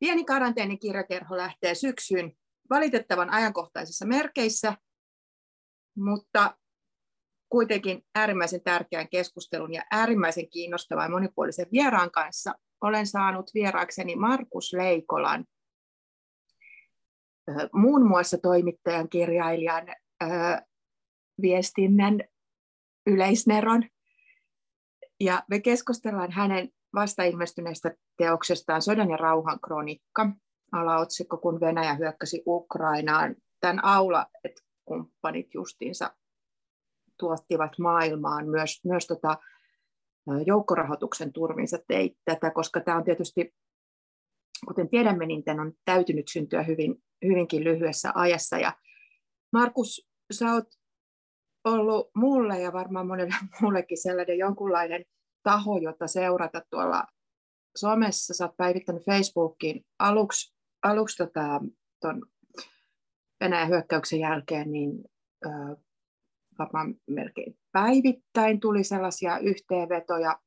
Pieni karanteenikirjakerho lähtee syksyyn valitettavan ajankohtaisissa merkeissä, mutta kuitenkin äärimmäisen tärkeän keskustelun ja äärimmäisen kiinnostavan ja monipuolisen vieraan kanssa olen saanut vieraakseni Markus Leikolan, muun muassa toimittajan, kirjailijan, viestinnän yleisneron. Ja me keskustellaan hänen vasta ilmestyneestä teoksestaan Sodan ja rauhan kronikka, alaotsikko, kun Venäjä hyökkäsi Ukrainaan. Tämän aula, että kumppanit justiinsa tuottivat maailmaan myös, myös tota, joukkorahoituksen turvinsa teit tätä, koska tämä on tietysti, kuten tiedämme, niin tämän on täytynyt syntyä hyvin, hyvinkin lyhyessä ajassa. Ja Markus, sä oot ollut mulle ja varmaan monelle muullekin sellainen jonkunlainen taho, jota seurata tuolla somessa. Sä oot päivittänyt Facebookiin aluksi, aluksi tota, ton Venäjän hyökkäyksen jälkeen niin, ö, varmaan melkein päivittäin tuli sellaisia yhteenvetoja.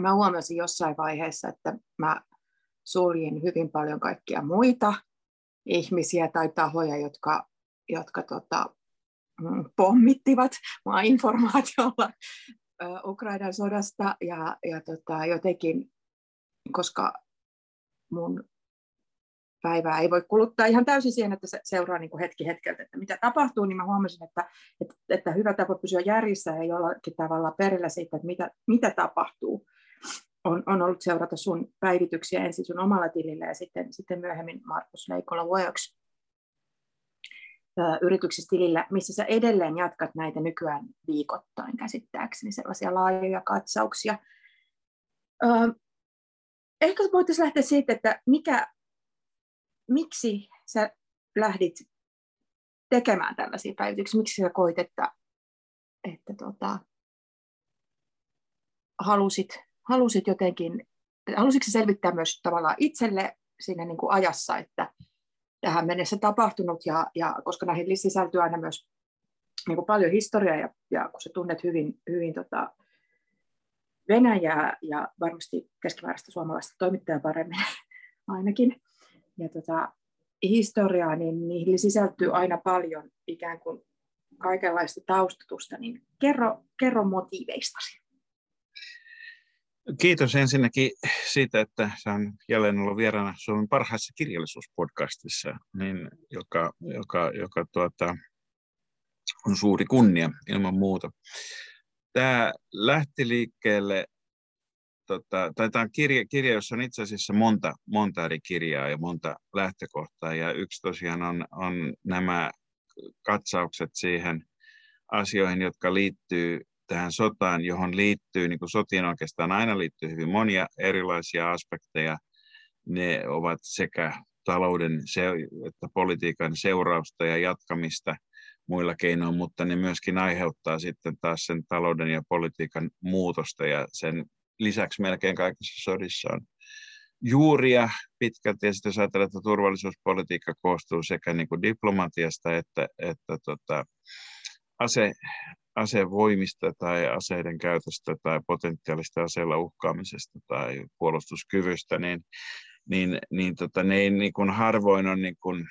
Mä huomasin jossain vaiheessa, että mä suljin hyvin paljon kaikkia muita ihmisiä tai tahoja, jotka, jotka tota, mm, pommittivat mua informaatiolla Ukrainan sodasta ja, ja tota, jotenkin, koska mun päivää ei voi kuluttaa ihan täysin siihen, että se seuraa niin kuin hetki hetkeltä, että mitä tapahtuu, niin mä huomasin, että, että, että hyvä tapa pysyä järjissä ja jollakin tavalla perillä siitä, että mitä, mitä tapahtuu, on, on ollut seurata sun päivityksiä ensin sun omalla tilillä ja sitten, sitten myöhemmin Markus Leikola Works yrityksessä tilillä, missä sä edelleen jatkat näitä nykyään viikoittain käsittääkseni, sellaisia laajoja katsauksia. Ehkä voitaisiin lähteä siitä, että mikä miksi sä lähdit tekemään tällaisia päivityksiä? Miksi sä koit, että, että tota, halusit, halusit jotenkin, halusitko selvittää myös tavallaan itselle siinä niin kuin ajassa, että tähän mennessä tapahtunut, ja, ja koska näihin sisältyy aina myös niin kuin paljon historiaa, ja, ja kun sä tunnet hyvin, hyvin tota, Venäjää ja varmasti keskimääräistä suomalaista toimittajaa paremmin ainakin, ja tota, historiaa, niin niihin sisältyy aina paljon ikään kuin kaikenlaista taustatusta, niin kerro, kerro motiiveistasi. Kiitos ensinnäkin siitä, että saan jälleen olla vieraana Suomen parhaassa kirjallisuuspodcastissa, niin joka, joka, joka tuota, on suuri kunnia ilman muuta. Tämä lähti liikkeelle tota, tai tämä on kirja, kirja, jossa on itse asiassa monta, monta eri kirjaa ja monta lähtökohtaa. Ja yksi tosiaan on, on nämä katsaukset siihen asioihin, jotka liittyy tähän sotaan, johon liittyy, niin kuin sotiin oikeastaan aina liittyy hyvin monia erilaisia aspekteja. Ne ovat sekä talouden että politiikan seurausta ja jatkamista muilla keinoin, mutta ne myöskin aiheuttaa sitten taas sen talouden ja politiikan muutosta ja sen lisäksi melkein kaikissa sodissa on juuria pitkälti, ja sitten jos ajatellaan, että turvallisuuspolitiikka koostuu sekä niin kuin diplomatiasta että, että tota, ase, asevoimista tai aseiden käytöstä tai potentiaalista aseella uhkaamisesta tai puolustuskyvystä, niin, niin, niin tota, ne ei niin kuin harvoin on niin kuin,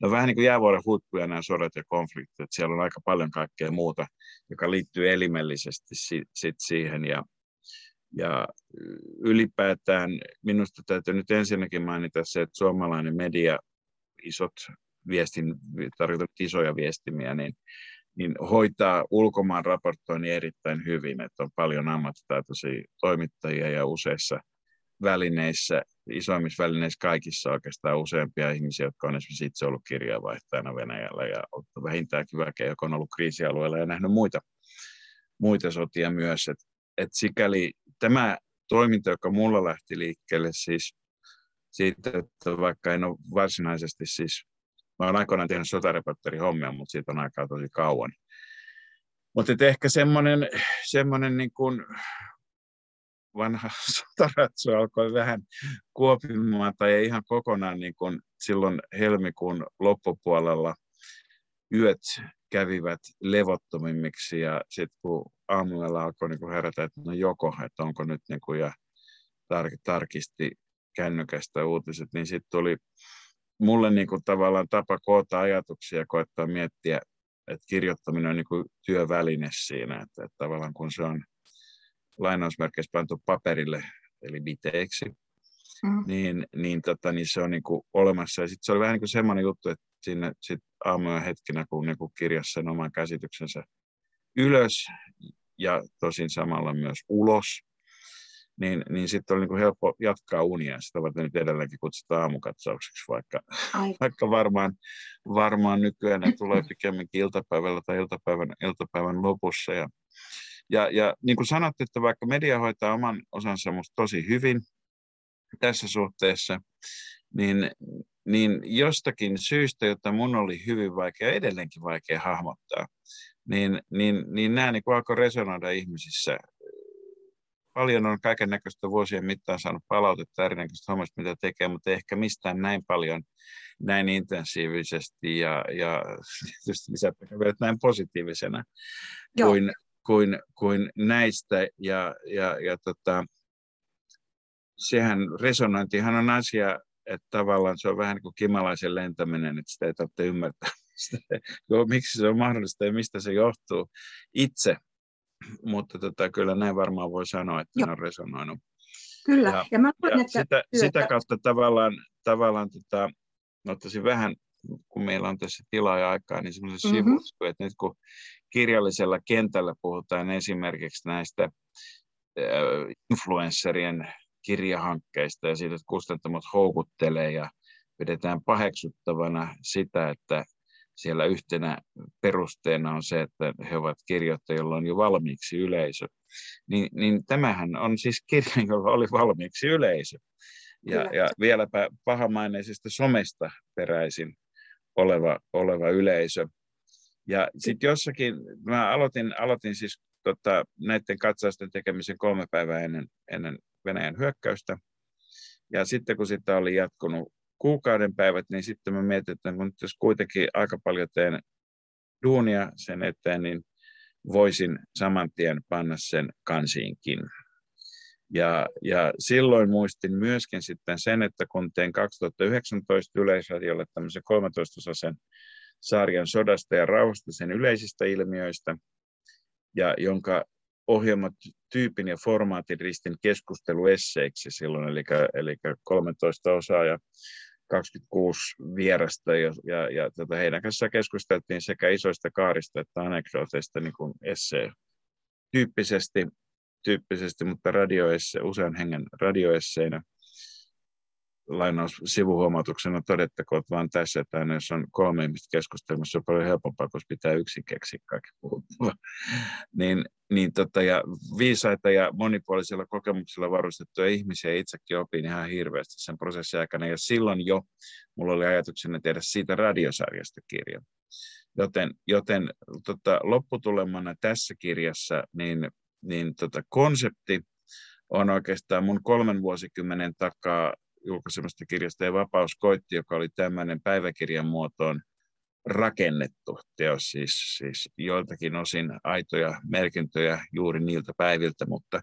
no vähän niin kuin jäävuoren huippuja nämä sodat ja konfliktit, että siellä on aika paljon kaikkea muuta, joka liittyy elimellisesti si, sit siihen, ja, ja ylipäätään minusta täytyy nyt ensinnäkin mainita se, että suomalainen media, isot viestin, tarkoitan isoja viestimiä, niin, niin hoitaa ulkomaan raportoinnin erittäin hyvin, että on paljon ammattitaitoisia toimittajia ja useissa välineissä, isoimmissa välineissä kaikissa oikeastaan useampia ihmisiä, jotka on esimerkiksi itse ollut kirjavaihtajana Venäjällä ja vähintäänkin väkeä, joka on ollut kriisialueella ja nähnyt muita, muita sotia myös. Et, et sikäli tämä toiminta, joka mulla lähti liikkeelle siis siitä, että vaikka en ole varsinaisesti siis, mä olen aikoinaan tehnyt sotareporterihommia, mutta siitä on aikaa tosi kauan. Mutta ehkä semmoinen, semmoinen niin kuin vanha sotaratsu alkoi vähän kuopimaan tai ei ihan kokonaan niin kuin silloin helmikuun loppupuolella yöt kävivät levottomimmiksi ja sitten kun aamulla alkoi niin kuin herätä, että no joko, että onko nyt niin kuin, ja tar- tarkisti kännykästä uutiset, niin sitten tuli mulle niin kuin tavallaan tapa koota ajatuksia ja koettaa miettiä, että kirjoittaminen on niin kuin työväline siinä, että, että tavallaan kun se on lainausmerkeissä pantu paperille, eli biteeksi, mm. niin, niin, tota, niin se on niin kuin olemassa. Ja sitten se oli vähän niin kuin semmoinen juttu, että sinne sit aamuja hetkinä, kun niin kuin kirjasi sen oman käsityksensä ylös ja tosin samalla myös ulos, niin, niin sitten oli niin kuin helppo jatkaa unia. Sitä varten nyt edelleenkin kutsutaan aamukatsaukseksi, vaikka, vaikka varmaan, varmaan nykyään ne tulee pikemminkin iltapäivällä tai iltapäivän, iltapäivän lopussa. Ja, ja, ja niin kuin sanottu, että vaikka media hoitaa oman osansa musta tosi hyvin tässä suhteessa, niin, niin jostakin syystä, jota mun oli hyvin vaikea, edelleenkin vaikea hahmottaa, niin, niin, niin nämä niin alkoi resonoida ihmisissä paljon on kaiken näköistä vuosien mittaan saanut palautetta erinäköistä hommasta, mitä tekee, mutta ehkä mistään näin paljon, näin intensiivisesti ja, ja tietysti lisättäkään vielä näin positiivisena kuin, kuin, kuin, näistä. Ja, ja, ja tota, sehän resonointihan on asia, että tavallaan se on vähän niin kuin kimalaisen lentäminen, että sitä ei tarvitse ymmärtää. Miksi se on mahdollista ja mistä se johtuu itse mutta tota, kyllä näin varmaan voi sanoa, että ne on resonoinut. Kyllä, ja, ja, mä ja että sitä, työtä... sitä kautta tavallaan, tavallaan tota, ottaisin vähän, kun meillä on tässä tilaa ja aikaa, niin semmoisen mm-hmm. sivusku, että nyt kun kirjallisella kentällä puhutaan esimerkiksi näistä äh, influencerien kirjahankkeista ja siitä, että kustantamot houkuttelee ja pidetään paheksuttavana sitä, että siellä yhtenä perusteena on se, että he ovat kirjoittajia, joilla on jo valmiiksi yleisö. Niin, niin tämähän on siis kirja, jolla oli valmiiksi yleisö. Ja, ja vieläpä pahamaineisesta somesta peräisin oleva, oleva yleisö. Ja sitten jossakin, mä aloitin, aloitin siis tota, näiden katsausten tekemisen kolme päivää ennen, ennen Venäjän hyökkäystä. Ja sitten kun sitä oli jatkunut kuukauden päivät, niin sitten mä mietin, että kun jos kuitenkin aika paljon teen duunia sen eteen, niin voisin saman tien panna sen kansiinkin. Ja, ja silloin muistin myöskin sitten sen, että kun tein 2019 Yleisradiolle tämmöisen 13-osaisen sarjan sodasta ja rauhasta sen yleisistä ilmiöistä, ja jonka ohjelmat tyypin ja formaatin ristin keskusteluesseiksi silloin, eli, eli 13 osaa ja 26 vierasta ja, ja, ja tota, heidän kanssaan keskusteltiin sekä isoista kaarista että anekdooteista niin kuin essee tyyppisesti, tyyppisesti mutta radioesse, usean hengen radioesseinä lainaus sivuhuomautuksena todettakoon vaan tässä, että aina jos on kolme ihmistä keskustelmassa, on paljon helpompaa, koska pitää yksin keksiä kaikki puhuttua. niin, niin tota, ja viisaita ja monipuolisilla kokemuksilla varustettuja ihmisiä itsekin opin ihan hirveästi sen prosessin aikana. Ja silloin jo mulla oli ajatuksena tehdä siitä radiosarjasta kirja. Joten, joten tota, lopputulemana tässä kirjassa niin, niin tota, konsepti on oikeastaan mun kolmen vuosikymmenen takaa julkaisemasta kirjasta ja Vapaus koitti, joka oli tämmöinen päiväkirjan muotoon rakennettu teos, siis, siis joiltakin osin aitoja merkintöjä juuri niiltä päiviltä, mutta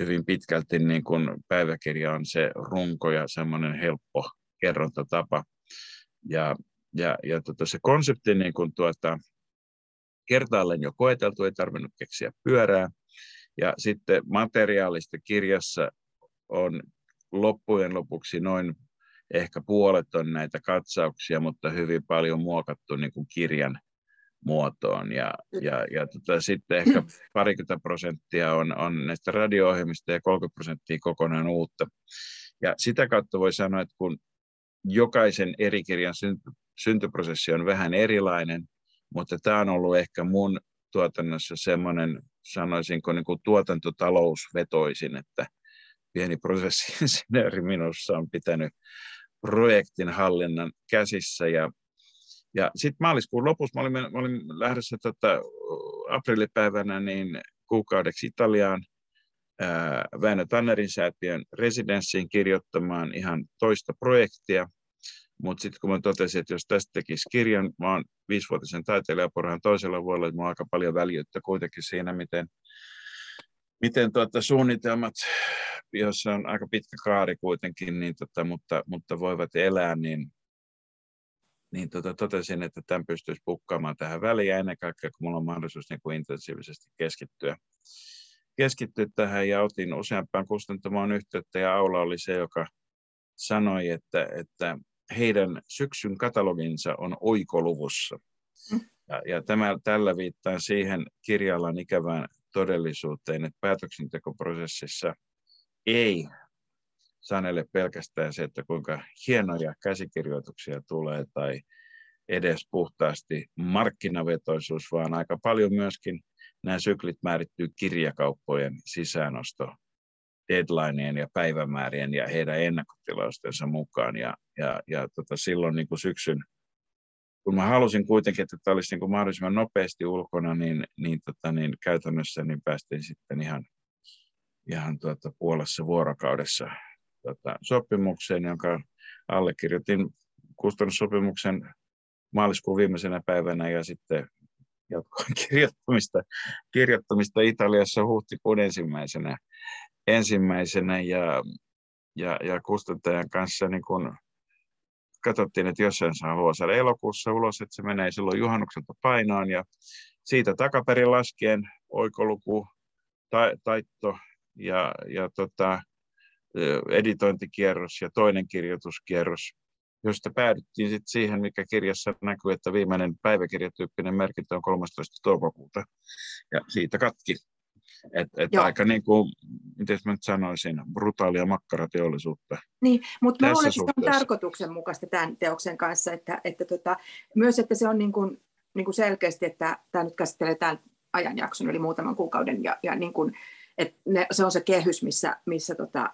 hyvin pitkälti niin kuin päiväkirja on se runko ja semmoinen helppo kerrontatapa. Ja, ja, ja tota, se konsepti niin kuin tuota, kertaalleen jo koeteltu, ei tarvinnut keksiä pyörää. Ja sitten materiaalista kirjassa on loppujen lopuksi noin ehkä puolet on näitä katsauksia, mutta hyvin paljon muokattu niin kuin kirjan muotoon. Ja, ja, ja tota, sitten ehkä parikymmentä prosenttia on, on näistä radio-ohjelmista ja 30 prosenttia kokonaan uutta. Ja sitä kautta voi sanoa, että kun jokaisen eri kirjan synty, syntyprosessi on vähän erilainen, mutta tämä on ollut ehkä mun tuotannossa semmoinen, sanoisinko niin kuin tuotantotalousvetoisin, että pieni prosessi minussa on pitänyt projektin hallinnan käsissä. Ja, ja sitten maaliskuun lopussa mä olin, mä olin lähdössä tota, aprillipäivänä niin kuukaudeksi Italiaan ää, Väinö Tannerin säätiön residenssiin kirjoittamaan ihan toista projektia. Mutta sitten kun mä totesin, että jos tästä tekisi kirjan, mä oon viisivuotisen taiteilijaporhan toisella vuodella, että mulla on aika paljon väljyyttä kuitenkin siinä, miten miten tuota, suunnitelmat, joissa on aika pitkä kaari kuitenkin, niin tota, mutta, mutta voivat elää, niin, niin tota, totesin, että tämän pystyisi pukkaamaan tähän väliin ja ennen kaikkea, kun minulla on mahdollisuus niin kuin intensiivisesti keskittyä, keskittyä tähän ja otin useampaan kustantamaan yhteyttä ja Aula oli se, joka sanoi, että, että heidän syksyn kataloginsa on oikoluvussa. Mm. Ja, ja tämä, tällä viittaa siihen kirjallaan ikävään todellisuuteen, että päätöksentekoprosessissa ei sanele pelkästään se, että kuinka hienoja käsikirjoituksia tulee tai edes puhtaasti markkinavetoisuus, vaan aika paljon myöskin nämä syklit määrittyy kirjakauppojen sisäänosto deadlineien ja päivämäärien ja heidän ennakkotilaustensa mukaan. Ja, ja, ja tota, silloin niin kuin syksyn, kun mä halusin kuitenkin, että tämä olisi niin kuin mahdollisimman nopeasti ulkona, niin, niin, tota, niin käytännössä niin päästiin sitten ihan, ihan tuota, puolessa vuorokaudessa tota, sopimukseen, jonka allekirjoitin kustannussopimuksen maaliskuun viimeisenä päivänä ja sitten jatkoin kirjoittamista, kirjoittamista Italiassa huhtikuun ensimmäisenä ensimmäisenä ja, ja, ja kustantajan kanssa niin kun katsottiin, että jos sen saa saada elokuussa ulos, että se menee silloin juhannukselta painoon ja siitä takaperin laskien oikoluku, ta, taitto ja, ja tota, editointikierros ja toinen kirjoituskierros, josta päädyttiin sit siihen, mikä kirjassa näkyy, että viimeinen päiväkirjatyyppinen merkintä on 13. toukokuuta. Ja siitä katki että et aika niin kuin, miten mä nyt sanoisin, brutaalia makkarateollisuutta. Niin, mutta mä luulen, että se on tarkoituksenmukaista tämän teoksen kanssa, että, että tota, myös että se on niin kuin, niin kuin selkeästi, että tämä nyt käsittelee tämän ajanjakson, eli muutaman kuukauden, ja, ja niin kuin, että ne, se on se kehys, missä, missä tota,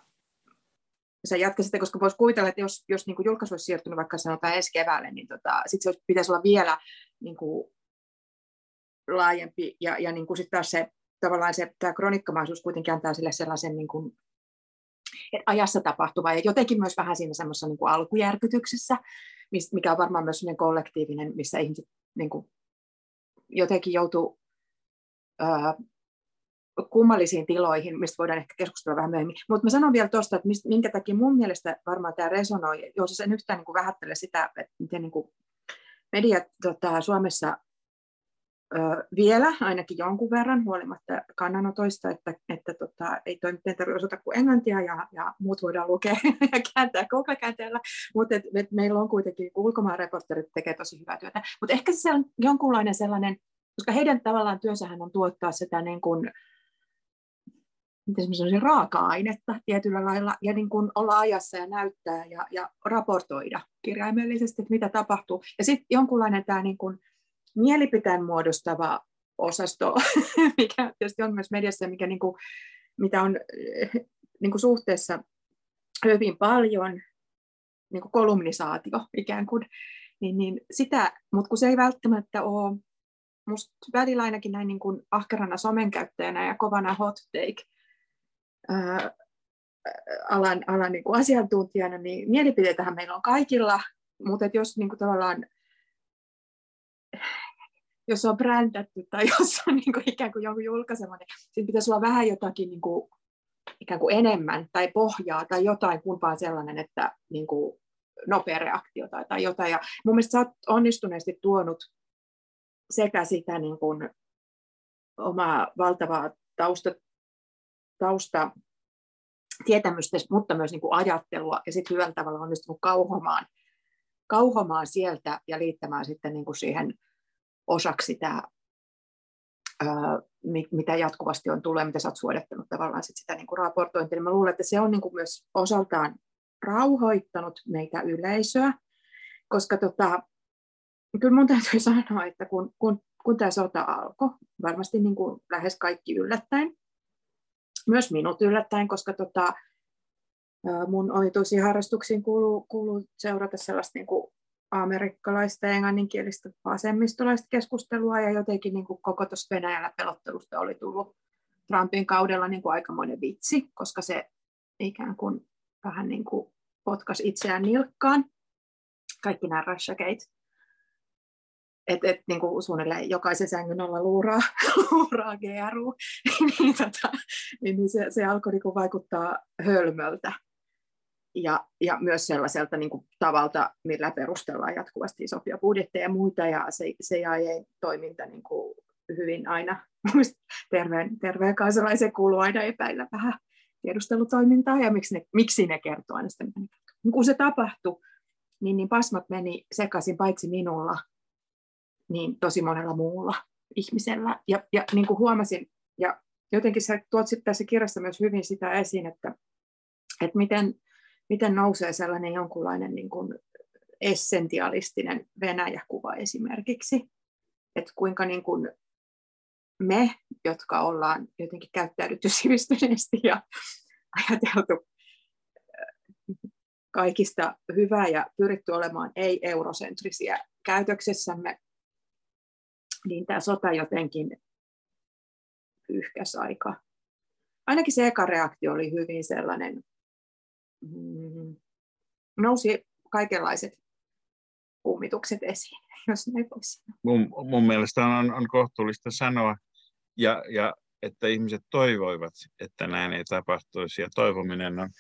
sä jatkaisit, koska voisi kuvitella, että jos, jos niin kuin julkaisu olisi siirtynyt vaikka sanotaan ensi keväälle, niin tota, sitten se pitäisi olla vielä niin kuin, laajempi, ja, ja niin kuin sit taas se tavallaan se, tämä kronikkamaisuus kuitenkin antaa sille sellaisen niin kuin, että ajassa tapahtuva ja jotenkin myös vähän siinä semmoisessa niin kuin alkujärkytyksessä, mikä on varmaan myös sellainen kollektiivinen, missä ihmiset niin kuin, jotenkin joutuu ää, kummallisiin tiloihin, mistä voidaan ehkä keskustella vähän myöhemmin. Mutta mä sanon vielä tuosta, että minkä takia mun mielestä varmaan tämä resonoi, jos en yhtään niin kuin vähättele sitä, että miten niin kuin mediat tota, Suomessa vielä ainakin jonkun verran huolimatta kannanotoista, että, että tota, ei toimittajien tarvitse osata kuin englantia ja, ja muut voidaan lukea ja kääntää Google-käänteellä, mutta et, et meillä on kuitenkin, ulkomaan reporterit tekee tosi hyvää työtä, mutta ehkä se on jonkunlainen sellainen, koska heidän tavallaan työssähän on tuottaa sitä niin kuin, miten raaka-ainetta tietyllä lailla ja niin kuin olla ajassa ja näyttää ja, ja raportoida kirjaimellisesti, että mitä tapahtuu. Ja sitten jonkunlainen tämä niin kuin, mielipiteen muodostava osasto, mikä tietysti on myös mediassa mikä niin kuin, mitä on niin kuin suhteessa hyvin paljon, niin kuin kolumnisaatio ikään kuin, niin, niin sitä, mutta kun se ei välttämättä ole, musta välillä ainakin näin niin kuin ahkerana somenkäyttäjänä ja kovana hot take ää, alan, alan niin kuin asiantuntijana, niin mielipiteitähän meillä on kaikilla, mutta jos niin kuin tavallaan jos on brändätty tai jos on niin kuin ikään kuin jonkun julkaisema, niin siinä pitäisi olla vähän jotakin niin kuin, ikään kuin enemmän tai pohjaa tai jotain kuin vaan sellainen, että niin kuin nopea reaktio tai, tai jotain. Ja mun mielestä sä oot onnistuneesti tuonut sekä sitä niin kuin omaa valtavaa tausta, tausta tietämystä, mutta myös niin kuin ajattelua ja sitten hyvällä tavalla onnistunut kauhomaan, kauhomaan sieltä ja liittämään sitten niin kuin siihen osaksi tämä, mitä jatkuvasti on tulee, mitä sä oot suodattanut tavallaan sit sitä niin raportointia, niin mä luulen, että se on niin kuin myös osaltaan rauhoittanut meitä yleisöä, koska tota, kyllä mun täytyy sanoa, että kun, kun, kun tämä sota alkoi, varmasti niin kuin lähes kaikki yllättäen, myös minut yllättäen, koska tota, mun omituisiin harrastuksiin kuuluu, kuuluu seurata sellaista niin kuin amerikkalaista ja englanninkielistä vasemmistolaista keskustelua ja jotenkin niin kuin koko tuosta Venäjällä pelottelusta oli tullut Trumpin kaudella niin kuin aikamoinen vitsi, koska se ikään kuin vähän niin kuin potkasi itseään nilkkaan. Kaikki nämä Russiagate et, et, niin kuin suunnilleen jokaisen sängyn alla luuraa, luuraa GRU, niin, tota, niin, niin se, se alkoi niin kuin vaikuttaa hölmöltä. Ja, ja myös sellaiselta niin kuin, tavalta, millä perustellaan jatkuvasti isompia budjetteja ja muita, ja se, se jäi toiminta niin kuin, hyvin aina, terveen, terveen kansalaisen kuuluu aina epäillä vähän tiedustelutoimintaa, ja miksi ne, miksi ne kertoo aina sitä, kun se tapahtui, niin, niin pasmat meni sekaisin paitsi minulla, niin tosi monella muulla ihmisellä. Ja, ja niin kuin huomasin, ja jotenkin sä tuot sitten tässä kirjassa myös hyvin sitä esiin, että, että miten, miten nousee sellainen jonkunlainen niin kuin essentialistinen Venäjä-kuva esimerkiksi. Että kuinka niin kuin me, jotka ollaan jotenkin käyttäydytty sivistyneesti ja ajateltu kaikista hyvää ja pyritty olemaan ei-eurosentrisiä käytöksessämme, niin tämä sota jotenkin pyyhkäs aika. Ainakin se eka reaktio oli hyvin sellainen, nousi kaikenlaiset kummitukset esiin, jos näin voisi mun, mun mielestä on, on kohtuullista sanoa, ja, ja että ihmiset toivoivat, että näin ei tapahtuisi, ja toivominen on,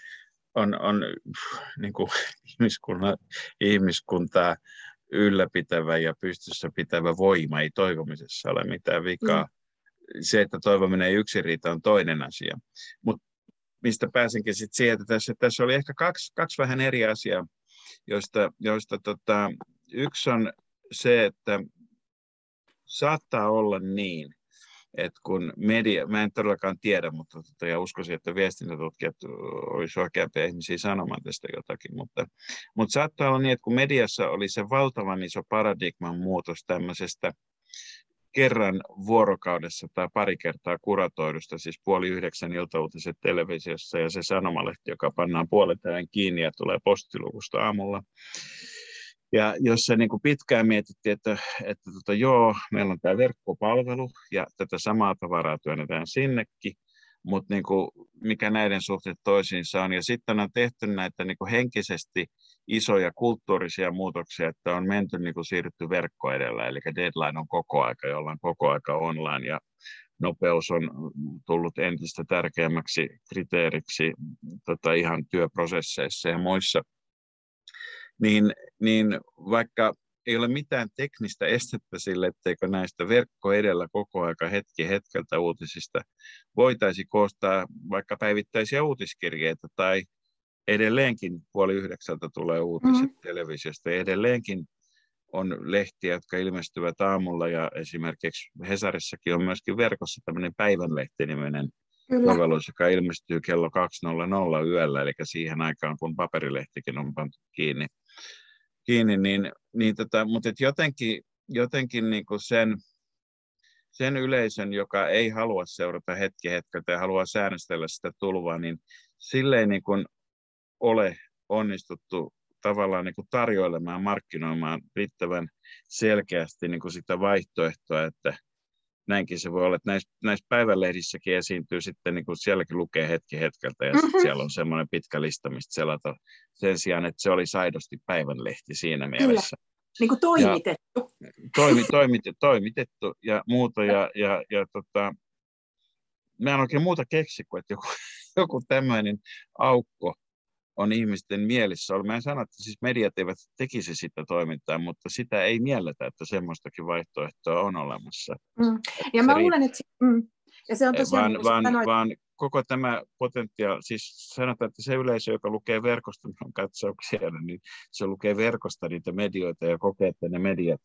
on, on niin kuin ihmiskunta, ihmiskuntaa ylläpitävä ja pystyssä pitävä voima, ei toivomisessa ole mitään vikaa. Mm. Se, että toivominen ei yksin riitä, on toinen asia. Mutta mistä pääsenkin sitten siihen, että tässä, tässä oli ehkä kaksi, kaksi vähän eri asiaa, joista, joista tota, yksi on se, että saattaa olla niin, että kun media, mä en todellakaan tiedä, mutta tota, ja uskoisin, että viestintätutkijat olisi oikeampia ihmisiä sanomaan tästä jotakin, mutta, mutta saattaa olla niin, että kun mediassa oli se valtavan iso paradigman muutos tämmöisestä kerran vuorokaudessa tai pari kertaa kuratoidusta, siis puoli yhdeksän iltauutiset televisiossa ja se sanomalehti, joka pannaan puolet kiinni ja tulee postilukusta aamulla, ja jos se niin kuin pitkään mietittiin, että, että tota, joo, meillä on tämä verkkopalvelu ja tätä samaa tavaraa työnnetään sinnekin, mutta niin kuin, mikä näiden suhteet toisiinsa on. Ja sitten on tehty näitä niin kuin henkisesti isoja kulttuurisia muutoksia, että on menty niin kuin siirrytty verkko edellä, eli deadline on koko aika, jolla on koko aika online ja nopeus on tullut entistä tärkeämmäksi kriteeriksi tota, ihan työprosesseissa ja muissa – niin, niin vaikka ei ole mitään teknistä estettä sille, etteikö näistä verkko edellä koko aika hetki hetkeltä uutisista voitaisi koostaa vaikka päivittäisiä uutiskirjeitä tai edelleenkin puoli yhdeksältä tulee uutiset mm. televisiosta edelleenkin on lehtiä, jotka ilmestyvät aamulla ja esimerkiksi Hesarissakin on myöskin verkossa tämmöinen päivänlehti-niminen Kyllä. sovellus, joka ilmestyy kello 2.00 yöllä, eli siihen aikaan, kun paperilehtikin on pantu kiinni kiinni, niin, niin tota, mutta et jotenkin, jotenkin niin kuin sen, sen yleisön, joka ei halua seurata hetki hetkeltä ja haluaa säännöstellä sitä tulvaa, niin sille ei niin kuin ole onnistuttu tavallaan niin kuin tarjoilemaan, markkinoimaan riittävän selkeästi niin kuin sitä vaihtoehtoa, että näinkin se voi olla, että näissä, näissä päivälehdissäkin esiintyy sitten, niin kuin sielläkin lukee hetki hetkeltä ja mm-hmm. siellä on semmoinen pitkä lista, mistä selata sen sijaan, että se oli saidosti päivänlehti siinä mielessä. Kyllä. Niin kuin toimitettu. Ja, toimi, toimitettu, toimitettu ja muuta ja, ja, ja tota, mä en oikein muuta keksi kuin, että joku, joku tämmöinen aukko on ihmisten mielissä ollut. Mä en sano, että siis mediat eivät tekisi sitä toimintaa, mutta sitä ei mielletä, että semmoistakin vaihtoehtoa on olemassa. Mm. Ja mä luulen, että... Mm. Ja se on tosiaan, vaan, vaan, sanoit... vaan koko tämä potentiaali, siis sanotaan, että se yleisö, joka lukee verkosta katsauksia, niin se lukee verkosta niitä medioita ja kokee, että ne mediat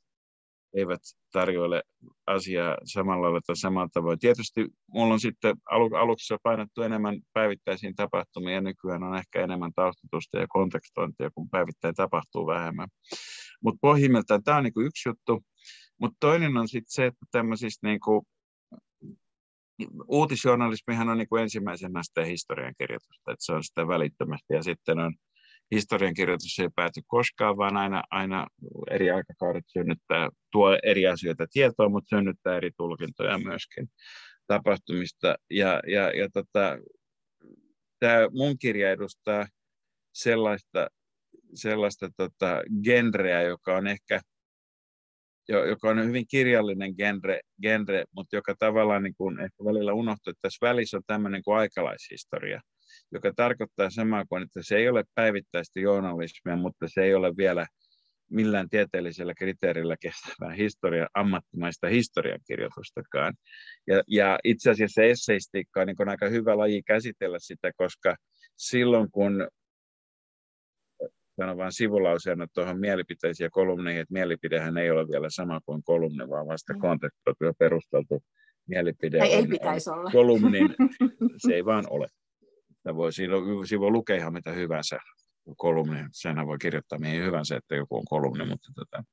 eivät tarjoile asiaa samalla lailla tai samalla tavoin. Tietysti minulla on sitten alu, aluksi painettu enemmän päivittäisiin tapahtumia ja nykyään on ehkä enemmän taustatusta ja kontekstointia, kun päivittäin tapahtuu vähemmän. Mutta pohjimmiltaan tämä on niinku yksi juttu. Mutta toinen on sitten se, että tämmöisistä niinku, uutisjournalismihan on niinku ensimmäisenä sitä historiankirjoitusta, että se on sitä välittömästi ja sitten on historiankirjoitus ei pääty koskaan, vaan aina, aina eri aikakaudet synnyttää, tuo eri asioita tietoa, mutta synnyttää eri tulkintoja myöskin tapahtumista. Ja, ja, ja tota, tämä mun kirja edustaa sellaista, sellaista tota, genreä, joka on ehkä joka on hyvin kirjallinen genre, genre mutta joka tavallaan niin kuin ehkä välillä unohtuu, että tässä välissä on tämmöinen kuin aikalaishistoria, joka tarkoittaa samaa kuin, että se ei ole päivittäistä journalismia, mutta se ei ole vielä millään tieteellisellä kriteerillä kestävää historia, ammattimaista historiankirjoitustakaan. Ja, ja itse asiassa esseistiikka on niin aika hyvä laji käsitellä sitä, koska silloin kun sanon vain sivulauseena tuohon mielipiteisiin ja kolumneihin, että mielipidehän ei ole vielä sama kuin kolumni, vaan vasta mm. kontekstoitu ja perusteltu mielipide ei, on, ei pitäisi on olla. kolumnin, se ei vaan ole. Sitä voi, siinä, voi lukea ihan mitä hyvänsä kolumni, senhän voi kirjoittaa mihin hyvänsä, että joku on kolumni, mutta tota,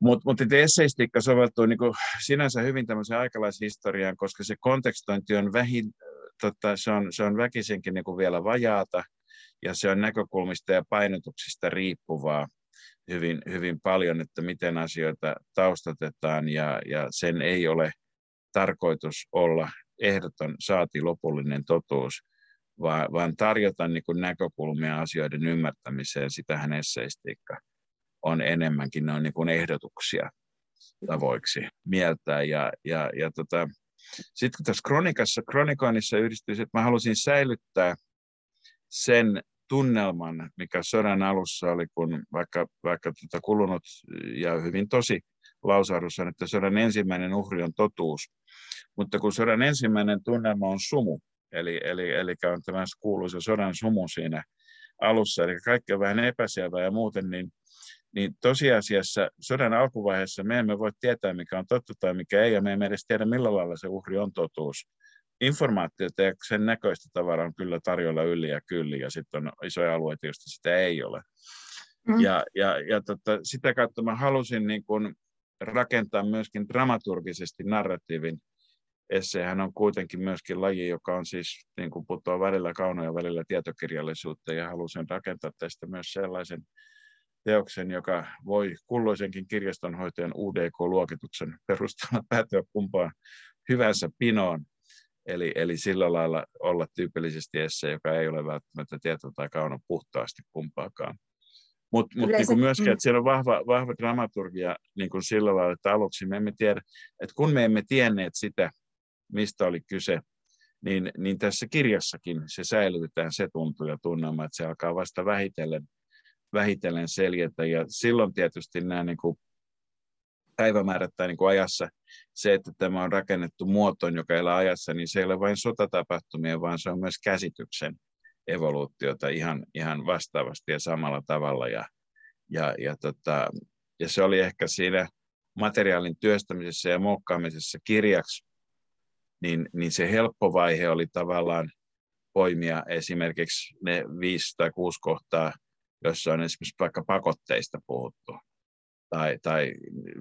mutta mut esseistiikka soveltuu niin sinänsä hyvin tämmöiseen aikalaishistoriaan, koska se kontekstointi on vähin, tota, se on, se on väkisinkin niin vielä vajaata, ja se on näkökulmista ja painotuksista riippuvaa hyvin, hyvin paljon, että miten asioita taustatetaan, ja, ja sen ei ole tarkoitus olla ehdoton saati lopullinen totuus, vaan, vaan tarjota niin kuin näkökulmia asioiden ymmärtämiseen. Sitähän esseistiikka on enemmänkin, ne on niin kuin ehdotuksia tavoiksi mieltää. Ja, ja, ja tota, sitten kun tässä kronikassa, kronikoinnissa yhdistyy, että mä halusin säilyttää sen tunnelman, mikä sodan alussa oli, kun vaikka, vaikka tota kulunut ja hyvin tosi lausahdus on, että sodan ensimmäinen uhri on totuus. Mutta kun sodan ensimmäinen tunnelma on sumu, eli, eli, eli on tämä kuuluisa sodan sumu siinä alussa, eli kaikki on vähän epäselvää ja muuten, niin, niin tosiasiassa sodan alkuvaiheessa me emme voi tietää, mikä on totta tai mikä ei, ja me emme edes tiedä, millä lailla se uhri on totuus. Informaatiota ja sen näköistä tavaraa on kyllä tarjolla yli ja kyllin, ja sitten on isoja alueita, joista sitä ei ole. Mm. Ja, ja, ja tota, sitä kautta mä halusin niin kun rakentaa myöskin dramaturgisesti narratiivin esseehän on kuitenkin myöskin laji, joka on siis niin kuin putoaa välillä kaunoja välillä tietokirjallisuutta ja halusin rakentaa tästä myös sellaisen teoksen, joka voi kulloisenkin kirjastonhoitajan UDK-luokituksen perusteella päätyä kumpaan hyvänsä pinoon. Eli, eli sillä lailla olla tyypillisesti esse, joka ei ole välttämättä tieto tai kauno puhtaasti kumpaakaan. Mutta mut niin myöskin, mm. että siellä on vahva, vahva dramaturgia niin kuin sillä lailla, että aluksi me emme tiedä, että kun me emme tienneet sitä, mistä oli kyse, niin, niin tässä kirjassakin se säilytetään se tuntuu ja tunnelma, että se alkaa vasta vähitellen, vähitellen seljetä. Ja silloin tietysti nämä niin kuin päivämäärät tai niin kuin ajassa, se, että tämä on rakennettu muotoon, joka elää ajassa, niin se ei ole vain sotatapahtumia, vaan se on myös käsityksen evoluutiota ihan, ihan vastaavasti ja samalla tavalla. Ja, ja, ja, tota, ja se oli ehkä siinä materiaalin työstämisessä ja muokkaamisessa kirjaksi niin, niin se helppo vaihe oli tavallaan poimia esimerkiksi ne viisi tai kuusi kohtaa, jossa on esimerkiksi vaikka pakotteista puhuttu, tai, tai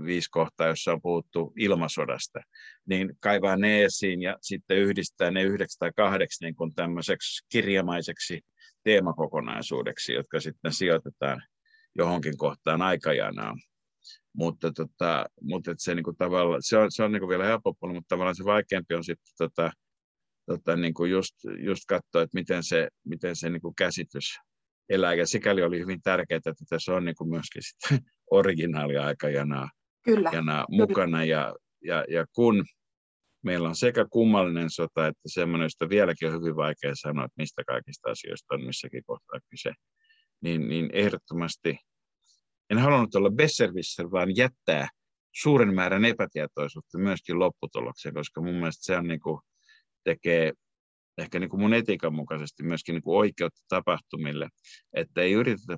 viisi kohtaa, jossa on puhuttu ilmasodasta, niin kaivaa ne esiin ja sitten yhdistää ne yhdeksi tai kahdeksi niin kuin tämmöiseksi kirjamaiseksi teemakokonaisuudeksi, jotka sitten sijoitetaan johonkin kohtaan aikajanaan mutta, tota, mutta et se, niin kuin tavalla, se on, se on niin kuin vielä helpompaa, mutta tavallaan se vaikeampi on sitten tota, tota, niin kuin just, just katsoa, että miten se, miten se niin kuin käsitys elää. Ja sikäli oli hyvin tärkeää, että tässä on niin kuin myöskin sitten originaaliaikajanaa Kyllä. Janaa mukana. Ja, ja, ja kun meillä on sekä kummallinen sota että semmoinen, josta vieläkin on hyvin vaikea sanoa, että mistä kaikista asioista on missäkin kohtaa kyse, niin, niin ehdottomasti en halunnut olla besservisser, vaan jättää suuren määrän epätietoisuutta myöskin lopputulokseen, koska mun mielestä se on niin kuin, tekee ehkä niin kuin mun etiikan mukaisesti myöskin niin kuin oikeutta tapahtumille, että ei yritetä,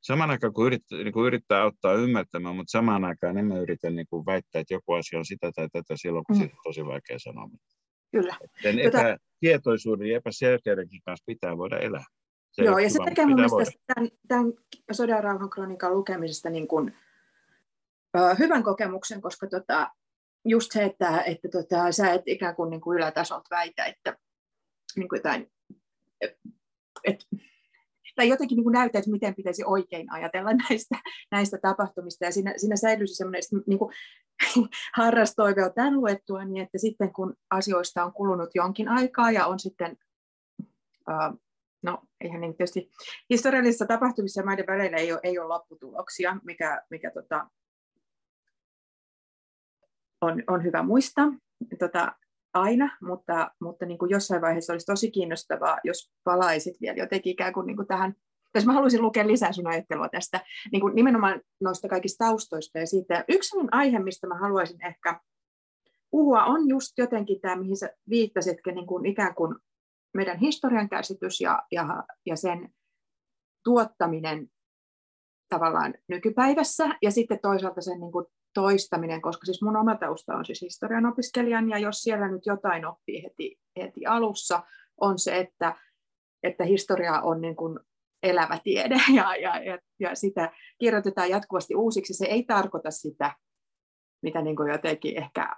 saman aikaan kun yrittää, niin kuin yrittää auttaa ymmärtämään, mutta samaan aikaan emme yritä niin kuin väittää, että joku asia on sitä tai tätä silloin, kun mm. siitä on tosi vaikea sanoa. Kyllä. Sen Jota... epätietoisuuden ja epäselkeydenkin kanssa pitää voida elää. Se Joo, ja se tekee mun mielestä tämän, tämän sodan rauhan kronikan lukemisesta niin kuin, ö, hyvän kokemuksen, koska tota, just se, että, että tota, sä et ikään kuin, niin kuin ylätasolta väitä, että niin kuin jotain, et, tai jotenkin niin kuin näytä, että miten pitäisi oikein ajatella näistä, näistä tapahtumista. Ja siinä, siinä säilyisi semmoinen niin kuin, tämän luettua, niin että sitten kun asioista on kulunut jonkin aikaa ja on sitten äh, no eihän niin tietysti historiallisissa tapahtumissa maiden välillä ei ole, ei ole lopputuloksia, mikä, mikä tota, on, on hyvä muistaa tota, aina, mutta, mutta niin kuin jossain vaiheessa olisi tosi kiinnostavaa, jos palaisit vielä jotenkin ikään kuin, niin kuin tähän jos mä haluaisin lukea lisää sun ajattelua tästä niin kuin nimenomaan noista kaikista taustoista ja siitä. Yksi aihe, mistä mä haluaisin ehkä puhua, on just jotenkin tämä, mihin sä viittasitkin, niin kuin ikään kuin meidän historian käsitys ja, ja, ja sen tuottaminen tavallaan nykypäivässä ja sitten toisaalta sen niin kuin toistaminen, koska siis mun oma tausta on siis historian opiskelijan ja jos siellä nyt jotain oppii heti, heti alussa, on se, että, että historia on niin kuin elävä tiede ja, ja, ja, ja sitä kirjoitetaan jatkuvasti uusiksi. Se ei tarkoita sitä, mitä niin kuin jotenkin ehkä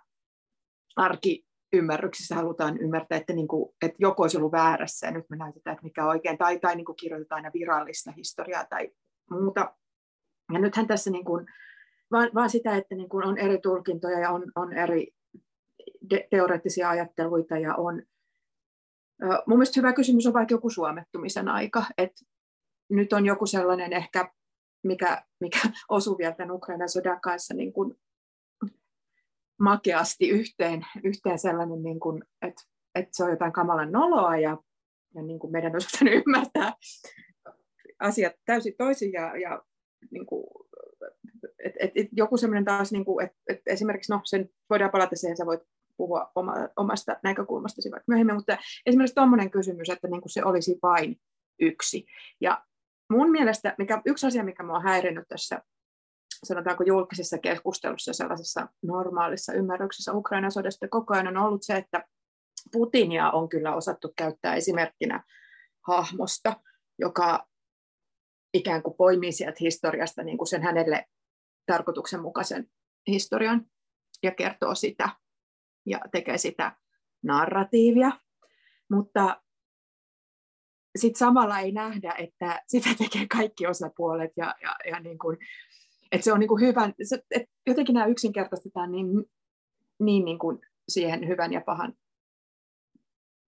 arkiymmärryksissä halutaan ymmärtää, että, niin kuin, että joku olisi ollut väärässä ja nyt me näytetään, että mikä oikein, tai, tai niin kuin kirjoitetaan aina virallista historiaa tai muuta. Ja nythän tässä niin kuin, vaan, vaan sitä, että niin kuin on eri tulkintoja ja on, on eri de- teoreettisia ajatteluita ja on Mun mielestä hyvä kysymys on vaikka joku suomettumisen aika, että nyt on joku sellainen ehkä, mikä, mikä osuu vielä tämän Ukrainan sodan kanssa niin kuin makeasti yhteen, yhteen sellainen, niin kuin, että, että se on jotain kamalan noloa ja, ja niin kuin meidän olisi pitänyt ymmärtää asiat täysin toisin ja, ja niin kuin, et, et, et joku semmoinen taas, niin kuin, että et esimerkiksi, no sen voidaan palata siihen, sä voit puhua oma, omasta näkökulmastasi vaikka myöhemmin, mutta esimerkiksi tuommoinen kysymys, että niin kuin se olisi vain yksi. Ja mun mielestä mikä, yksi asia, mikä minua on häirinnyt tässä sanotaanko julkisessa keskustelussa sellaisessa normaalissa ymmärryksessä Ukrainan sodasta koko ajan on ollut se, että Putinia on kyllä osattu käyttää esimerkkinä hahmosta, joka ikään kuin poimii sieltä historiasta niin kuin sen hänelle tarkoituksenmukaisen historian ja kertoo sitä ja tekee sitä narratiivia. Mutta sitten samalla ei nähdä, että sitä tekee kaikki osapuolet ja, ja, ja niin kuin, että se on niin kuin hyvän, se, että jotenkin nämä yksinkertaistetaan niin, niin, niin kuin siihen hyvän ja pahan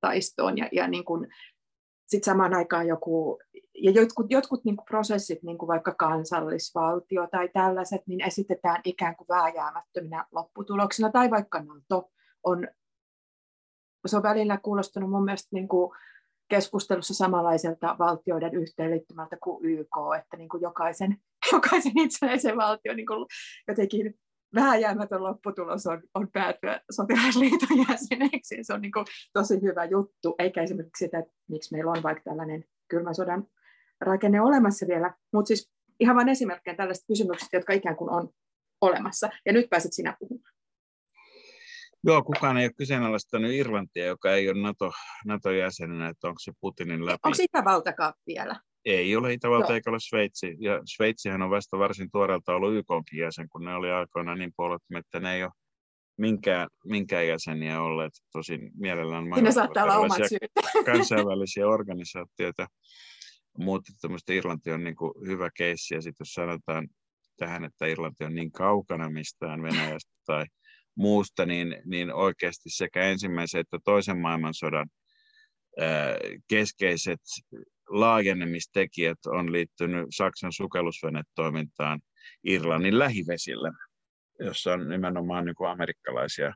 taistoon ja, ja niin kuin, sit samaan aikaan joku, ja jotkut, jotkut niin kuin prosessit, niin kuin vaikka kansallisvaltio tai tällaiset, niin esitetään ikään kuin vääjäämättöminä lopputuloksena, tai vaikka NATO on, se on välillä kuulostunut mun mielestä niin kuin keskustelussa samanlaiselta valtioiden yhteenliittymältä kuin YK, että niin kuin jokaisen, jokaisen itsenäisen valtion niin kuin jotenkin vääjäämätön lopputulos on, on päätyä sotilasliiton jäseneksi. Se on niin kuin tosi hyvä juttu, eikä esimerkiksi sitä, että miksi meillä on vaikka tällainen kylmän sodan rakenne olemassa vielä, mutta siis ihan vain esimerkkejä tällaisista kysymyksistä, jotka ikään kuin on olemassa. Ja nyt pääset sinä puhumaan. Joo, kukaan ei ole kyseenalaistanut Irlantia, joka ei ole NATO, NATO-jäsenenä, että onko se Putinin läpi. Onko Itävaltakaan vielä? Ei ole Itävalta Joo. eikä ole Sveitsi. Ja Sveitsihän on vasta varsin tuoreelta ollut YKkin jäsen, kun ne oli aikoinaan niin puolueettomia, että ne ei ole minkään, minkään jäseniä olleet. Tosin mielellään Siinä saattaa olla omat syyt. kansainvälisiä organisaatioita. Mutta tämmöistä Irlanti on niin kuin hyvä keissi. Ja sitten jos sanotaan tähän, että Irlanti on niin kaukana mistään Venäjästä tai muusta, niin, niin oikeasti sekä ensimmäisen että toisen maailmansodan keskeiset laajenemistekijät on liittynyt Saksan sukellusvenetoimintaan Irlannin lähivesillä, jossa on nimenomaan niin kuin amerikkalaisia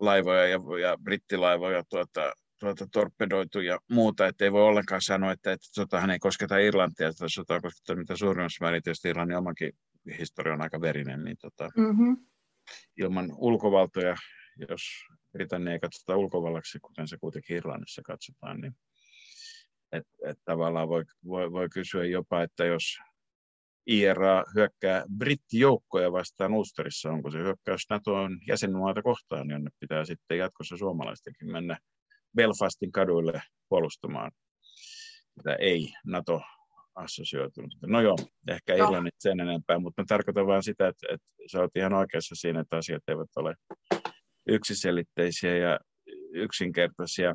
laivoja ja, ja brittilaivoja tuota, tuota, torpedoitu ja muuta, että ei voi ollenkaan sanoa, että, että sotahan ei kosketa Irlantia, että sota on koskettanut mitä suurimmassa määrin, tietysti Irlannin omakin historia on aika verinen, niin tota, mm-hmm. ilman ulkovaltoja, jos Britannia ei katsota ulkovallaksi, kuten se kuitenkin Irlannissa katsotaan, niin et, et tavallaan voi, voi, voi kysyä jopa, että jos IRA hyökkää brittijoukkoja vastaan Ulsterissa, onko se hyökkäys NATOn jäsenmaata kohtaan, jonne pitää sitten jatkossa suomalaistenkin mennä Belfastin kaduille puolustamaan. Tätä ei NATO assosioitunut. No joo, ehkä no. Irlannit sen enempää, mutta mä tarkoitan vain sitä, että, että sä oot ihan oikeassa siinä, että asiat eivät ole yksiselitteisiä ja yksinkertaisia.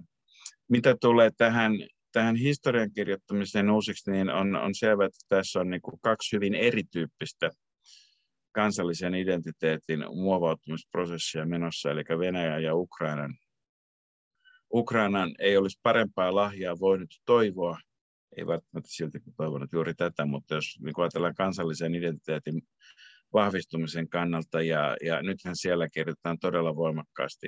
Mitä tulee tähän, tähän historian kirjoittamiseen uusiksi, niin on, on selvä, että tässä on niin kuin kaksi hyvin erityyppistä kansallisen identiteetin muovautumisprosessia menossa, eli Venäjä ja Ukrainan. Ukrainan ei olisi parempaa lahjaa voinut toivoa ei välttämättä silti toivonut juuri tätä, mutta jos niin ajatellaan kansallisen identiteetin vahvistumisen kannalta, ja, ja nythän siellä kirjoitetaan todella voimakkaasti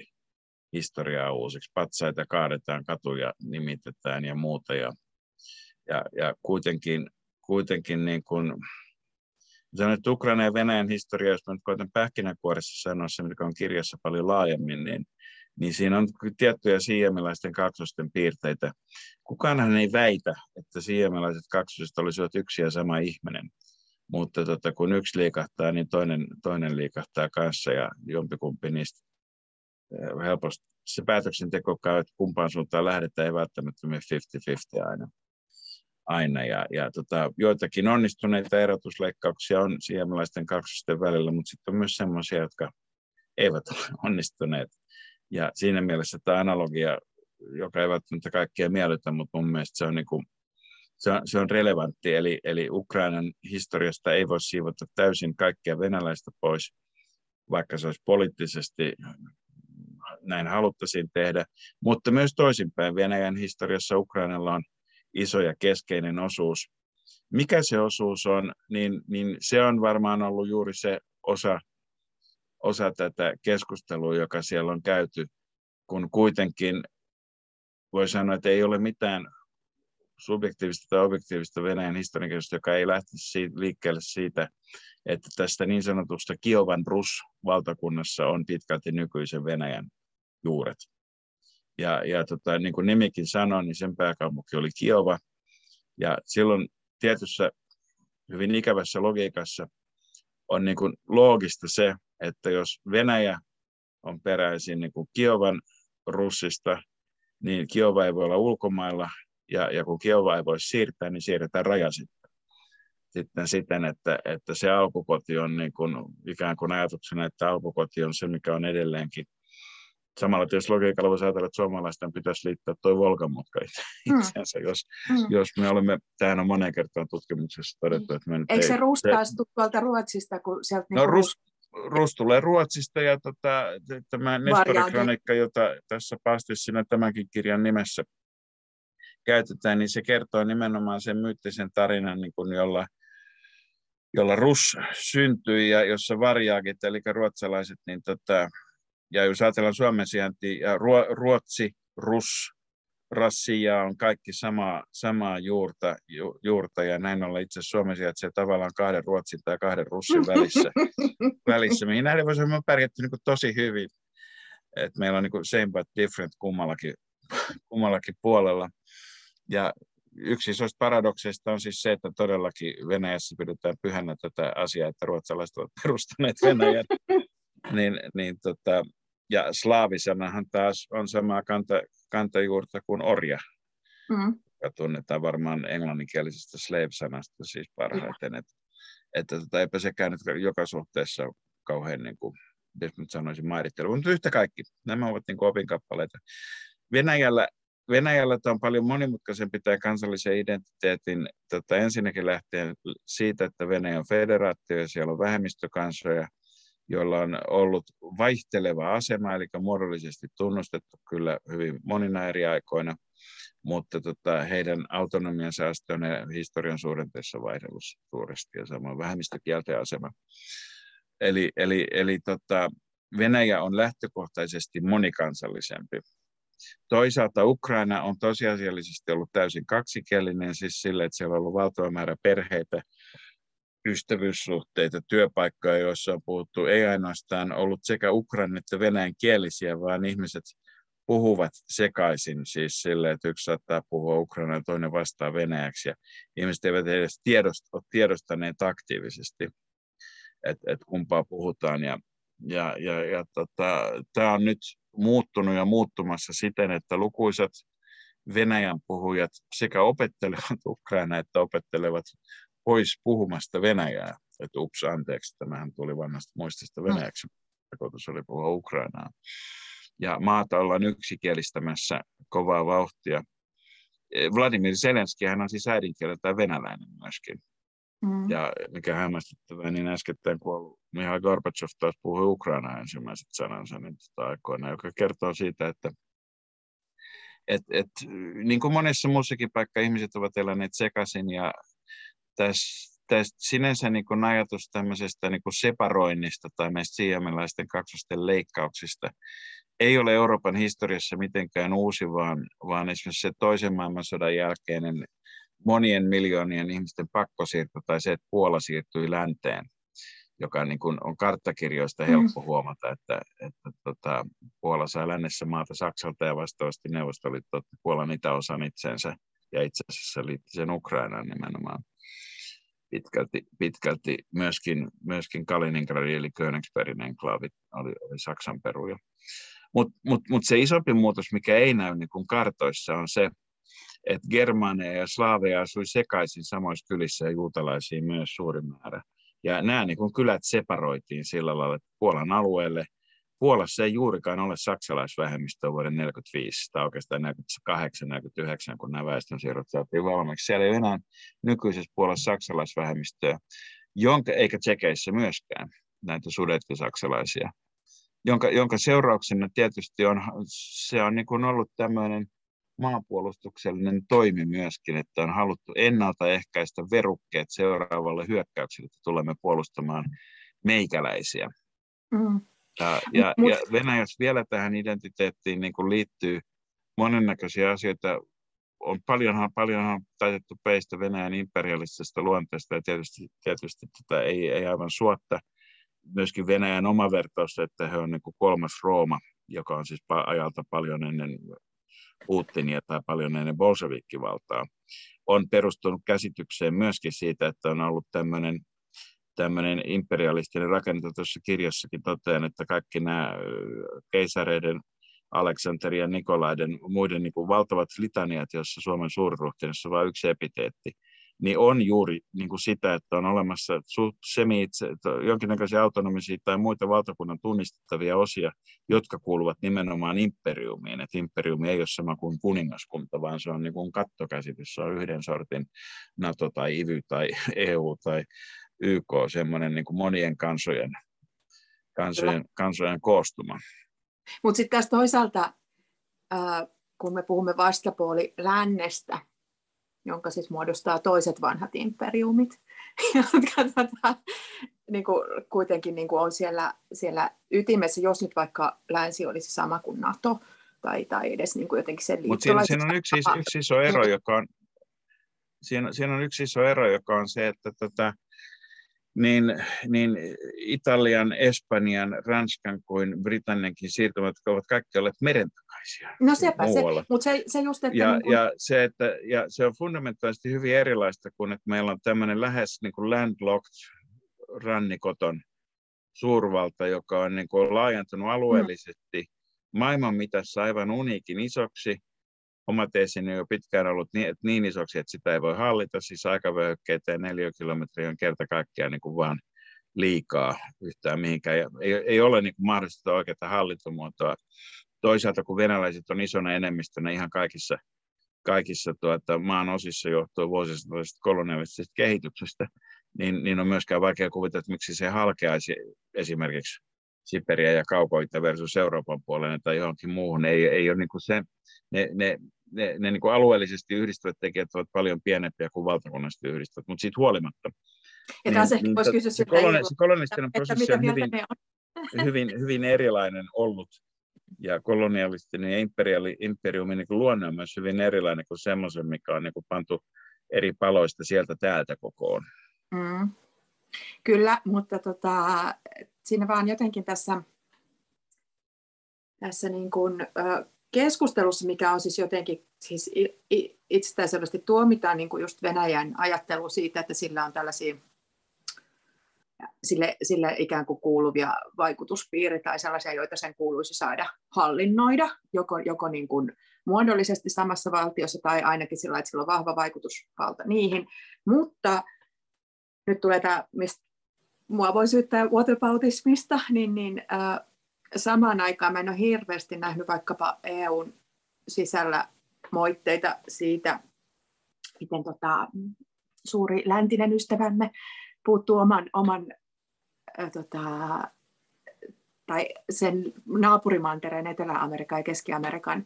historiaa uusiksi. Patsaita kaadetaan, katuja nimitetään ja muuta, ja, ja, ja kuitenkin, kuitenkin niin kuin, sanon, että Ukraina ja Venäjän historia, jos mä nyt koitan pähkinäkuoressa sanoa se, mikä on kirjassa paljon laajemmin, niin, niin siinä on tiettyjä siemiläisten kaksosten piirteitä. Kukaanhan ei väitä, että siemilaiset kaksoset olisivat yksi ja sama ihminen, mutta tota, kun yksi liikahtaa, niin toinen, toinen liikahtaa kanssa ja jompikumpi niistä helposti. Se päätöksenteko käy, että kumpaan suuntaan lähdetään, ei välttämättä mene 50-50 aina aina. Ja, ja tota, joitakin onnistuneita erotusleikkauksia on siemalaisten kaksosten välillä, mutta sitten on myös sellaisia, jotka eivät ole onnistuneet. Ja siinä mielessä tämä analogia, joka ei välttämättä kaikkia miellytä, mutta mun mielestä se on, niin kuin, se on, se on relevantti. Eli, eli Ukrainan historiasta ei voi siivota täysin kaikkia venäläistä pois, vaikka se olisi poliittisesti näin haluttaisiin tehdä, mutta myös toisinpäin. Venäjän historiassa Ukrainalla on iso ja keskeinen osuus. Mikä se osuus on, niin, niin se on varmaan ollut juuri se osa, osa tätä keskustelua, joka siellä on käyty, kun kuitenkin voi sanoa, että ei ole mitään subjektiivista tai objektiivista Venäjän historiankirjoitusta, joka ei lähtisi siitä, liikkeelle siitä, että tästä niin sanotusta Kiovan Rus-valtakunnassa on pitkälti nykyisen Venäjän juuret. Ja, ja tota, niin kuin nimikin sanoi, niin sen pääkaupunki oli Kiova. Ja silloin tietyssä hyvin ikävässä logiikassa on niin kuin loogista se, että jos Venäjä on peräisin niin kuin Kiovan russista, niin Kiova ei voi olla ulkomailla, ja, ja kun Kiova ei voi siirtää, niin siirretään raja sitten. Sitten siten, että, että se alkukoti on niin kuin, ikään kuin ajatuksena, että alkukoti on se, mikä on edelleenkin samalla tietysti logiikalla voisi ajatella, että suomalaisten pitäisi liittää tuo Volkamutka hmm. itseänsä, mm. jos, mm. jos me olemme, tähän on moneen kertaan tutkimuksessa todettu, että me nyt Eikö se rustaastu tuolta Ruotsista, kun sieltä... No, niin rus, rus tulee Ruotsista ja tota, tämä Nestorikronikka, jota tässä Pastissiinä tämänkin kirjan nimessä käytetään, niin se kertoo nimenomaan sen myyttisen tarinan, niin kuin jolla, jolla Rus syntyi ja jossa varjaakit, eli ruotsalaiset, niin tota, ja jos ajatellaan Suomen sijainti, ja Ruotsi, Rus, Rassia on kaikki sama, samaa juurta, ju, juurta, ja näin ollen itse Suomen sijaitsee tavallaan kahden Ruotsin tai kahden Russin välissä, välissä mihin näiden voisi olla pärjätty niin tosi hyvin. Et meillä on niin kuin same but different kummallakin, kummallakin puolella. Ja yksi isoista paradokseista on siis se, että todellakin Venäjässä pidetään pyhänä tätä asiaa, että ruotsalaiset ovat perustaneet Venäjän. niin, niin tota, ja slaavisanahan taas on samaa kanta, kantajuurta kuin orja, mm. joka tunnetaan varmaan englanninkielisestä slave-sanasta siis parhaiten. Että, että tota, eipä sekään nyt joka suhteessa ole kauhean, niin kuin, jos nyt sanoisin, määrittely. Mutta yhtä kaikki, nämä ovat niin opinkappaleita. Venäjällä Venäjällä tämä on paljon monimutkaisempi tämä kansallisen identiteetin tota, ensinnäkin lähtien siitä, että Venäjä on federaatio ja siellä on vähemmistökansoja, joilla on ollut vaihteleva asema, eli muodollisesti tunnustettu kyllä hyvin monina eri aikoina, mutta tota, heidän autonomiansa aste on historian suurenteessa vaihdellut suuresti ja samoin vähemmistökielten asema. Eli, eli, eli tota, Venäjä on lähtökohtaisesti monikansallisempi. Toisaalta Ukraina on tosiasiallisesti ollut täysin kaksikielinen, siis sille, että siellä on ollut valtava määrä perheitä, ystävyyssuhteita, työpaikkoja, joissa on puhuttu ei ainoastaan ollut sekä ukrainan että venäjän kielisiä, vaan ihmiset puhuvat sekaisin, siis sille, että yksi saattaa puhua ukrainaa ja toinen vastaa venäjäksi, ja ihmiset eivät edes tiedost, ole tiedostaneet aktiivisesti, että et kumpaa puhutaan, ja, ja, ja, ja tota, tämä on nyt muuttunut ja muuttumassa siten, että lukuisat Venäjän puhujat sekä opettelevat Ukraina että opettelevat pois puhumasta Venäjää. Että ups, anteeksi, tämähän tuli vanhasta muistista mm. venäjäksi. Tarkoitus oli puhua Ukrainaa. Ja maata ollaan yksikielistämässä kovaa vauhtia. E, Vladimir Zelenski, hän on siis äidinkieleltään venäläinen myöskin. Mm. Ja mikä hämmästyttävää, niin äskettäin kuollut Mihail Gorbachev taas puhui Ukrainaa ensimmäiset sanansa niin tota aikoina, joka kertoo siitä, että et, et, niin kuin monessa muussakin paikka ihmiset ovat eläneet sekaisin ja tässä tästä sinänsä niin kuin ajatus tämmöisestä niin kuin separoinnista tai meistä siamelaisten kaksosten leikkauksista ei ole Euroopan historiassa mitenkään uusi, vaan, vaan esimerkiksi se toisen maailmansodan jälkeinen monien miljoonien ihmisten pakkosiirto tai se, että Puola siirtyi länteen, joka niin kuin on karttakirjoista helppo mm. huomata, että, että tota, Puola sai lännessä maata Saksalta ja vastaavasti Neuvostoliitto otti Puolan itäosan itseensä ja itse asiassa liitti sen Ukrainaan nimenomaan pitkälti, pitkälti myöskin, myöskin Kaliningradin eli Königsbergin enklaavi oli, oli Saksan peruja. Mutta mut, mut se isompi muutos, mikä ei näy niin kuin kartoissa, on se, että germaaneja ja slaaveja asui sekaisin samoissa kylissä ja juutalaisia myös suuri määrä. Ja nämä niin kuin kylät separoitiin sillä lailla, että Puolan alueelle – Puolassa ei juurikaan ole saksalaisvähemmistöä vuoden 1945 tai oikeastaan 48-49, kun nämä väestönsiirrot saatiin valmiiksi. Siellä ei enää nykyisessä Puolassa saksalaisvähemmistöä, jonka, eikä tsekeissä myöskään näitä sudettisaksalaisia, jonka, jonka seurauksena tietysti on, se on niin kuin ollut tämmöinen maanpuolustuksellinen toimi myöskin, että on haluttu ennaltaehkäistä verukkeet seuraavalle hyökkäykselle, että tulemme puolustamaan meikäläisiä. Mm. Ja, ja, Mut... ja Venäjässä vielä tähän identiteettiin niin kuin liittyy monennäköisiä asioita. On paljonhan, paljonhan taitettu peistä Venäjän imperialistisesta luonteesta ja tietysti, tietysti tätä ei, ei aivan suotta. Myöskin Venäjän oma vertaus, että he on niin kuin kolmas Rooma, joka on siis ajalta paljon ennen Putinia tai paljon ennen bolshevikkivaltaa, on perustunut käsitykseen myöskin siitä, että on ollut tämmöinen tämmöinen imperialistinen rakenne. Tuossa kirjassakin totean, että kaikki nämä keisareiden, Aleksanterin ja Nikolaiden muiden niin kuin valtavat litaniat, joissa Suomen suurruhtinassa vain yksi epiteetti, niin on juuri niin kuin sitä, että on olemassa semi jonkinnäköisiä autonomisia tai muita valtakunnan tunnistettavia osia, jotka kuuluvat nimenomaan imperiumiin. Et imperiumi ei ole sama kuin kuningaskunta, vaan se on niin kuin kattokäsitys, se on yhden sortin NATO tai IVY tai EU tai YK, semmoinen niin kuin monien kansojen, kansojen, kansojen koostuma. Mutta sitten taas toisaalta, kun me puhumme vastapuoli lännestä, jonka siis muodostaa toiset vanhat imperiumit, jotka tota, niin kuin, kuitenkin niin kuin on siellä, siellä ytimessä, jos nyt vaikka länsi olisi sama kuin NATO, tai, tai edes niin kuin jotenkin sen Mutta siinä, siinä on yksi, yksi iso ero, joka on, siinä, siinä on yksi iso ero, joka on se, että tätä, niin, niin Italian, Espanjan, Ranskan kuin Britanniankin siirtymät ovat kaikki olleet merentakaisia. No sepä se, mutta se, se just, että... Ja, niin kuin... ja, se, että, ja se on fundamentaalisesti hyvin erilaista kuin, että meillä on tämmöinen lähes niin kuin landlocked rannikoton suurvalta, joka on niin kuin laajentunut alueellisesti mm. maailman mitassa aivan uniikin isoksi, oma teesini on jo pitkään ollut niin, että niin isoksi, että sitä ei voi hallita, siis aikavyöhykkeitä ja neliökilometriä on kerta kaikkiaan niin kuin vaan liikaa yhtään mihinkään. Ja ei, ei ole niin kuin mahdollista oikeaa hallintomuotoa. Toisaalta kun venäläiset on isona enemmistönä ihan kaikissa, kaikissa tuota, maan osissa johtuen vuosisatoisesta kolonialistisesta kehityksestä, niin, niin on myöskään vaikea kuvitella, että miksi se halkeaisi esimerkiksi Siperia ja kaukoita versus Euroopan puolelle tai johonkin muuhun. Ei, ei ole niin kuin se, ne, ne, ne, ne niin kuin alueellisesti yhdistyvät tekijät ovat paljon pienempiä kuin valtakunnallisesti yhdistyvät, mutta siitä huolimatta. Ja taas niin, ehkä niin, voisi kysyä koloni, se kolonistinen prosessi on hyvin, on. hyvin, hyvin erilainen ollut, ja kolonialistinen ja imperiali, imperiumin niin luonne on myös hyvin erilainen kuin semmoisen, mikä on niin kuin pantu eri paloista sieltä täältä kokoon. Mm. Kyllä, mutta tota, siinä vaan jotenkin tässä, tässä niin kuin, keskustelussa, mikä on siis jotenkin siis itsestään selvästi tuomitaan niin kuin just Venäjän ajattelu siitä, että sillä on tällaisia sille, sille ikään kuin kuuluvia vaikutuspiirejä tai sellaisia, joita sen kuuluisi saada hallinnoida, joko, joko niin kuin muodollisesti samassa valtiossa tai ainakin sillä, että sillä on vahva vaikutusvalta niihin. Mutta nyt tulee tämä, mistä mua voi syyttää whataboutismista, niin, niin äh, samaan aikaan mä en ole hirveästi nähnyt vaikkapa EUn sisällä moitteita siitä, miten tota, suuri läntinen ystävämme puuttuu oman, oman äh, tota, tai sen naapurimantereen Etelä-Amerikan ja Keski-Amerikan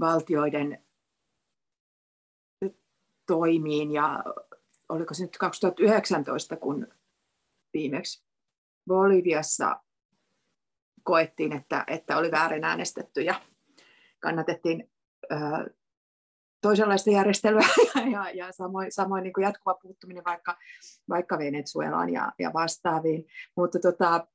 valtioiden toimiin. Ja oliko se nyt 2019, kun viimeksi Boliviassa koettiin, että, että oli väärin äänestetty ja kannatettiin ö, toisenlaista järjestelyä ja, ja, ja samoin, samoin niin kuin jatkuva puuttuminen vaikka, vaikka Venezuelaan ja, ja vastaaviin. Mutta tota,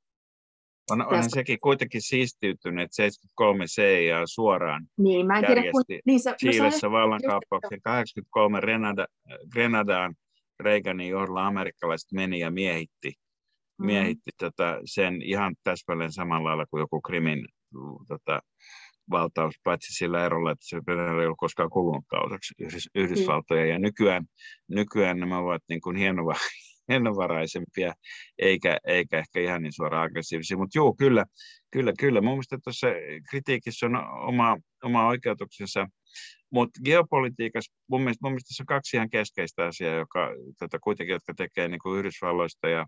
on, on tästä... sekin kuitenkin siistiytynyt, että 73 CIA suoraan niin, mä en tiedä, kun, niin se, Chiilessä no, vallankaappauksen 83 Grenada, Grenadaan Reaganin johdolla amerikkalaiset meni ja miehitti. Miehitti tota, sen ihan täsmälleen samalla lailla kuin joku Krimin tota, valtaus, paitsi sillä erolla, että se ei ollut koskaan kulunut kausaksi Yhdysvaltoja. Mm. Ja nykyään, nykyään nämä ovat niin kuin hienova, hienovaraisempia, eikä, eikä ehkä ihan niin suoraan aggressiivisia. Mutta joo, kyllä, kyllä, kyllä. Mun mielestä tuossa kritiikissä on oma, oma oikeutuksensa. Mutta geopolitiikassa mun mielestä, mun mielestä se on kaksi ihan keskeistä asiaa, joka tätä kuitenkin, jotka tekee niin kuin Yhdysvalloista ja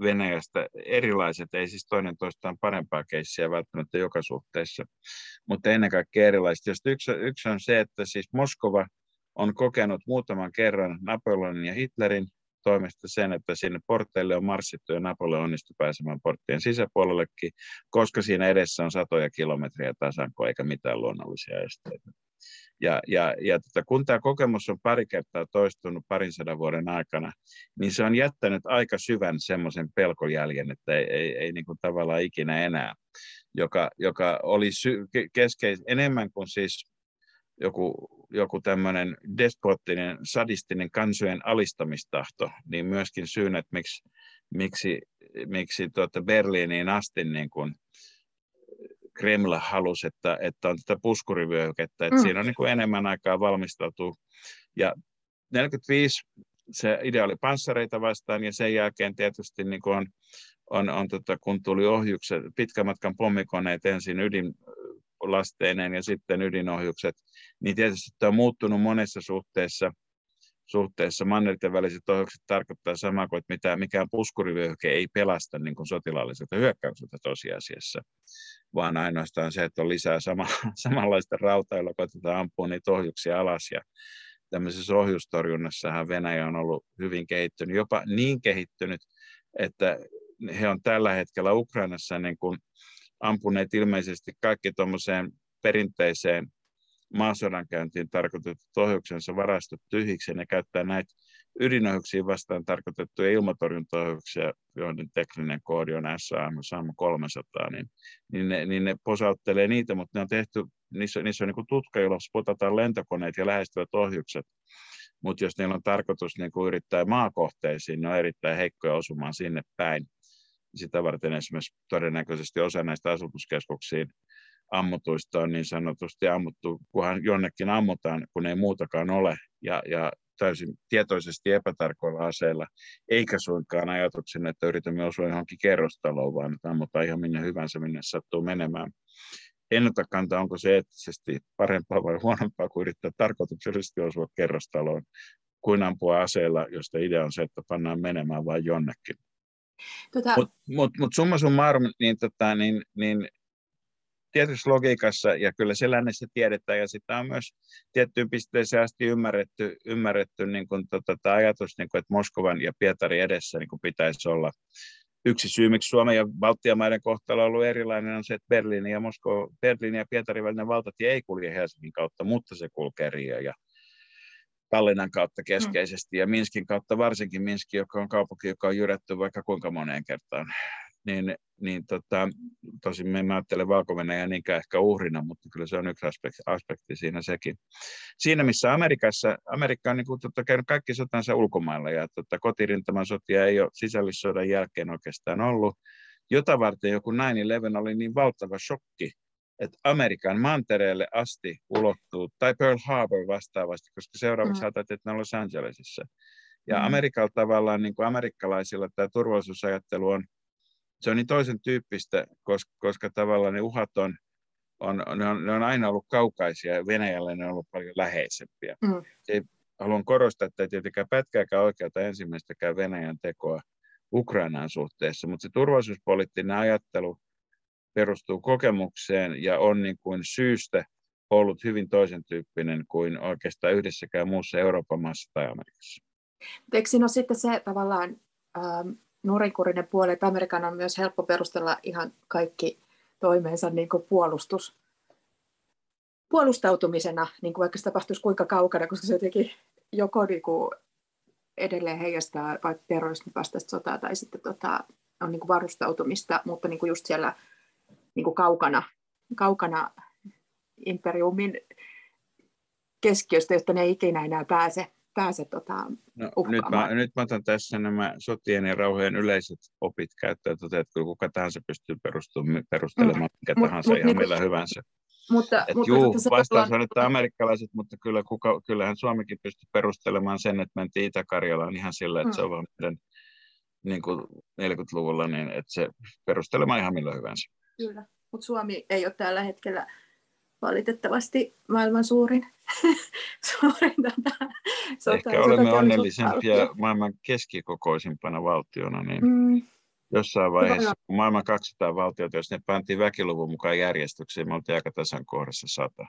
Venäjästä erilaiset, ei siis toinen toistaan parempaa keissiä välttämättä joka suhteessa, mutta ennen kaikkea erilaiset. Just yksi, yksi on se, että siis Moskova on kokenut muutaman kerran Napoleonin ja Hitlerin toimesta sen, että sinne porteille on marssittu ja Napoleon onnistui pääsemään porttien sisäpuolellekin, koska siinä edessä on satoja kilometriä tasanko eikä mitään luonnollisia esteitä. Ja, ja, ja tota, kun tämä kokemus on pari kertaa toistunut parin sadan vuoden aikana, niin se on jättänyt aika syvän semmoisen pelkojäljen, että ei, ei, ei niin kuin tavallaan ikinä enää, joka, joka oli sy- keskeis enemmän kuin siis joku, joku tämmöinen despottinen, sadistinen kansojen alistamistahto, niin myöskin syyn, että miksi, miksi, miksi tuota Berliiniin asti niin kuin Kreml halusi, että, että on tätä puskurivyöhykettä, että mm. siinä on niin kuin enemmän aikaa valmistautua. Ja 45 se idea oli panssareita vastaan ja sen jälkeen tietysti niin kuin on, on, on tota, kun tuli ohjukset, pitkän matkan pommikoneet ensin ydinlasteineen ja sitten ydinohjukset, niin tietysti tämä on muuttunut monessa suhteessa – suhteessa mannerten väliset ohjukset tarkoittaa samaa kuin, että mitä, mikään puskurivyöhyke ei pelasta niin kuin sotilaalliselta hyökkäykseltä tosiasiassa, vaan ainoastaan se, että on lisää sama, samanlaista rautaa, jolla koitetaan ampua niitä ohjuksia alas. Ja tämmöisessä ohjustorjunnassahan Venäjä on ollut hyvin kehittynyt, jopa niin kehittynyt, että he on tällä hetkellä Ukrainassa niin kuin ampuneet ilmeisesti kaikki tuommoiseen perinteiseen maasodankäyntiin tarkoitetut ohjuksensa varastot tyhjiksi ja ne käyttää näitä ydinohjuksiin vastaan tarkoitettuja ilmatorjuntaohjuksia, joiden tekninen koodi on SAM, SAM 300, niin, niin, ne, niin ne posauttelee niitä, mutta ne on tehty, niissä, niissä on niin tutka, jolla spotataan lentokoneet ja lähestyvät ohjukset, mutta jos niillä on tarkoitus niin kuin yrittää maakohteisiin, ne on erittäin heikkoja osumaan sinne päin. Sitä varten esimerkiksi todennäköisesti osa näistä asutuskeskuksiin ammutuista on niin sanotusti ammuttu, kunhan jonnekin ammutaan, kun ei muutakaan ole, ja, ja täysin tietoisesti epätarkoilla aseilla, eikä suinkaan ajatuksen, että yritämme osua johonkin kerrostaloon, vaan että ammutaan ihan minne hyvänsä, minne sattuu menemään. En ota kantaa, onko se eettisesti parempaa vai huonompaa kuin yrittää tarkoituksellisesti osua kerrostaloon, kuin ampua aseella, josta idea on se, että pannaan menemään vain jonnekin. Tota... Mutta mut, mut summa summarum, niin, tota, niin, niin tietyssä logiikassa, ja kyllä se lännessä tiedetään, ja sitä on myös tiettyyn pisteeseen asti ymmärretty, ymmärretty niin kuin, tota, tämä ajatus, niin kuin, että Moskovan ja Pietarin edessä niin kuin pitäisi olla yksi syy, miksi Suomen ja Baltian maiden kohtalo on ollut erilainen, on se, että Berliini ja, Mosko, Berliini ja Pietarin välinen valtatie ei kulje Helsingin kautta, mutta se kulkee Rio ja Tallinnan kautta keskeisesti ja Minskin kautta varsinkin Minski, joka on kaupunki, joka on jyrätty vaikka kuinka moneen kertaan niin, niin tota, tosin me emme ajattele valko niinkään ehkä uhrina, mutta kyllä se on yksi aspekti, aspekti siinä sekin. Siinä missä Amerikassa, Amerikka on niin kuin, tota, käynyt kaikki sotansa ulkomailla ja tota, kotirintaman sotia ei ole sisällissodan jälkeen oikeastaan ollut, jota varten joku 9-11 oli niin valtava shokki, että Amerikan mantereelle asti ulottuu, tai Pearl Harbor vastaavasti, koska seuraavaksi mm. että ne Los Angelesissa. Ja mm. Amerikalla tavallaan, niin kuin amerikkalaisilla tämä turvallisuusajattelu on se on niin toisen tyyppistä, koska, koska tavallaan ne uhat on, on, ne on, ne on aina ollut kaukaisia ja Venäjällä ne on ollut paljon läheisempiä. Mm. Se, haluan korostaa, että ei tietenkään pätkääkään oikeutta ensimmäistäkään Venäjän tekoa Ukrainaan suhteessa, mutta se turvallisuuspoliittinen ajattelu perustuu kokemukseen ja on niin kuin syystä ollut hyvin toisen tyyppinen kuin oikeastaan yhdessäkään muussa Euroopan maassa tai Amerikassa. Eikö siinä ole sitten se tavallaan ähm, nurinkurinen puoli, että Amerikan on myös helppo perustella ihan kaikki toimeensa niin kuin puolustus, puolustautumisena, niin kuin vaikka se tapahtuisi kuinka kaukana, koska se jotenkin joko niin kuin edelleen heijastaa vaikka terrorismin vastaista sotaa tai sitten tota, on niin kuin varustautumista, mutta niin kuin just siellä niin kuin kaukana, kaukana imperiumin keskiöstä, josta ne ei ikinä enää pääse, pääse tota, no, nyt, mä, nyt mä otan tässä nämä sotien ja rauhojen yleiset opit käyttöön, että kuka tahansa pystyy perustelemaan mm. mikä mut, tahansa mut, ihan niin millä hyvänsä. Mutta, Et mutta juu, vastaus on, että amerikkalaiset, mutta kyllä, kuka, kyllähän Suomikin pystyy perustelemaan sen, että mentiin Itä-Karjalaan ihan sillä, että mm. se on vaan meidän niin kuin 40-luvulla, niin että se perustelemaan ihan millä hyvänsä. Kyllä, mutta Suomi ei ole tällä hetkellä valitettavasti maailman suurin, suurin tota, sota, Ehkä olemme onnellisempia maailman keskikokoisimpana valtiona, niin mm. jossain vaiheessa, kun maailman 200 valtiota, jos ne pantiin väkiluvun mukaan järjestykseen, me oltiin aika tasan kohdassa sata.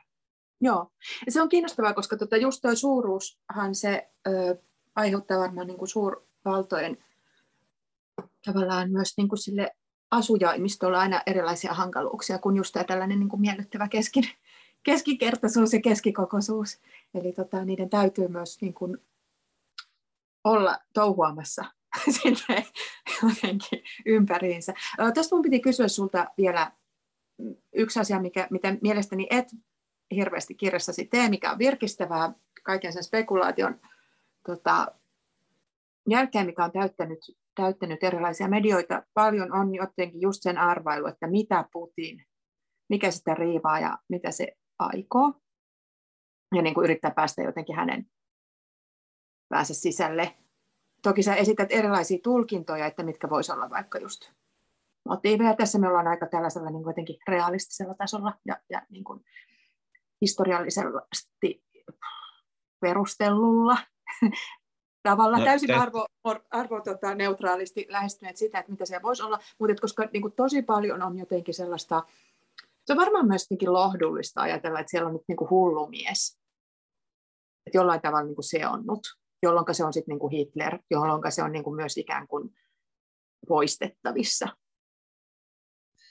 Joo, ja se on kiinnostavaa, koska tota, just tuo suuruushan se ö, aiheuttaa varmaan niin kuin suurvaltojen tavallaan myös niin kuin sille asujaimistolla aina erilaisia hankaluuksia kuin just tämä tällainen niin kuin miellyttävä keskin, keskikertaisuus ja keskikokoisuus. Eli tota, niiden täytyy myös niin kuin olla touhuamassa sitten jotenkin ympäriinsä. Tästä minun piti kysyä sinulta vielä yksi asia, mikä, mitä mielestäni et hirveästi kirjassasi tee, mikä on virkistävää kaiken sen spekulaation tota, jälkeen, mikä on täyttänyt täyttänyt erilaisia medioita, paljon on jotenkin just sen arvailu, että mitä Putin, mikä sitä riivaa ja mitä se aikoo. Ja niin kuin yrittää päästä jotenkin hänen päänsä sisälle. Toki sä esität erilaisia tulkintoja, että mitkä voisi olla vaikka just motiiveja. Tässä me ollaan aika tällaisella niin jotenkin realistisella tasolla ja, ja niin kuin historiallisesti perustellulla tavalla no, täysin tästä... arvo, arvo tota, neutraalisti lähestyneet sitä, että mitä siellä voisi olla, mutta koska niin kuin, tosi paljon on jotenkin sellaista, se on varmaan myös lohdullista ajatella, että siellä on nyt niin kuin hullu mies, että jollain tavalla niin kuin se on nyt, jolloin se on sitten niin kuin Hitler, jolloin se on niin kuin myös ikään kuin poistettavissa.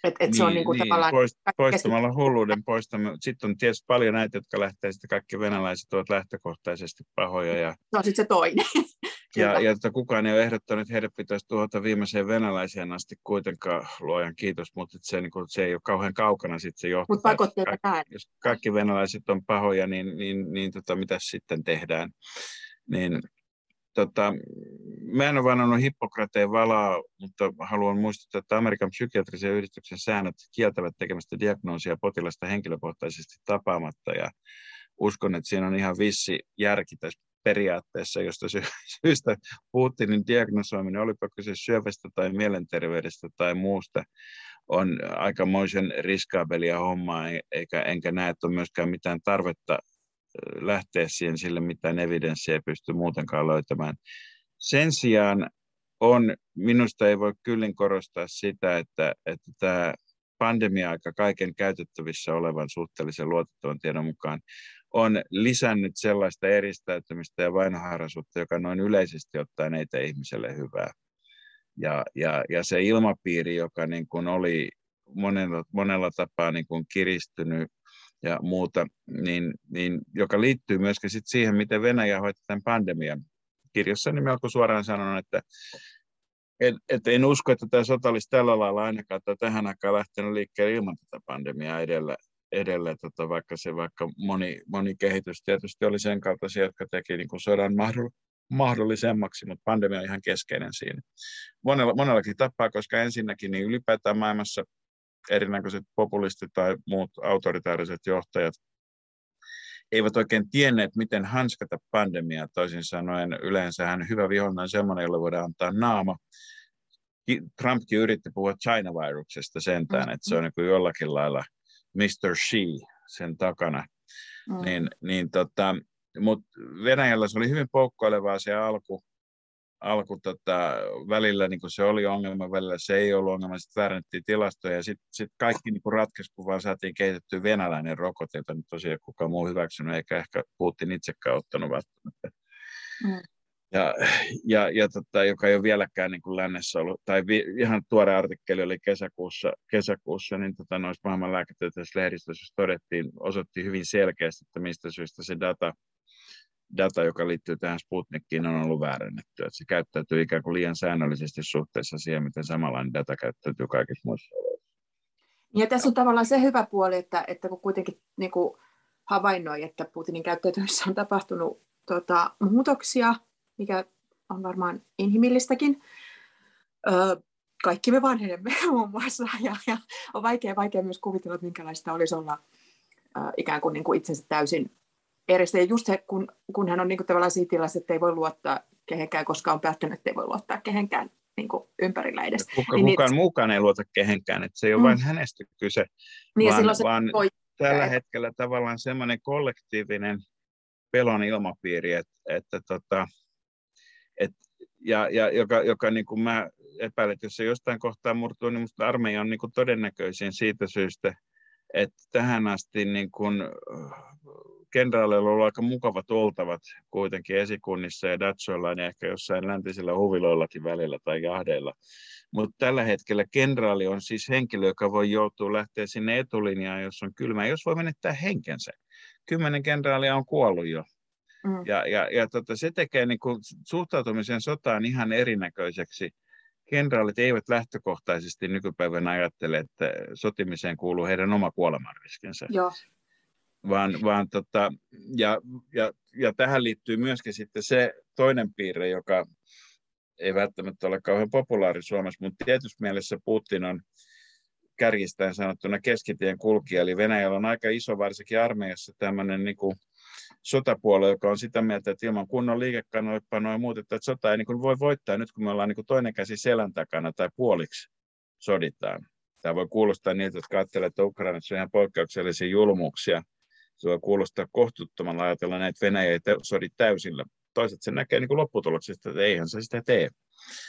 Et, et niin, se on niin, niin, tavallaan... Poist, poistamalla hulluuden poistamalla. Sitten on tietysti paljon näitä, jotka lähtee, sitten kaikki venäläiset ovat lähtökohtaisesti pahoja. Ja, se on sitten se toinen. ja, ja että kukaan ei ole ehdottanut, että heidät pitäisi tuhota viimeiseen venäläiseen asti kuitenkaan, luojan kiitos, mutta se, niin kuin, se ei ole kauhean kaukana sitten se johtaa. Mutta pakotteita kaikki, Jos kaikki venäläiset on pahoja, niin, niin, niin tota, mitä sitten tehdään? Niin tota, mä en ole vannannut Hippokrateen valaa, mutta haluan muistuttaa, että Amerikan psykiatrisen yhdistyksen säännöt kieltävät tekemästä diagnoosia potilasta henkilökohtaisesti tapaamatta ja uskon, että siinä on ihan vissi järki tässä periaatteessa, josta syystä Putinin diagnosoiminen, olipa kyse syövästä tai mielenterveydestä tai muusta, on aikamoisen riskaabelia hommaa, e-, eikä, enkä näe, että on myöskään mitään tarvetta lähteä siihen sille mitään evidenssiä ei pysty muutenkaan löytämään. Sen sijaan on, minusta ei voi kyllin korostaa sitä, että, että tämä pandemia-aika kaiken käytettävissä olevan suhteellisen luotettavan tiedon mukaan on lisännyt sellaista eristäytymistä ja vainoharraisuutta, joka noin yleisesti ottaen ei tee ihmiselle hyvää. Ja, ja, ja se ilmapiiri, joka niin kuin oli monella, monella tapaa niin kuin kiristynyt ja muuta, niin, niin, joka liittyy myöskin sit siihen, miten Venäjä hoitaa tämän pandemian. Kirjassani melko suoraan sanon, että et, et en usko, että tämä sota olisi tällä lailla ainakaan tai tähän aikaan lähtenyt liikkeelle ilman tätä pandemiaa edellä, edellä tota, vaikka se vaikka moni, moni kehitys tietysti oli sen kaltaisia, jotka teki niin kuin sodan mahdollisemmaksi, mutta pandemia on ihan keskeinen siinä. Monella, monellakin tapaa, koska ensinnäkin niin ylipäätään maailmassa erinäköiset populistit tai muut autoritaariset johtajat eivät oikein tienneet, miten hanskata pandemiaa. Toisin sanoen yleensähän hyvä vihollinen on sellainen, jolle voidaan antaa naama. Trumpkin yritti puhua China-viruksesta sentään, mm-hmm. että se on niin jollakin lailla Mr. She sen takana. Mm. Niin, niin tota, Mutta Venäjällä se oli hyvin poukkoilevaa se alku, alku tota, välillä niin se oli ongelma, välillä se ei ollut ongelma, sitten väärennettiin tilastoja ja sitten sit kaikki niin ratkesi, kun vaan saatiin kehitetty venäläinen rokote, jota nyt tosiaan kukaan muu hyväksynyt, eikä ehkä Putin itsekään ottanut välttämättä. Mm. ja, ja, ja tota, joka ei ole vieläkään niin kuin lännessä ollut, tai vi, ihan tuore artikkeli oli kesäkuussa, kesäkuussa niin tota, noissa maailman lääketieteellisessä lehdistössä todettiin, osoitti hyvin selkeästi, että mistä syystä se data, data, joka liittyy tähän Sputnikkiin, on ollut väärennetty. Että se käyttäytyy ikään kuin liian säännöllisesti suhteessa siihen, miten samanlainen data käyttäytyy kaikissa muissa. Ja tässä on tavallaan se hyvä puoli, että, että kun kuitenkin niin kuin havainnoi, että Putinin käyttäytymisessä on tapahtunut tota, muutoksia, mikä on varmaan inhimillistäkin. Öö, kaikki me vanhenemme muun muassa, ja, ja on vaikea, vaikea myös kuvitella, että minkälaista olisi olla ikään kuin, niin kuin itsensä täysin eristä. Ja just se, kun, kun hän on niin kuin tavallaan siinä tilassa, että ei voi luottaa kehenkään, koska on päättänyt, että ei voi luottaa kehenkään niin kuin ympärillä edes. Kuka, niin kukaan niitä... muukaan ei luota kehenkään, että se ei ole mm. vain hänestä kyse, niin, vaan, se vaan voi... tällä hetkellä tavallaan semmoinen kollektiivinen pelon ilmapiiri, että, että tota, et, ja, ja joka, joka niin kuin mä epäilen, että jos se jostain kohtaa murtuu, niin minusta armeija on niin kuin todennäköisin siitä syystä, että tähän asti niin kuin, kenraaleilla on ollut aika mukavat oltavat kuitenkin esikunnissa ja Datsoilla ja ehkä jossain läntisillä huviloillakin välillä tai jahdeilla. Mutta tällä hetkellä kenraali on siis henkilö, joka voi joutua lähteä sinne etulinjaan, jos on kylmä, jos voi menettää henkensä. Kymmenen kenraalia on kuollut jo Mm. Ja, ja, ja tota, se tekee niin kuin suhtautumisen sotaan ihan erinäköiseksi. Kenraalit eivät lähtökohtaisesti nykypäivänä ajattele, että sotimiseen kuuluu heidän oma kuolemanriskinsä. Joo. Vaan, vaan tota, ja, ja, ja tähän liittyy myöskin sitten se toinen piirre, joka ei välttämättä ole kauhean populaari Suomessa, mutta tietyssä mielessä Putin on kärjistäen sanottuna keskitien kulkija, eli Venäjällä on aika iso, varsinkin armeijassa, tämmöinen niin kuin sotapuolue, joka on sitä mieltä, että ilman kunnon liikekannallepanoa ja muuta, että sota ei niin kuin voi voittaa nyt, kun me ollaan niin kuin toinen käsi selän takana tai puoliksi soditaan. Tämä voi kuulostaa niiltä, jotka ajattelevat, että Ukrainassa on ihan poikkeuksellisia julmuuksia. Se voi kuulostaa kohtuuttomalla ajatella näitä Venäjä ei sodi täysillä. Toiset se näkee niin kuin lopputuloksesta, että eihän se sitä tee.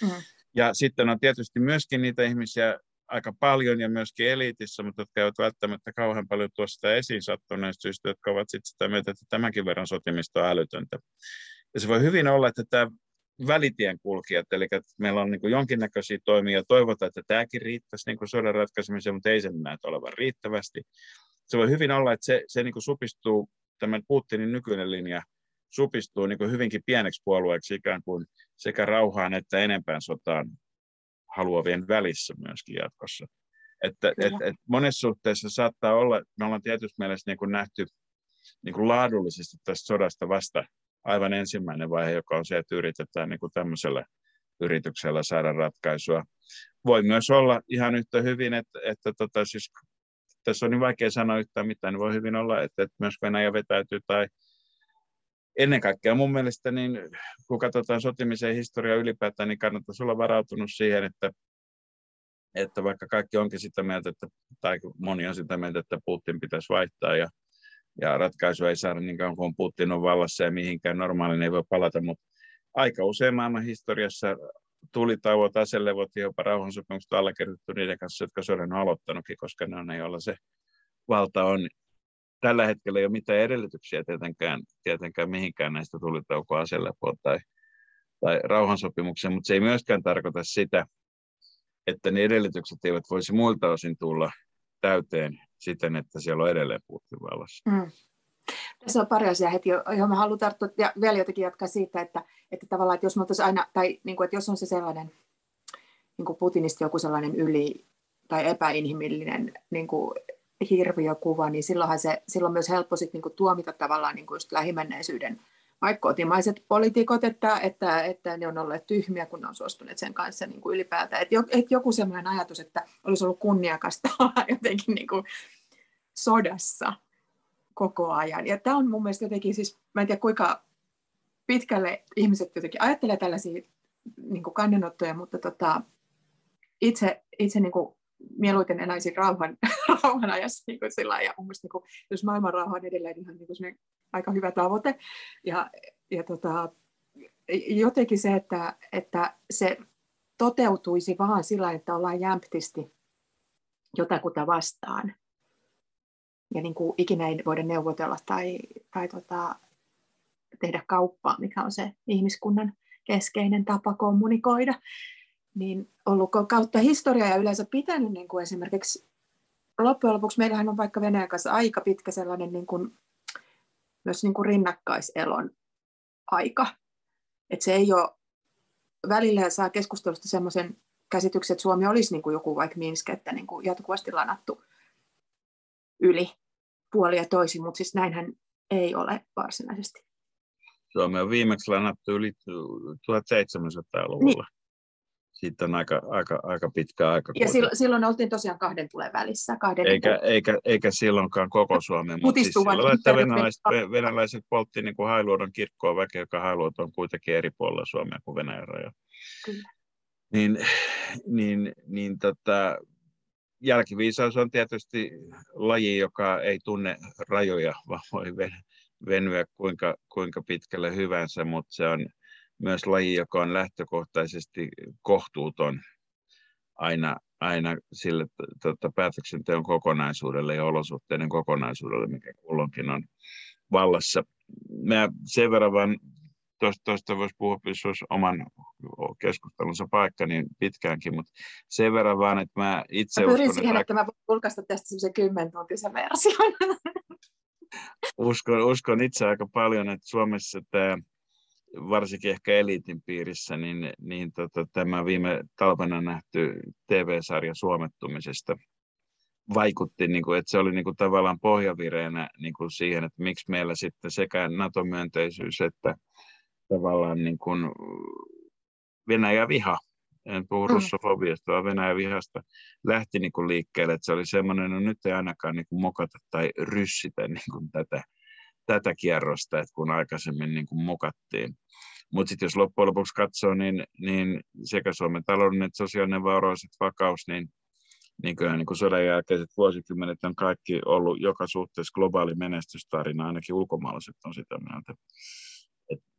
Mm. Ja sitten on tietysti myöskin niitä ihmisiä, aika paljon ja myöskin eliitissä, mutta jotka eivät välttämättä kauhean paljon tuosta sitä esiin sattuneista syistä, jotka ovat sitten sitä mieltä, että tämänkin verran sotimista on älytöntä. Ja se voi hyvin olla, että tämä välitien kulkijat, eli että meillä on niin kuin jonkinnäköisiä toimia, toivotaan, että tämäkin riittäisi niin kuin sodan ratkaisemiseen, mutta ei sen näytä olevan riittävästi. Se voi hyvin olla, että se, se niin kuin supistuu, tämän Putinin nykyinen linja supistuu niin kuin hyvinkin pieneksi puolueeksi ikään kuin sekä rauhaan että enempään sotaan haluavien välissä myöskin jatkossa. Että et, et monessa suhteessa saattaa olla, me ollaan tietysti mielessä niin kuin nähty niin kuin laadullisesti tästä sodasta vasta aivan ensimmäinen vaihe, joka on se, että yritetään niin kuin tämmöisellä yrityksellä saada ratkaisua. Voi myös olla ihan yhtä hyvin, että, että tota, siis, tässä on niin vaikea sanoa yhtään mitään, niin voi hyvin olla, että, että myös Venäjä vetäytyy tai ennen kaikkea mun mielestä, niin kun katsotaan sotimisen historiaa ylipäätään, niin kannattaisi olla varautunut siihen, että, että vaikka kaikki onkin sitä mieltä, että, tai moni on sitä mieltä, että Putin pitäisi vaihtaa ja, ja ratkaisu ei saada niin kauan kuin Putin on vallassa ja mihinkään normaalin ei voi palata, mutta aika usein maailman historiassa tulitauot, aselevot ja jopa rauhansopimukset allekirjoitettu niiden kanssa, jotka sodan on aloittanutkin, koska ne on joilla se valta on tällä hetkellä ei ole mitään edellytyksiä tietenkään, tietenkään mihinkään näistä tulitaukoa aselepoon tai, tai rauhansopimukseen, mutta se ei myöskään tarkoita sitä, että ne edellytykset eivät voisi muilta osin tulla täyteen siten, että siellä on edelleen Putin. Mm. Tässä on pari asiaa heti, johon mä haluan tarttua. Ja vielä jotenkin jatkaa siitä, että, että tavallaan, että jos me aina, tai niin kuin, että jos on se sellainen niin kuin Putinista joku sellainen yli tai epäinhimillinen niin kuin hirviökuva, niin silloinhan se, silloin myös helppo sit niinku tuomita tavallaan niinku just lähimenneisyyden. Vaikka kotimaiset poliitikot, että, että, että ne on olleet tyhmiä, kun ne on suostuneet sen kanssa niin kuin ylipäätään. Että et joku sellainen ajatus, että olisi ollut kunniakasta olla jotenkin niin kuin sodassa koko ajan. Ja tämä on mun mielestä jotenkin siis, mä en tiedä kuinka pitkälle ihmiset jotenkin ajattelee tällaisia niin kuin kannanottoja, mutta tota, itse, itse niin kuin mieluiten eläisin rauhan, rauhan ajassa niin kuin sillä ja mun mielestä, niin kuin, jos maailman rauha on edelleen ihan niin kuin aika hyvä tavoite. Ja, ja tota, jotenkin se, että, että se toteutuisi vaan sillä, että ollaan jämptisti jotakuta vastaan. Ja niin kuin ikinä ei voida neuvotella tai, tai tota, tehdä kauppaa, mikä on se ihmiskunnan keskeinen tapa kommunikoida, niin ollut kautta historiaa ja yleensä pitänyt niin kuin esimerkiksi loppujen lopuksi meillähän on vaikka Venäjän kanssa aika pitkä sellainen niin kuin, myös niin kuin rinnakkaiselon aika. Että se ei ole, välillä saa keskustelusta semmoisen käsityksen, että Suomi olisi niin kuin joku vaikka Minsk, että niin kuin jatkuvasti lanattu yli puoli ja toisin, mutta siis näinhän ei ole varsinaisesti. Suomi on viimeksi lanattu yli 1700-luvulla. Niin. Siitä on aika, aika, aika pitkä aika. Ja silloin, silloin oltiin tosiaan kahden tulen välissä. Kahden eikä, eikä, eikä silloinkaan koko Suomi, mutta siis silloin, että venäläiset, venäläiset poltti niin kuin Hailuodon kirkkoa väkeä, joka Hailuodon on kuitenkin eri puolilla Suomea kuin Venäjän raja. Kyllä. Niin, niin, niin tota, jälkiviisaus on tietysti laji, joka ei tunne rajoja, vaan voi venyä kuinka, kuinka pitkälle hyvänsä, mutta se on myös laji, joka on lähtökohtaisesti kohtuuton aina, aina sille tota, päätöksenteon kokonaisuudelle ja olosuhteiden kokonaisuudelle, mikä kulloinkin on vallassa. Mä sen verran vaan tuosta voisi puhua, jos olisi oman keskustelunsa paikka niin pitkäänkin, mutta sen verran vaan, että mä itse mä uskon... siihen, että, että mä voin julkaista tästä semmoisen kymmentuntisen version. uskon, uskon itse aika paljon, että Suomessa tämä varsinkin ehkä eliitin piirissä, niin, niin tota, tämä viime talvena nähty TV-sarja suomettumisesta vaikutti, niin kuin, että se oli niin kuin, tavallaan pohjavireenä niin kuin siihen, että miksi meillä sitten sekä NATO-myönteisyys että tavallaan niin kuin Venäjä-viha, en puhu mm. russofobiasta, vaan Venäjä-vihasta, lähti niin kuin liikkeelle, että se oli semmoinen, no nyt ei ainakaan niin kuin mokata tai ryssitä niin kuin tätä, tätä kierrosta, että kun aikaisemmin niin kuin mokattiin. Mutta sitten jos loppujen lopuksi katsoo, niin, niin sekä Suomen taloudellinen että sosiaalinen vauraus että vakaus, niin, niin kyllä niin kuin sodan jälkeiset vuosikymmenet on kaikki ollut joka suhteessa globaali menestystarina, ainakin ulkomaalaiset on sitä mieltä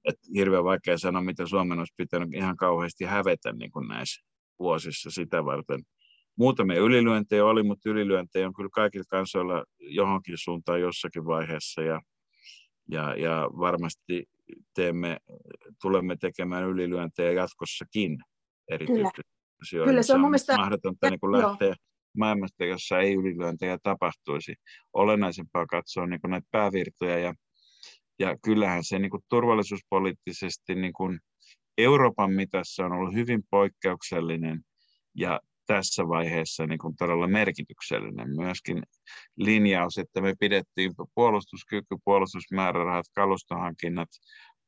et, et hirveän vaikea sanoa, mitä Suomen olisi pitänyt ihan kauheasti hävetä niin kuin näissä vuosissa sitä varten. Muutamia ylilyöntejä oli, mutta ylilyöntejä on kyllä kaikilla kansoilla johonkin suuntaan jossakin vaiheessa ja, ja, ja varmasti teemme, tulemme tekemään ylilyöntejä jatkossakin erityisesti. Kyllä. Kyllä se on mun mielestä... mahdotonta niin kuin lähteä maailmasta, jossa ei ylilyöntejä tapahtuisi. Olennaisempaa katsoa niin kuin näitä päävirtoja ja ja kyllähän se niin kuin turvallisuuspoliittisesti niin kuin Euroopan mitassa on ollut hyvin poikkeuksellinen ja tässä vaiheessa niin kuin todella merkityksellinen. Myöskin linjaus, että me pidettiin puolustuskyky, puolustusmäärärahat, kalustohankinnat,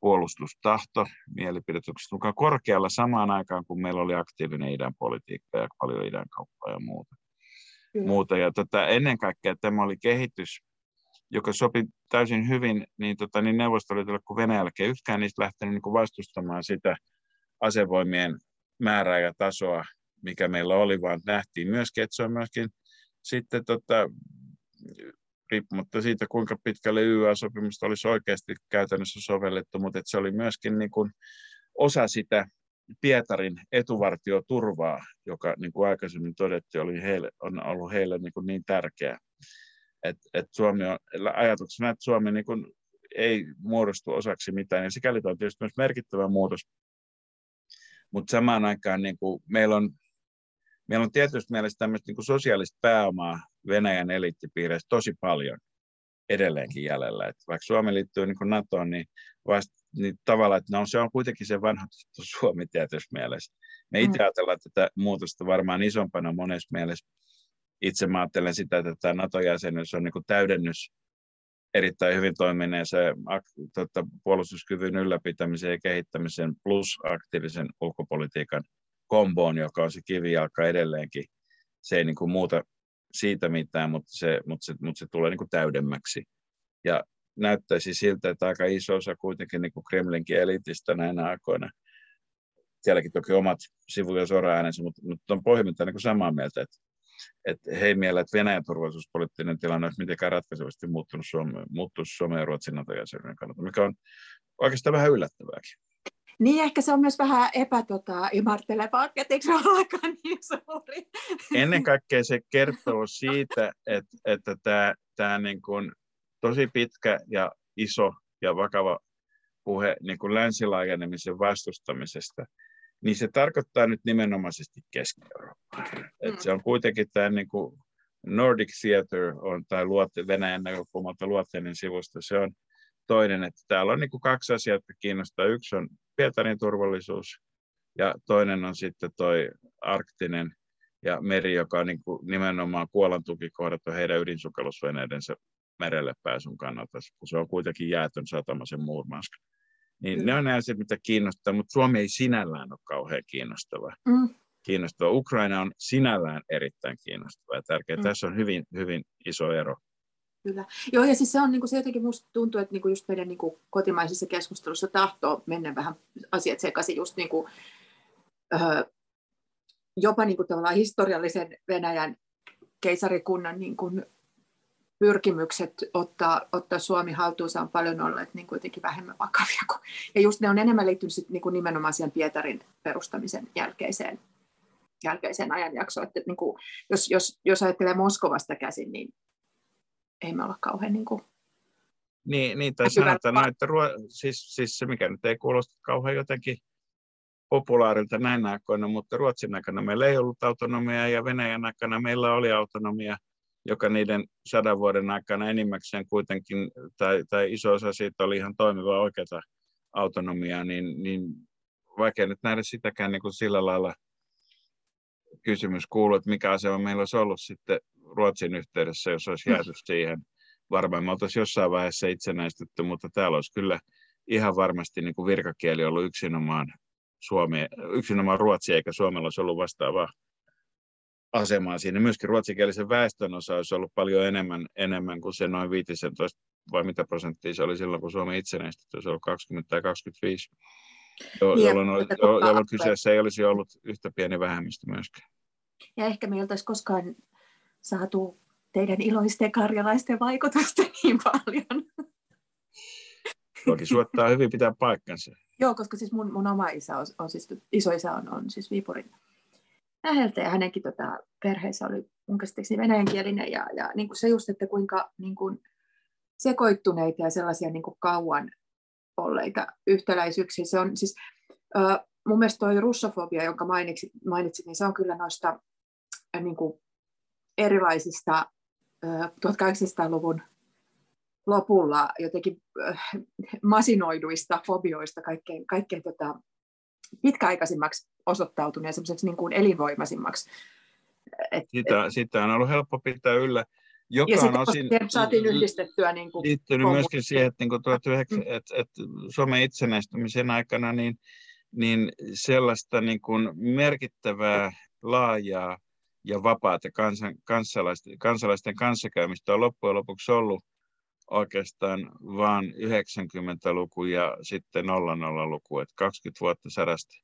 puolustustahto mielipidetukset mukaan korkealla samaan aikaan, kun meillä oli aktiivinen idän politiikka ja paljon idän kauppaa ja muuta. muuta. Ja tota, ennen kaikkea tämä oli kehitys, joka sopi täysin hyvin niin, tota, niin Neuvostoliitolle kuin Venäjällekin. Yksikään niistä lähtenyt niin vastustamaan sitä asevoimien määrää ja tasoa, mikä meillä oli, vaan nähtiin myöskin, että se on myöskin sitten tota, riippumatta siitä, kuinka pitkälle YA-sopimusta olisi oikeasti käytännössä sovellettu, mutta että se oli myöskin niin kuin osa sitä Pietarin etuvartioturvaa, joka niin kuin aikaisemmin todettiin, oli heille, on ollut heille niin, kuin niin tärkeä että et Suomi on ajatuksena, että Suomi niin kuin ei muodostu osaksi mitään, ja sikäli on tietysti myös merkittävä muutos. Mutta samaan aikaan niin kuin meillä, on, meillä on tietysti mielessä tämmöistä niin sosiaalista pääomaa Venäjän eliittipiireissä tosi paljon edelleenkin jäljellä. Et vaikka Suomi liittyy niin NATOon, niin, vasta, niin tavallaan, että no, se on kuitenkin se vanha Suomi tietysti mielessä. Me itse mm. ajatellaan tätä muutosta varmaan isompana monessa mielessä itse mä ajattelen sitä, että tämä NATO-jäsenyys on niin kuin täydennys erittäin hyvin toimineeseen tota, puolustuskyvyn ylläpitämisen ja kehittämisen plus aktiivisen ulkopolitiikan komboon, joka on se kivijalka edelleenkin. Se ei niin kuin muuta siitä mitään, mutta se, mutta se, mutta se tulee niin kuin täydemmäksi. Ja näyttäisi siltä, että aika iso osa kuitenkin niin kuin Kremlinkin elitistä näinä aikoina. Sielläkin toki omat sivu- ja mutta, mutta on pohjimmiltaan niin samaa mieltä, että että he ei miellä, että Venäjän turvallisuuspoliittinen tilanne olisi mitenkään ratkaisevasti muuttunut Suomeen, muuttunut Suomen ja Ruotsin NATO-jäsenyyden kannalta, mikä on oikeastaan vähän yllättävääkin. Niin, ehkä se on myös vähän epätota, imartelevaa, etteikö se olekaan niin suuri? Ennen kaikkea se kertoo siitä, että, että tämä, tämä niin kuin tosi pitkä ja iso ja vakava puhe niin kuin länsilaajenemisen vastustamisesta, niin se tarkoittaa nyt nimenomaisesti Keski-Eurooppaa. Mm. se on kuitenkin tämä niin kuin Nordic Theater on, tai Luotte, Venäjän näkökulmalta Luotteinen sivusto, se on toinen, että täällä on niin kuin kaksi asiaa, jotka kiinnostaa. Yksi on Pietarin turvallisuus ja toinen on sitten toi arktinen ja meri, joka on niin kuin nimenomaan kuolan tukikohdat on heidän ydinsukellusveneidensä merelle pääsyn kannalta, kun se on kuitenkin jäätön satama sen Murmansk. Niin ne on ne asiat, mitä kiinnostaa, mutta Suomi ei sinällään ole kauhean kiinnostava. Mm. kiinnostava. Ukraina on sinällään erittäin kiinnostava ja tärkeä. Mm. Tässä on hyvin, hyvin iso ero. Kyllä. Joo, ja siis se on niin kuin se jotenkin musta tuntuu, että niin kuin just meidän niin kuin kotimaisessa keskustelussa tahtoo mennä vähän asiat sekaisin just niin kuin, öö, jopa niin kuin tavallaan historiallisen Venäjän keisarikunnan niin kuin pyrkimykset ottaa, ottaa Suomi haltuunsa on paljon olleet niin kuin jotenkin vähemmän vakavia. Kuin, ja just ne on enemmän liittynyt sit niin kuin nimenomaan siihen Pietarin perustamisen jälkeiseen, jälkeiseen ajanjaksoon. Että niin kuin, jos, jos, jos ajattelee Moskovasta käsin, niin ei me olla kauhean niin kuin, niin, niin tai sanotaan näin, että ruo, siis, siis se mikä nyt ei kuulosta kauhean jotenkin populaarilta näin aikoina, mutta Ruotsin aikana meillä ei ollut autonomiaa ja Venäjän aikana meillä oli autonomia – joka niiden sadan vuoden aikana enimmäkseen kuitenkin, tai, tai iso osa siitä oli ihan toimiva oikeata autonomiaa, niin, niin vaikea nyt nähdä sitäkään niin kuin sillä lailla kysymys kuuluu, että mikä asema meillä olisi ollut sitten Ruotsin yhteydessä, jos olisi jääty siihen. Varmaan me oltaisiin jossain vaiheessa itsenäistetty, mutta täällä olisi kyllä ihan varmasti niin kuin virkakieli ollut yksinomaan, Suomi, yksinomaan Ruotsi, eikä Suomella olisi ollut vastaavaa asemaa siinä. Myöskin ruotsinkielisen väestön osa olisi ollut paljon enemmän, enemmän kuin se noin 15 vai mitä prosenttia se oli silloin, kun Suomi itsenäistetty, se oli 20 tai 25, jo, niin, jolloin, oli, jo, jolloin kyseessä ei olisi ollut yhtä pieni vähemmistö myöskään. Ja ehkä me ei oltaisi koskaan saatu teidän iloisten karjalaisten vaikutusta niin paljon. Toki suottaa hyvin pitää paikkansa. Joo, koska siis mun, mun oma isä on, on siis, isoisä on, on siis Viipurin läheltä ja hänenkin tota, perheessä oli mun käsittääkseni venäjänkielinen ja, ja niin kuin se just, että kuinka niin kuin sekoittuneita ja sellaisia niin kuin kauan olleita yhtäläisyyksiä. Se on siis, äh, mun mielestä toi russofobia, jonka mainitsit, mainitsit, niin se on kyllä noista äh, niin kuin erilaisista äh, 1800-luvun lopulla jotenkin masinoiduista fobioista kaikkein, kaikkein tota, pitkäaikaisimmaksi osoittautuneen semmoiseksi niin kuin elinvoimaisimmaksi. Et, sitä, et, sitä on ollut helppo pitää yllä. Joka ja on osin saatiin yhdistettyä niin kuin liittynyt myöskin siihen, että, niin kuin 19, mm. että, että Suomen itsenäistymisen aikana niin, niin sellaista niin kuin merkittävää, laajaa ja vapaata kansan, kansalaisten, kansalaisten kanssakäymistä on loppujen lopuksi ollut oikeastaan vain 90-luku ja sitten 00-luku, että 20 vuotta sadasta,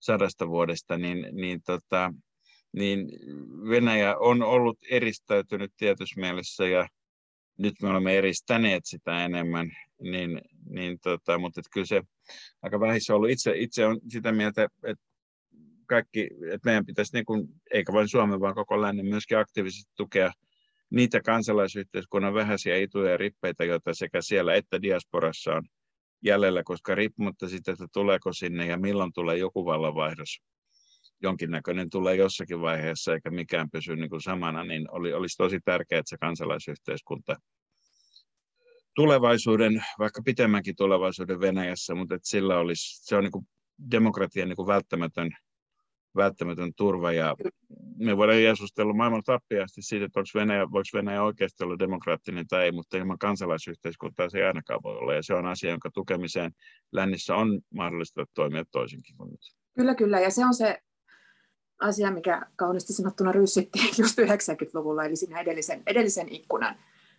sadasta vuodesta, niin, niin, tota, niin Venäjä on ollut eristäytynyt tietyssä mielessä ja nyt me olemme eristäneet sitä enemmän, niin, niin tota, mutta että kyllä se aika vähissä ollut. Itse, itse on sitä mieltä, että kaikki, että meidän pitäisi, niin kuin, eikä vain Suomen, vaan koko lännen myöskin aktiivisesti tukea niitä kansalaisyhteiskunnan vähäisiä ituja ja rippeitä, joita sekä siellä että diasporassa on jäljellä, koska riippumatta siitä, että tuleeko sinne ja milloin tulee joku vallanvaihdos, jonkinnäköinen tulee jossakin vaiheessa eikä mikään pysy niin kuin samana, niin oli, olisi tosi tärkeää, että se kansalaisyhteiskunta tulevaisuuden, vaikka pitemmänkin tulevaisuuden Venäjässä, mutta että sillä olisi, se on niin kuin demokratian niin kuin välttämätön välttämätön turva. Ja me voidaan keskustella maailman tappiasti siitä, että onko Venäjä, voiko Venäjä oikeasti olla demokraattinen tai ei, mutta ilman kansalaisyhteiskuntaa se ei ainakaan voi olla. Ja se on asia, jonka tukemiseen lännissä on mahdollista toimia toisinkin kuin nyt. Kyllä, kyllä. Ja se on se asia, mikä kauniisti sanottuna ryssittiin just 90-luvulla, eli siinä edellisen, edellisen ikkunan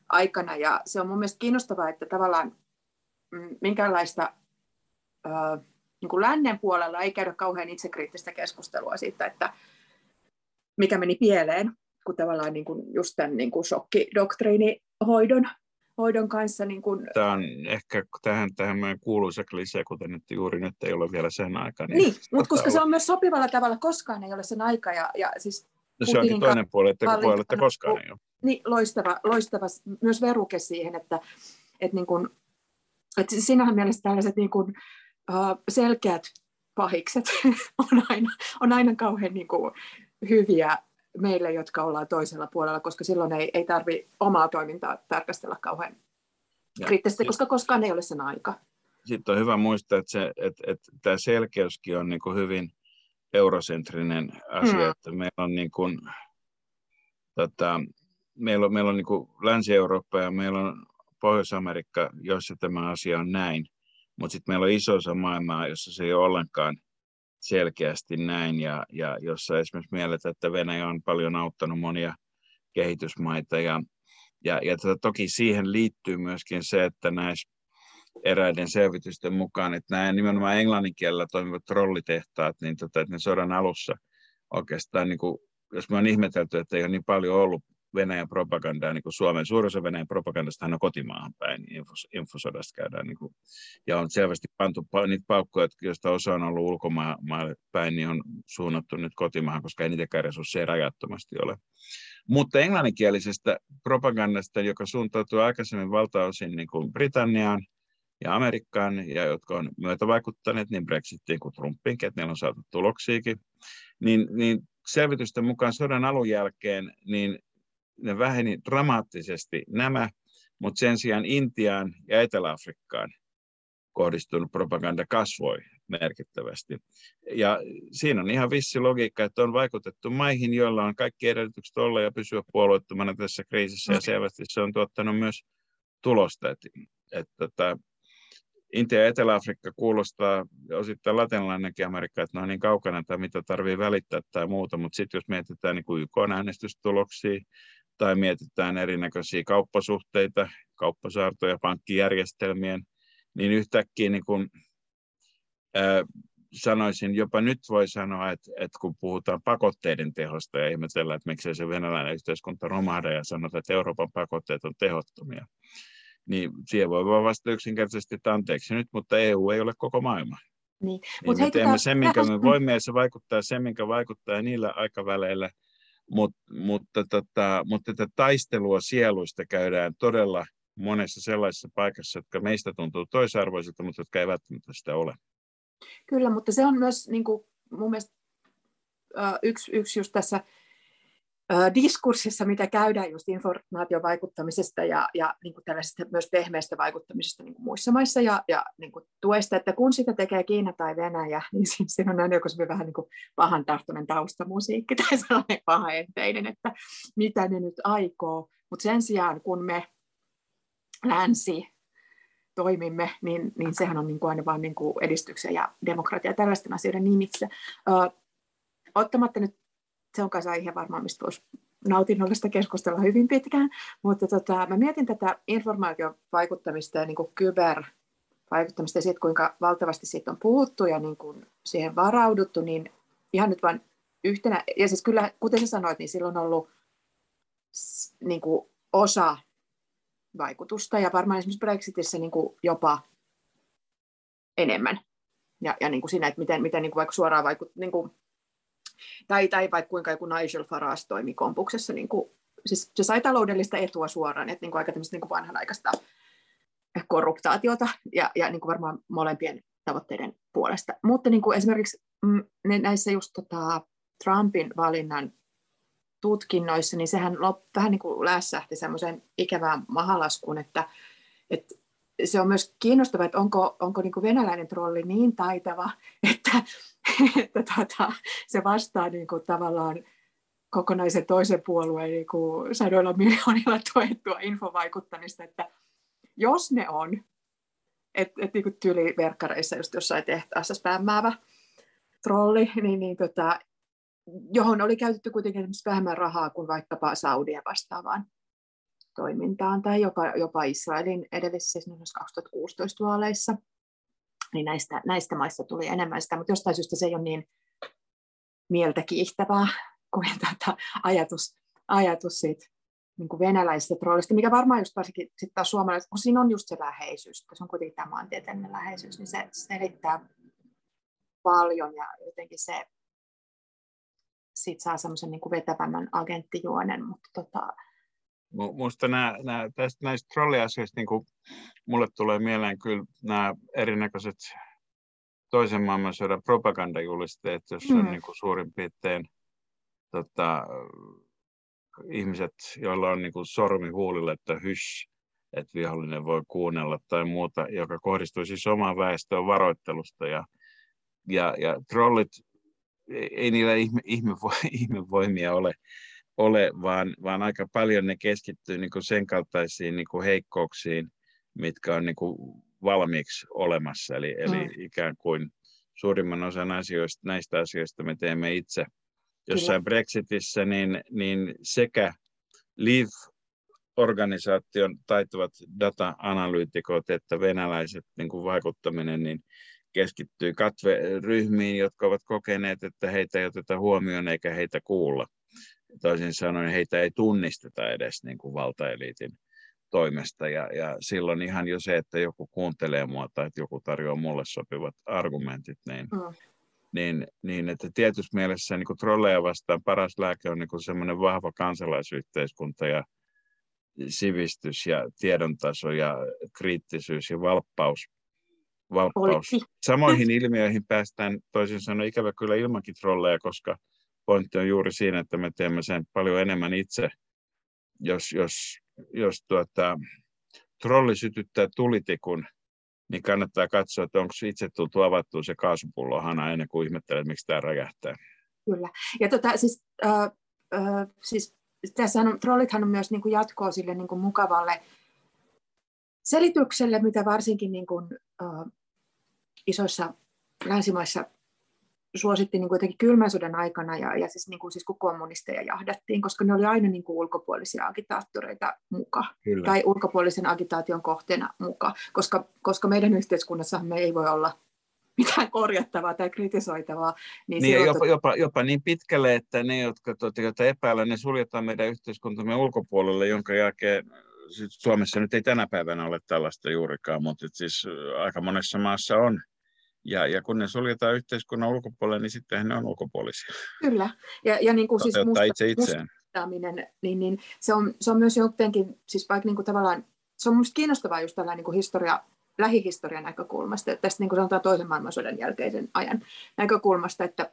aikana. Ja se on mun mielestä kiinnostavaa, että tavallaan mm, minkälaista niin kuin lännen puolella ei käydä kauhean itsekriittistä keskustelua siitä, että mikä meni pieleen, kun tavallaan niin kuin just tämän niin kuin shokkidoktriinihoidon hoidon kanssa. Niin kuin... Tämä on ehkä tähän, tähän meidän kuuluisa klisee, kuten että juuri nyt ei ole vielä sen aika. Niin, niin mutta koska olla... se on myös sopivalla tavalla, koskaan ei ole sen aika. Ja, ja siis no se onkin toinen puoli, että puoli, että koskaan ei ole. Niin, loistava, loistava myös veruke siihen, että, että niin kuin, Et siinähän mielessä tällaiset niin kuin, uh, selkeät pahikset on aina, on aina kauhean niin kuin, hyviä meille, jotka ollaan toisella puolella, koska silloin ei, ei tarvitse omaa toimintaa tarkastella kauhean ja, kriittisesti, koska koskaan ei ole sen aika. Sitten on hyvä muistaa, että, se, että, että tämä selkeyskin on niin kuin hyvin eurosentrinen asia, mm. että meillä on, niin kuin, tota, meillä on, meillä on niin kuin Länsi-Eurooppa ja meillä on Pohjois-Amerikka, jossa tämä asia on näin, mutta sitten meillä on iso osa maailmaa, jossa se ei ole ollenkaan selkeästi näin, ja, ja jossa esimerkiksi mielletään, että Venäjä on paljon auttanut monia kehitysmaita, ja, ja, ja tota, toki siihen liittyy myöskin se, että näissä eräiden selvitysten mukaan, että nämä nimenomaan englannin kielellä toimivat trollitehtaat, niin tota, että ne sodan alussa oikeastaan, niin kuin, jos me on ihmetelty, että ei ole niin paljon ollut Venäjän propagandaa, niin kuin Suomen suurin Venäjän propagandasta on kotimaahan päin, niin infos, infosodasta käydään, niin kuin, ja on selvästi pantu niitä paukkoja, joista osa on ollut ulkomaille päin, niin on suunnattu nyt kotimaahan, koska ei niitäkään resursseja rajattomasti ole. Mutta englanninkielisestä propagandasta, joka suuntautuu aikaisemmin valtaosin niin kuin Britanniaan ja Amerikkaan, ja jotka on myötävaikuttaneet niin Brexitiin kuin Trumpinkin, että niillä on saatu tuloksiakin, niin, niin selvitysten mukaan sodan alun jälkeen niin ne väheni dramaattisesti nämä, mutta sen sijaan Intiaan ja Etelä-Afrikkaan kohdistunut propaganda kasvoi merkittävästi. Ja siinä on ihan vissi logiikka, että on vaikutettu maihin, joilla on kaikki edellytykset olla ja pysyä puolueettomana tässä kriisissä, ja selvästi se on tuottanut myös tulosta. Että, että, että Intia ja Etelä-Afrikka kuulostaa osittain latinalainenkin Amerikka, että ne on niin kaukana tai mitä tarvii välittää tai muuta, mutta sitten jos mietitään niin YK-äänestystuloksia tai mietitään erinäköisiä kauppasuhteita, kauppasaartoja, pankkijärjestelmien, niin yhtäkkiä niin kuin, ää, sanoisin, jopa nyt voi sanoa, että, että kun puhutaan pakotteiden tehosta ja ihmetellään, että miksei se venäläinen yhteiskunta romahda ja sanotaan, että Euroopan pakotteet on tehottomia, niin siihen voi vaan vastata yksinkertaisesti, että anteeksi nyt, mutta EU ei ole koko maailma. Niin. niin me teemme sen, minkä me voimme, ja se vaikuttaa sen, minkä vaikuttaa niillä aikaväleillä, Mut, mutta, tota, mutta tätä taistelua sieluista käydään todella monessa sellaisessa paikassa, jotka meistä tuntuu toisarvoisilta, mutta jotka ei välttämättä sitä ole. Kyllä, mutta se on myös niin kuin, mun mielestä yksi, yksi just tässä diskurssissa, mitä käydään just informaatiovaikuttamisesta ja, ja niin kuin myös pehmeästä vaikuttamisesta niin kuin muissa maissa ja, ja niin kuin tuesta, että kun sitä tekee Kiina tai Venäjä, niin siinä on aina joku vähän niin kuin pahan tahtoinen taustamusiikki tai sellainen pahaenteinen, että mitä ne nyt aikoo. Mutta sen sijaan, kun me länsi toimimme, niin, niin sehän on niin kuin aina vain niin kuin edistyksen ja demokratia tällaisten asioiden nimissä. Ö, ottamatta nyt se on kanssa aihe varmaan, mistä voisi nautinnollista keskustella hyvin pitkään, mutta tota, mä mietin tätä informaation vaikuttamista ja niin kuin kybervaikuttamista ja siitä, kuinka valtavasti siitä on puhuttu ja niin kuin siihen varauduttu, niin ihan nyt vain yhtenä, ja siis kyllä, kuten sä sanoit, niin silloin on ollut niin kuin osa vaikutusta ja varmaan esimerkiksi Brexitissä niin kuin jopa enemmän. Ja, ja niin kuin siinä, että miten, miten niin kuin vaikka suoraan vaikuttaa, niin kuin tai, tai vaikka kuinka joku Nigel Farage toimi kompuksessa, niin kuin, siis se sai taloudellista etua suoraan, että niin kuin aika tämmöistä niin kuin vanhanaikaista korruptaatiota ja, ja niin kuin varmaan molempien tavoitteiden puolesta. Mutta niin kuin esimerkiksi mm, näissä just tota, Trumpin valinnan tutkinnoissa, niin sehän lop, vähän niin kuin lässähti semmoisen ikävään mahalaskuun, että, että se on myös kiinnostavaa, että onko, onko niin kuin venäläinen trolli niin taitava, että, että tota, se vastaa niin kuin tavallaan kokonaisen toisen puolueen niin kuin sadoilla miljoonilla tuettua infovaikuttamista, että jos ne on, että et, niin tyyli verkkareissa just jossain tehtaassa spämmäävä trolli, niin, niin tota, johon oli käytetty kuitenkin vähemmän rahaa kuin vaikkapa Saudia vastaavaan toimintaan tai jopa, jopa Israelin edellisissä 2016 siis vaaleissa, niin näistä, näistä maista tuli enemmän sitä, mutta jostain syystä se ei ole niin mieltä kiihtävää kuin tätä ajatus, ajatus siitä niin kuin venäläisestä trollista, mikä varmaan just varsinkin sitten taas suomalaiset, kun siinä on just se läheisyys, kun se on kuitenkin tämä maantieteellinen läheisyys, niin se selittää paljon ja jotenkin se siitä saa semmoisen niin vetävämmän agenttijuonen, mutta tota, Minusta tästä, näistä trolliasioista niin kuin, mulle tulee mieleen kyllä nämä erinäköiset toisen maailmansodan propagandajulisteet, jossa mm. on niin kuin suurin piirtein tota, ihmiset, joilla on niin kuin sormi huulille, että hysh, että vihollinen voi kuunnella tai muuta, joka kohdistuu siis omaan väestöön varoittelusta. Ja, ja, ja trollit, ei niillä ihme, ihme, ihmevoimia ole, ole vaan, vaan aika paljon ne keskittyy niin kuin sen kaltaisiin niin kuin heikkouksiin, mitkä on niin kuin valmiiksi olemassa. Eli, mm. eli ikään kuin suurimman osan asioista, näistä asioista me teemme itse. Jossain Kyllä. Brexitissä niin, niin sekä Leave-organisaation taitavat data-analyytikot että venäläiset niin kuin vaikuttaminen niin keskittyy katveryhmiin, jotka ovat kokeneet, että heitä ei oteta huomioon eikä heitä kuulla. Toisin sanoen heitä ei tunnisteta edes niin kuin valtaeliitin toimesta. Ja, ja silloin ihan jo se, että joku kuuntelee mua tai että joku tarjoaa mulle sopivat argumentit, niin, mm. niin, niin että tietyssä mielessä niin kuin trolleja vastaan paras lääke on niin semmoinen vahva kansalaisyhteiskunta ja sivistys ja tiedontaso ja kriittisyys ja valppaus. valppaus. Samoihin ilmiöihin päästään toisin sanoen ikävä kyllä ilmankin trolleja, koska pointti on juuri siinä, että me teemme sen paljon enemmän itse, jos, jos jos tuota, trolli sytyttää tulitikun, niin kannattaa katsoa, että onko itse tultu avattua se kaasupullohana ennen kuin ihmettelee, miksi tämä räjähtää. Kyllä. Ja tota, siis, äh, äh, siis tässä on, trollithan on myös niin kuin jatkoa sille niin kuin mukavalle selitykselle, mitä varsinkin niin kuin, äh, isoissa länsimaissa suositti niin kuin kylmän sodan aikana ja, ja siis, niin kuin, siis kun kommunisteja jahdattiin, koska ne oli aina niin kuin ulkopuolisia agitaattoreita muka Kyllä. tai ulkopuolisen agitaation kohteena muka, koska, koska meidän yhteiskunnassa me ei voi olla mitään korjattavaa tai kritisoitavaa. Niin, niin jopa, jopa, jopa, niin pitkälle, että ne, jotka, tuota, joita epäillä, ne suljetaan meidän yhteiskuntamme ulkopuolelle, jonka jälkeen Suomessa nyt ei tänä päivänä ole tällaista juurikaan, mutta siis aika monessa maassa on ja, ja kun ne suljetaan yhteiskunnan ulkopuolelle, niin sitten ne on ulkopuolisia. Kyllä. Ja, ja niin kuin siis musta, itse itseään. Niin, niin se, on, se on myös jotenkin, siis vaikka niin kuin tavallaan, se on minusta kiinnostavaa just tällainen niin kuin historia, lähihistorian näkökulmasta, että tästä niin kuin sanotaan toisen maailmansodan jälkeisen ajan näkökulmasta, että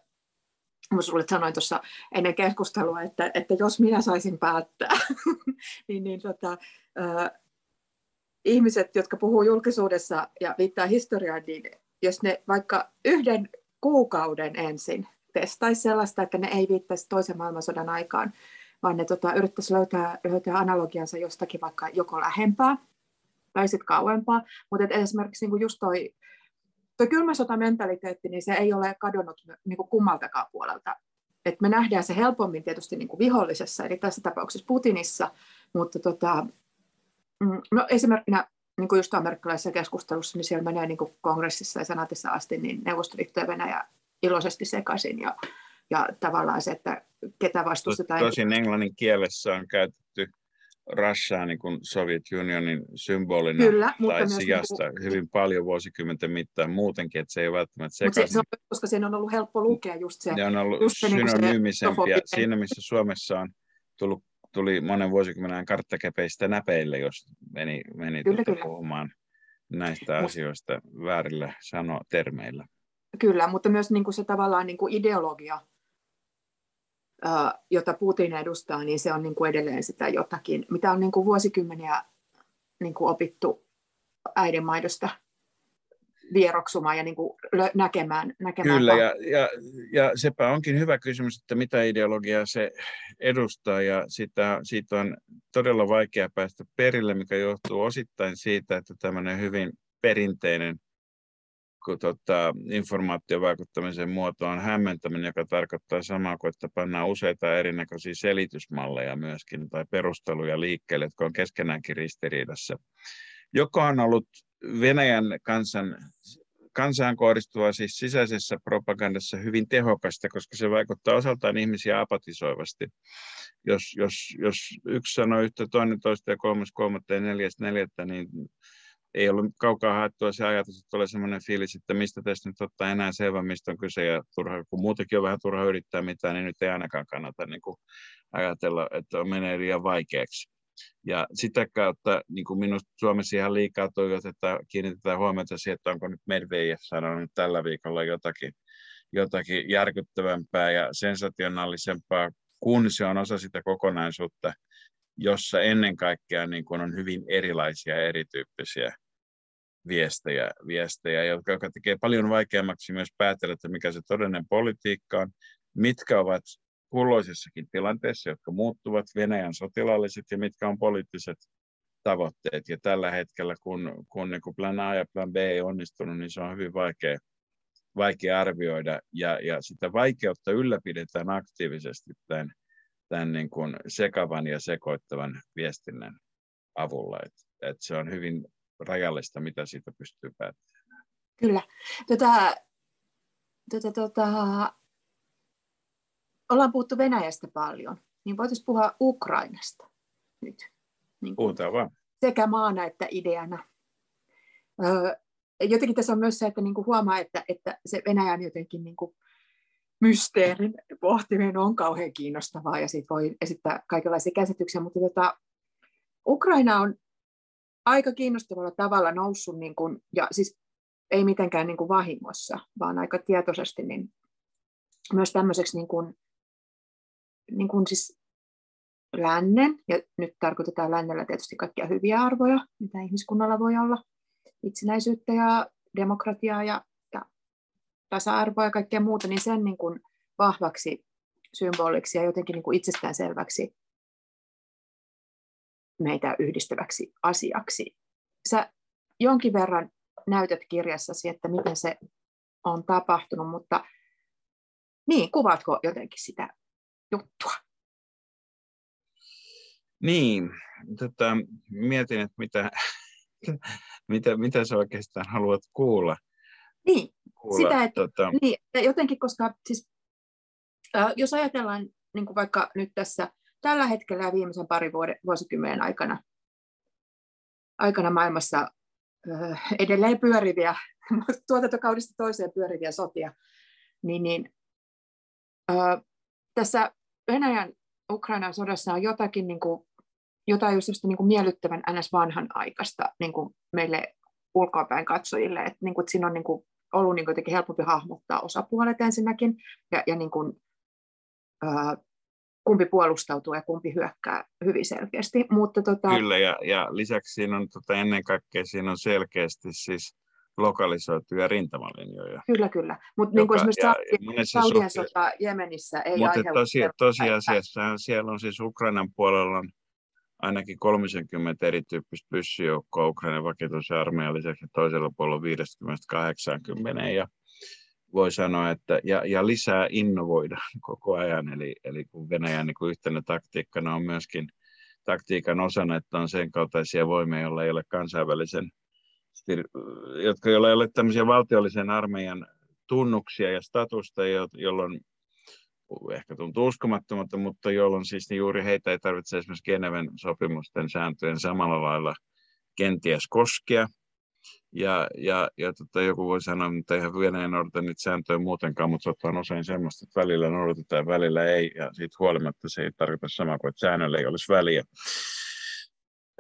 Mä sulle sanoin tuossa ennen keskustelua, että, että jos minä saisin päättää, niin, niin tota, äh, ihmiset, jotka puhuu julkisuudessa ja viittaa historiaan, niin jos ne vaikka yhden kuukauden ensin testaisi sellaista, että ne ei viittaisi toisen maailmansodan aikaan, vaan ne tota, yrittäisi löytää, löytää analogiansa jostakin vaikka joko lähempää tai sitten kauempaa. Mutta esimerkiksi niin just toi, toi kylmä sotamentaliteetti, niin se ei ole kadonnut niin kummaltakaan puolelta. Et me nähdään se helpommin tietysti niin vihollisessa, eli tässä tapauksessa Putinissa, mutta tota, mm, no esimerkkinä niin kuin just amerikkalaisessa keskustelussa, niin siellä menee niin kuin kongressissa ja senaatissa asti, niin Neuvostoliitto ja Venäjä iloisesti sekaisin ja, ja tavallaan se, että ketä vastustetaan. Tosin englannin kielessä on käytetty Russiaa niin kuin Soviet Unionin symbolina Kyllä, tai sijasta niin kuin... hyvin paljon vuosikymmenten mittaan muutenkin, että se ei välttämättä sekaisin. Se, se on, koska sen on ollut helppo lukea just se. Ne on ollut se, synonyymisempiä. Niin se Siinä, missä Suomessa on tullut tuli monen vuosikymmenen karttakepeistä näpeille, jos meni, meni kyllä, tuota kyllä. puhumaan näistä Mut, asioista väärillä sano termeillä. Kyllä, mutta myös niin kuin se tavallaan niin kuin ideologia, jota Putin edustaa, niin se on niin kuin edelleen sitä jotakin, mitä on niin kuin vuosikymmeniä niin kuin opittu äidinmaidosta vieroksumaan ja niin kuin näkemään, näkemään. Kyllä, ja, ja, ja sepä onkin hyvä kysymys, että mitä ideologiaa se edustaa, ja sitä, siitä on todella vaikea päästä perille, mikä johtuu osittain siitä, että tämmöinen hyvin perinteinen kun tota, informaatiovaikuttamisen muoto on hämmentäminen, joka tarkoittaa samaa kuin, että pannaan useita erinäköisiä selitysmalleja myöskin tai perusteluja liikkeelle, jotka on keskenäänkin ristiriidassa. Joka on ollut Venäjän kansan, kansaan kohdistuva siis sisäisessä propagandassa hyvin tehokasta, koska se vaikuttaa osaltaan ihmisiä apatisoivasti. Jos, jos, jos yksi sanoo yhtä, toinen toista ja kolmas kolmatta ja neljäs neljättä, niin ei ollut kaukaa haettua se ajatus, että tulee sellainen fiilis, että mistä tästä nyt ottaa enää selvä, mistä on kyse, ja turha, kun muutenkin on vähän turha yrittää mitään, niin nyt ei ainakaan kannata niin kuin ajatella, että menee liian vaikeaksi. Ja sitä kautta niin kuin minusta Suomessa ihan liikaa toivotetaan, kiinnitetään huomiota siihen, että onko nyt Medvedev sanonut tällä viikolla jotakin, jotakin järkyttävämpää ja sensationaalisempaa, kun se on osa sitä kokonaisuutta, jossa ennen kaikkea niin kuin on hyvin erilaisia erityyppisiä viestejä, viestejä jotka, jotka tekee paljon vaikeammaksi myös päätellä, että mikä se todellinen politiikka on, mitkä ovat kulloisessakin tilanteessa, jotka muuttuvat, Venäjän sotilaalliset ja mitkä on poliittiset tavoitteet. Ja tällä hetkellä, kun, kun niin kun plan A ja plan B ei onnistunut, niin se on hyvin vaikea, vaikea arvioida. Ja, ja sitä vaikeutta ylläpidetään aktiivisesti tämän, tämän niin kuin sekavan ja sekoittavan viestinnän avulla. Et, et se on hyvin rajallista, mitä siitä pystyy päättämään. Kyllä. Tota, tota, tota, ollaan puhuttu Venäjästä paljon, niin voitaisiin puhua Ukrainasta nyt. Niin Puhutaan vaan. Sekä maana että ideana. Öö, jotenkin tässä on myös se, että niinku huomaa, että, että se Venäjän jotenkin niinku mysteerin pohtiminen on kauhean kiinnostavaa ja siitä voi esittää kaikenlaisia käsityksiä, mutta tota, Ukraina on aika kiinnostavalla tavalla noussut, niin kuin, ja siis ei mitenkään niin kuin vahingossa, vaan aika tietoisesti niin myös tämmöiseksi niin kuin, niin kuin siis lännen, ja nyt tarkoitetaan lännellä tietysti kaikkia hyviä arvoja, mitä ihmiskunnalla voi olla, itsenäisyyttä ja demokratiaa ja, ja tasa-arvoa ja kaikkea muuta, niin sen niin kuin vahvaksi symboliksi ja jotenkin niin kuin itsestäänselväksi meitä yhdistäväksi asiaksi. Sä jonkin verran näytät kirjassasi, että miten se on tapahtunut, mutta niin, kuvaatko jotenkin sitä juttua? Niin, tota, mietin, että mitä, mitä, mitä sä oikeastaan haluat kuulla. Niin, kuulla, sitä, että, tota... niin, jotenkin, koska siis, äh, jos ajatellaan niin kuin vaikka nyt tässä tällä hetkellä ja viimeisen parin vuoden, vuosikymmenen aikana, aikana maailmassa äh, edelleen pyöriviä, tuotantokaudesta toiseen pyöriviä sotia, niin, niin äh, tässä Venäjän Ukrainan sodassa on jotakin, niin kuin, jotain just niin kuin miellyttävän ns. vanhan aikaista niin kuin meille ulkoapäin katsojille, että, niin kuin, että siinä on niin kuin, ollut niin kuin, helpompi hahmottaa osapuolet ensinnäkin, ja, ja niin kuin, äh, kumpi puolustautuu ja kumpi hyökkää hyvin selkeästi. Mutta, tota... Kyllä, ja, ja lisäksi siinä on tota, ennen kaikkea siinä on selkeästi siis lokalisoituja rintamalinjoja. Kyllä, kyllä. Mutta niin kuin esimerkiksi Saudien sota Jemenissä ei Mutta tosi, tosiasiassa siellä on siis Ukrainan puolella on ainakin 30 erityyppistä pyssyjoukkoa Ukrainan vakituisen lisäksi toisella puolella 50-80 ja voi sanoa, että ja, ja lisää innovoidaan koko ajan, eli, eli kun Venäjän niin kuin yhtenä taktiikkana on myöskin taktiikan osana, että on sen kaltaisia voimia, joilla ei ole kansainvälisen, jotka joilla ei ole tämmöisiä valtiollisen armeijan tunnuksia ja statusta, jolloin ehkä tuntuu uskomattomalta, mutta jolloin siis niin juuri heitä ei tarvitse esimerkiksi Geneven sopimusten sääntöjen samalla lailla kenties koskea, ja, ja, ja tota, joku voi sanoa, että eihän Venäjä noudata niitä sääntöjä muutenkaan, mutta se on usein semmoista, että välillä noudatetaan ja välillä ei. Ja siitä huolimatta se ei tarkoita samaa kuin, että säännöllä ei olisi väliä.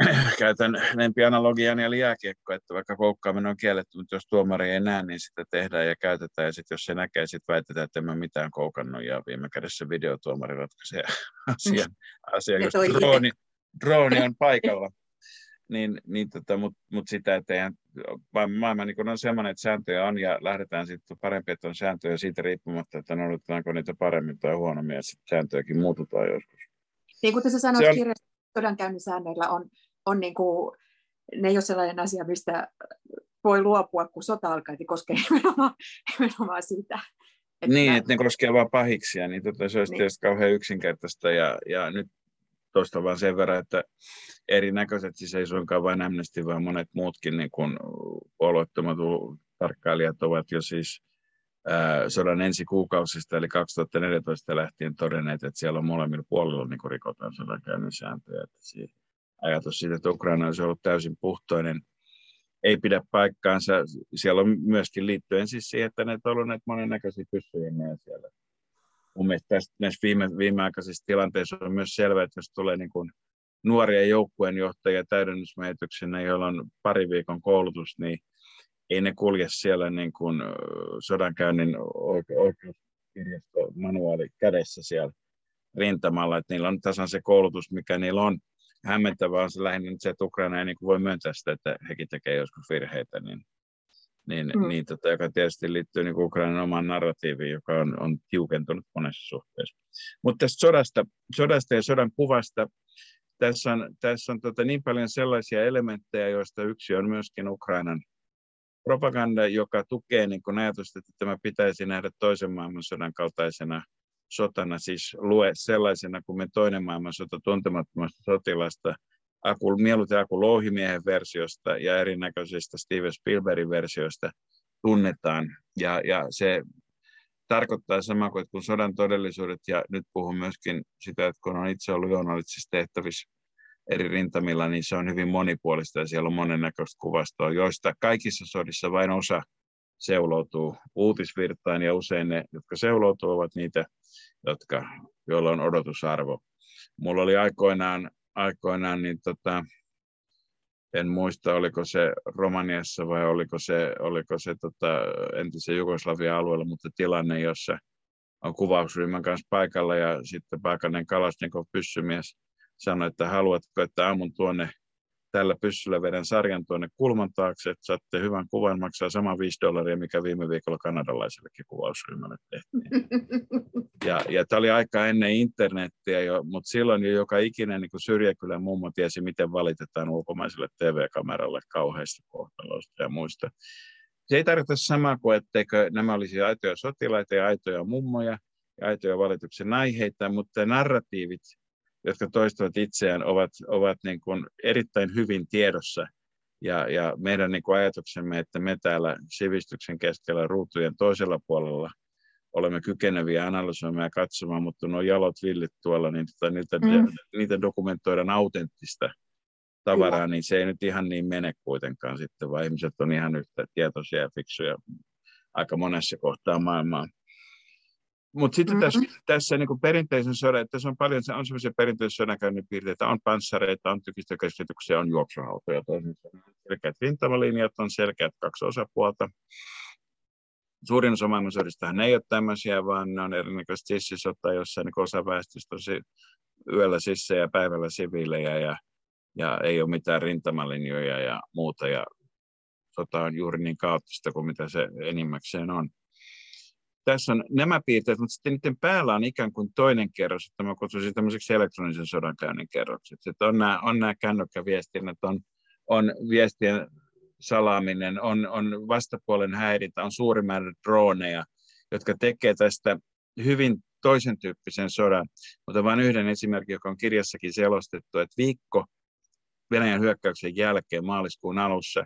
Käytän lempianalogian eli jääkiekko, että vaikka koukkaaminen on kielletty, mutta jos tuomari ei näe, niin sitä tehdään ja käytetään. Ja sitten jos se näkee, sitten väitetään, että emme mitään koukannut. Ja viime kädessä videotuomari ratkaisee asian, asian jos drooni, drooni on paikalla niin, niin tota, mutta mut sitä, että eihän, maailma niin on sellainen, että sääntöjä on ja lähdetään sitten parempi, että on sääntöjä siitä riippumatta, että noudatetaanko niitä paremmin tai huonommin ja sitten sääntöjäkin muututaan joskus. Niin kuin tässä sanoit on... kirjassa, sodankäynnin säännöillä on, on niin kuin, ne ei ole sellainen asia, mistä voi luopua, kun sota alkaa, että koskee nimenomaan, nimenomaan sitä. Että niin, että ne koskee vain pahiksia, niin tota, se olisi niin. tietysti kauhean yksinkertaista. Ja, ja nyt tuosta vaan sen verran, että erinäköiset, siis ei suinkaan vain Amnesty, vaan monet muutkin niin kuin puolueettomat tarkkailijat ovat jo siis ää, sodan ensi kuukausista, eli 2014 lähtien todenneet, että siellä on molemmilla puolilla niin kuin rikotaan sodankäynnin sääntöjä. Että siis ajatus siitä, että Ukraina olisi ollut täysin puhtoinen, ei pidä paikkaansa. Siellä on myöskin liittyen siis siihen, että ne on ollut näitä monennäköisiä pyssyjä siellä mun mielestä näissä viime, viimeaikaisissa tilanteissa on myös selvää, että jos tulee niin kuin nuoria joukkueenjohtajia täydennysmiehityksinä, joilla on pari viikon koulutus, niin ei ne kulje siellä niin kuin sodankäynnin oikeuskirjasto manuaali kädessä siellä rintamalla, että niillä on tasan se koulutus, mikä niillä on. Hämmentävää on se lähinnä se, että Ukraina ei niin kuin voi myöntää sitä, että hekin tekee joskus virheitä, niin, niin, mm. niin tota, joka tietysti liittyy niin Ukrainan omaan narratiiviin, joka on, on tiukentunut monessa suhteessa. Mutta tästä sodasta, sodasta ja sodan kuvasta, tässä on, tässä on tota niin paljon sellaisia elementtejä, joista yksi on myöskin Ukrainan propaganda, joka tukee niin kun ajatusta, että tämä pitäisi nähdä toisen maailmansodan kaltaisena sotana, siis lue sellaisena kuin me toinen maailmansota tuntemattomasta sotilasta, Aku, mieluiten Aku Louhimiehen versiosta ja erinäköisistä Steven Spielbergin versioista tunnetaan. Ja, ja se tarkoittaa sama kuin kun sodan todellisuudet, ja nyt puhun myöskin sitä, että kun on itse ollut journalistisissa tehtävissä eri rintamilla, niin se on hyvin monipuolista ja siellä on monennäköistä kuvastoa, joista kaikissa sodissa vain osa seuloutuu uutisvirtaan ja usein ne, jotka seuloutuu, ovat niitä, jotka, joilla on odotusarvo. Mulla oli aikoinaan, aikoinaan niin tota, en muista, oliko se Romaniassa vai oliko se, oliko se tota, entisen Jugoslavian alueella, mutta tilanne, jossa on kuvausryhmän kanssa paikalla ja sitten paikallinen Kalasnikov pyssymies sanoi, että haluatko, että ammun tuonne tällä pyssyllä vedän sarjan tuonne kulman taakse, että saatte hyvän kuvan, maksaa sama 5 dollaria, mikä viime viikolla kanadalaisellekin kuvausryhmälle tehtiin. Ja, ja tämä oli aika ennen internettiä, jo, mutta silloin jo joka ikinen niin syrjäkylän mummo tiesi, miten valitetaan ulkomaiselle TV-kameralle kauheista kohtaloista ja muista. Se ei tarkoita samaa kuin, etteikö nämä olisi aitoja sotilaita ja aitoja mummoja ja aitoja valituksen aiheita, mutta narratiivit jotka toistavat itseään, ovat, ovat niin kuin erittäin hyvin tiedossa. Ja, ja meidän niin kuin ajatuksemme, että me täällä sivistyksen keskellä ruutujen toisella puolella olemme kykeneviä analysoimaan ja katsomaan, mutta nuo jalot villit tuolla, niin tota, niitä, mm. niitä dokumentoidaan autenttista tavaraa, Kyllä. niin se ei nyt ihan niin mene kuitenkaan sitten, vaan ihmiset on ihan yhtä tietoisia ja fiksuja aika monessa kohtaa maailmaa. Mutta sitten mm-hmm. tässä, tässä niin perinteisen sodan, tässä on paljon on sellaisia perinteisen sodankäynnin piirteitä, on panssareita, on tykistökäsityksiä, on juoksuhautoja, toisin selkeät rintamalinjat, on selkeät kaksi osapuolta. Suurin osa maailmansodistahan ei ole tämmöisiä, vaan ne on erinäköistä sissisota, jossa niin osa väestöstä on yöllä sisse ja päivällä siviilejä ja, ja ei ole mitään rintamalinjoja ja muuta. Ja sota on juuri niin kaoottista kuin mitä se enimmäkseen on tässä on nämä piirteet, mutta sitten niiden päällä on ikään kuin toinen kerros, että mä kutsuisin tämmöiseksi elektronisen sodankäynnin kerrokseksi. Että on nämä, on nämä kännykkäviestinnät, on, on viestien salaaminen, on, on vastapuolen häirintä, on suuri määrä droneja, jotka tekee tästä hyvin toisen tyyppisen sodan. Mutta vain yhden esimerkin, joka on kirjassakin selostettu, että viikko Venäjän hyökkäyksen jälkeen maaliskuun alussa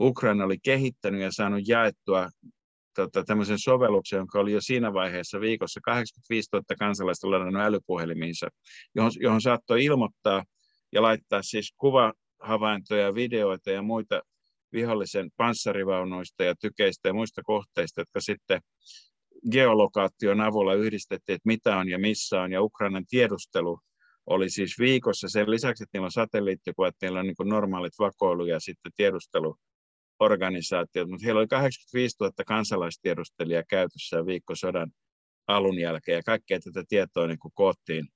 Ukraina oli kehittänyt ja saanut jaettua tota, tämmöisen sovelluksen, jonka oli jo siinä vaiheessa viikossa 85 000 kansalaista ladannut älypuhelimiinsa, johon, johon saattoi ilmoittaa ja laittaa siis kuvahavaintoja, videoita ja muita vihollisen panssarivaunuista ja tykeistä ja muista kohteista, jotka sitten geolokaation avulla yhdistettiin, että mitä on ja missä on, ja Ukrainan tiedustelu oli siis viikossa. Sen lisäksi, että niillä on satelliittikuvat, niillä on niin normaalit vakoilu ja sitten tiedustelu organisaatiot, mutta heillä oli 85 000 kansalaistiedustelijaa käytössä viikko sodan alun jälkeen, ja kaikkea tätä tietoa niin kuin koottiin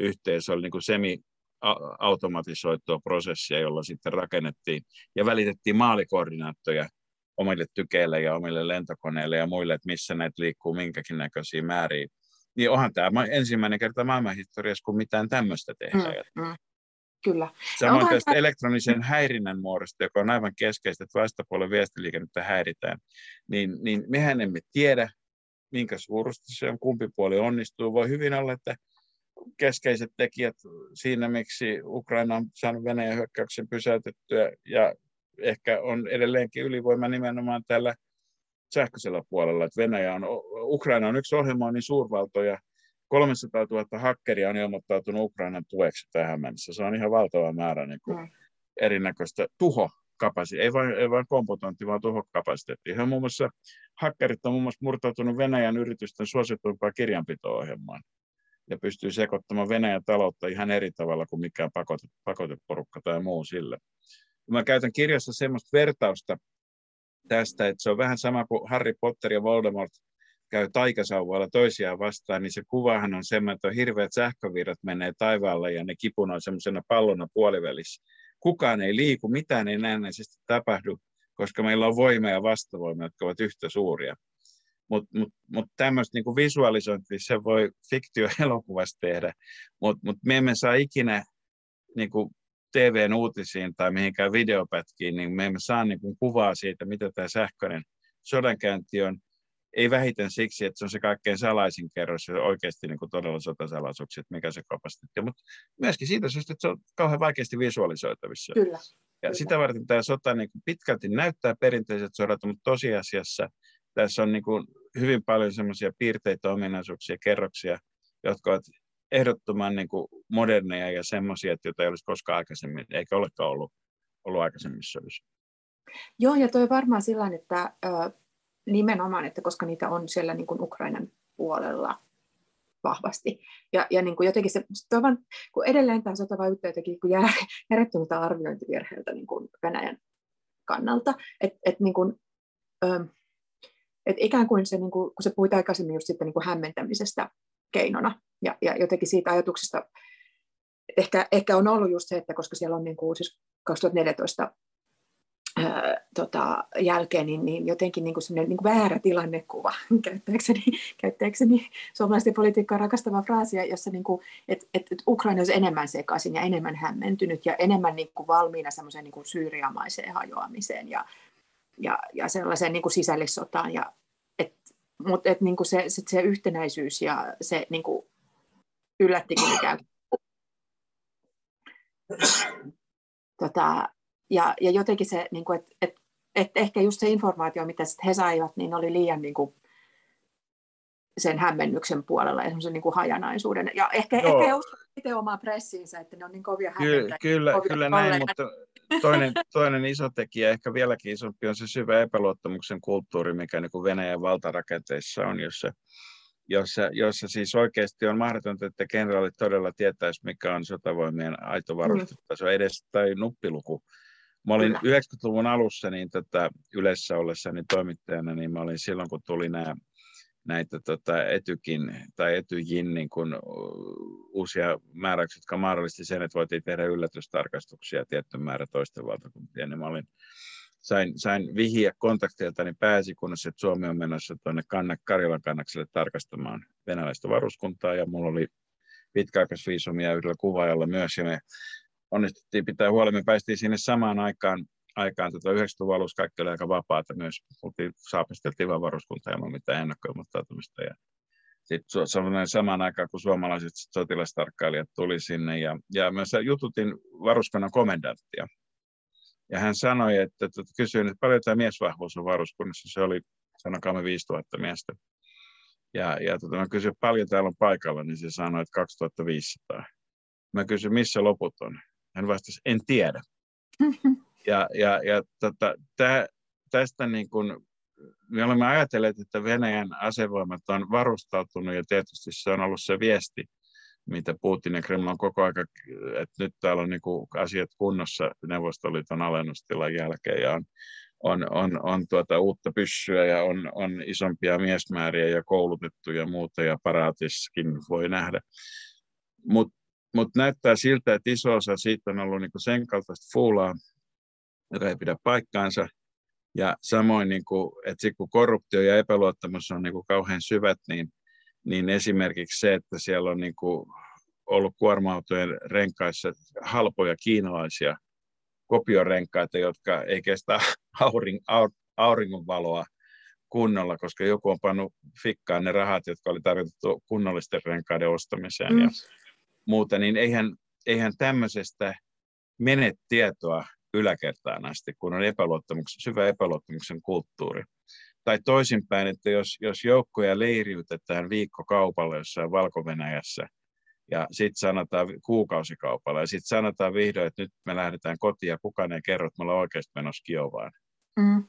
yhteen. Se oli niin kuin semi-automatisoitua prosessia, jolla sitten rakennettiin ja välitettiin maalikoordinaattoja omille tykeille ja omille lentokoneille ja muille, että missä näitä liikkuu minkäkin näköisiä määriä. Niin onhan tämä ensimmäinen kerta maailmanhistoriassa, kun mitään tämmöistä tehdään. Mm, mm. Kyllä. Samoin tästä elektronisen häirinnän muodosta, joka on aivan keskeistä, että vastapuolen viestiliikennettä häiritään, niin, niin mehän emme tiedä, minkä suurusta se on, kumpi puoli onnistuu. Voi hyvin olla, että keskeiset tekijät siinä, miksi Ukraina on saanut Venäjän hyökkäyksen pysäytettyä ja ehkä on edelleenkin ylivoima nimenomaan tällä sähköisellä puolella, että Venäjä on, Ukraina on yksi ohjelmoinnin suurvaltoja, 300 000 hakkeria on ilmoittautunut Ukrainan tueksi tähän mennessä. Se on ihan valtava määrä niin kuin mm. erinäköistä tuho ei vain, ei vain komputointi, vaan tuhokapasiteetti. He muun muassa, hakkerit on muun muassa murtautunut Venäjän yritysten suosituimpaan kirjanpito-ohjelmaan. ja pystyy sekoittamaan Venäjän taloutta ihan eri tavalla kuin mikään pakote, pakoteporukka tai muu sille. Mä käytän kirjassa semmoista vertausta tästä, että se on vähän sama kuin Harry Potter ja Voldemort käy taikasauvalla toisiaan vastaan, niin se kuvahan on semmoinen, että on hirveät sähkövirrat menee taivaalla ja ne kipunoi semmoisena pallona puolivälissä. Kukaan ei liiku, mitään ei näennäisesti tapahdu, koska meillä on voima ja vastavoima, jotka ovat yhtä suuria. Mutta mut, mut tämmöistä niinku visualisointia se voi fiktioelokuvassa tehdä, mutta mut me emme saa ikinä niinku TVn uutisiin tai mihinkään videopätkiin, niin me emme saa niinku kuvaa siitä, mitä tämä sähköinen sodankäynti on. Ei vähiten siksi, että se on se kaikkein salaisin kerros ja oikeasti niin kuin todella sotasalaisuuksia, että mikä se kapasiteetti on. Mutta myöskin siitä syystä, että se on kauhean vaikeasti visualisoitavissa. Kyllä. Ja Kyllä. sitä varten tämä sota niin kuin pitkälti näyttää perinteiset sodat, mutta tosiasiassa tässä on niin kuin hyvin paljon semmoisia piirteitä, ominaisuuksia, kerroksia, jotka ovat ehdottoman niin kuin moderneja ja semmoisia, joita ei olisi koskaan aikaisemmin, eikä olekaan ollut, ollut aikaisemmissa sodissa. Joo, ja toi varmaan sillä että nimenomaan, että koska niitä on siellä niin kuin Ukrainan puolella vahvasti. Ja, ja niin kuin jotenkin se, vaan, kun edelleen tämä sota vaikuttaa jotenkin kuin jär, järjettömältä arviointivirheeltä niin kuin Venäjän kannalta. Että et, niin kuin, ö, et ikään kuin se, niin kuin, kun se puhuit aikaisemmin just sitten niin kuin hämmentämisestä keinona, ja, ja jotenkin siitä ajatuksesta, ehkä, ehkä on ollut just se, että koska siellä on niin kuin, siis 2014 tota, jälkeen, niin, niin jotenkin niin kuin niin väärä tilannekuva, käyttääkseni, käyttääkseni suomalaisten politiikkaa rakastavaa fraasia, jossa niin kuin, et, et, et Ukraina olisi enemmän sekaisin ja enemmän hämmentynyt ja enemmän niin kuin valmiina semmoiseen niin kuin syyriamaiseen hajoamiseen ja, ja, ja sellaiseen niin kuin sisällissotaan. Ja, et, mutta et, niin kuin se, se, se yhtenäisyys ja se niin kuin yllättikin ikään kuin tota, ja, ja jotenkin se, niin kuin, että et, et ehkä just se informaatio, mitä sit he saivat, niin oli liian niin kuin, sen hämmennyksen puolella ja semmoisen niin kuin hajanaisuuden. Ja ehkä, Joo. ehkä he uskovat itse omaa pressiinsä, että ne on niin kovia Kyllä, kyllä, kovia kyllä näin, mutta toinen, toinen iso tekijä, ehkä vieläkin isompi, on se syvä epäluottamuksen kulttuuri, mikä niin kuin Venäjän valtarakenteissa on, jossa, jossa, jossa siis oikeasti on mahdotonta, että kenraalit todella tietäisi, mikä on sotavoimien aito varustetaso mm. edes tai nuppiluku Mä olin Kyllä. 90-luvun alussa niin tota, yleensä ollessani toimittajana, niin mä olin silloin, kun tuli nämä näitä tota, etykin tai etyjin niin kun, uusia määräyksiä, jotka mahdollisti sen, että voitiin tehdä yllätystarkastuksia tietty määrä toisten valtakuntien, niin mä olin, sain, sain vihiä kontakteiltani pääsikunnassa, että Suomi on menossa tuonne Karjalan kannakselle tarkastamaan venäläistä varuskuntaa, ja mulla oli pitkäaikaisviisumia yhdellä kuvaajalla myös, ja me onnistuttiin pitää huoli. Me päästiin sinne samaan aikaan, aikaan tota 90-luvun alussa kaikki oli aika vapaata myös. Oltiin, saapisteltiin vain varuskuntaa ilman mitään ennakkoilmoittautumista. Ja sitten samaan aikaan, kun suomalaiset sotilastarkkailijat tuli sinne, ja, ja mä jututin varuskunnan komendanttia. Ja hän sanoi, että, että kysyin, että paljon tämä miesvahvuus on varuskunnassa. Se oli, sanokaamme 5000 miestä. Ja, ja tota, mä kysyin, paljon täällä on paikalla, niin se sanoi, että 2500. Mä kysyin, missä loput on. Hän vastasi, en tiedä. Ja, ja, ja tota, tää, tästä niin kun, me olemme ajatelleet, että Venäjän asevoimat on varustautunut ja tietysti se on ollut se viesti, mitä Putin ja Kreml on koko ajan, että nyt täällä on niin kuin asiat kunnossa Neuvostoliiton alennustilan jälkeen ja on, on, on, on tuota uutta pyssyä ja on, on isompia miesmääriä ja koulutettuja ja muuta ja paraatiskin voi nähdä. Mutta mutta näyttää siltä, että iso osa siitä on ollut niin sen kaltaista fuulaa, joka ei pidä paikkaansa. Ja samoin, niin kuin, että sit kun korruptio ja epäluottamus on niin kauhean syvät, niin, niin esimerkiksi se, että siellä on niin ollut kuorma-autojen renkaissa halpoja kiinalaisia kopiorenkaita, jotka ei kestä auring, auringonvaloa kunnolla, koska joku on pannut fikkaan ne rahat, jotka oli tarkoitettu kunnollisten renkaiden ostamiseen. Mm. Ja muuta, niin eihän, eihän tämmöisestä mene tietoa yläkertaan asti, kun on epäluottamuksen, syvä epäluottamuksen kulttuuri. Tai toisinpäin, että jos, jos joukkoja leiriytetään viikkokaupalla jossain valko ja sitten sanotaan kuukausikaupalla, ja sitten sanotaan vihdoin, että nyt me lähdetään kotiin, ja kukaan ei kerro, että me ollaan oikeasti menossa Kiovaan. Mm.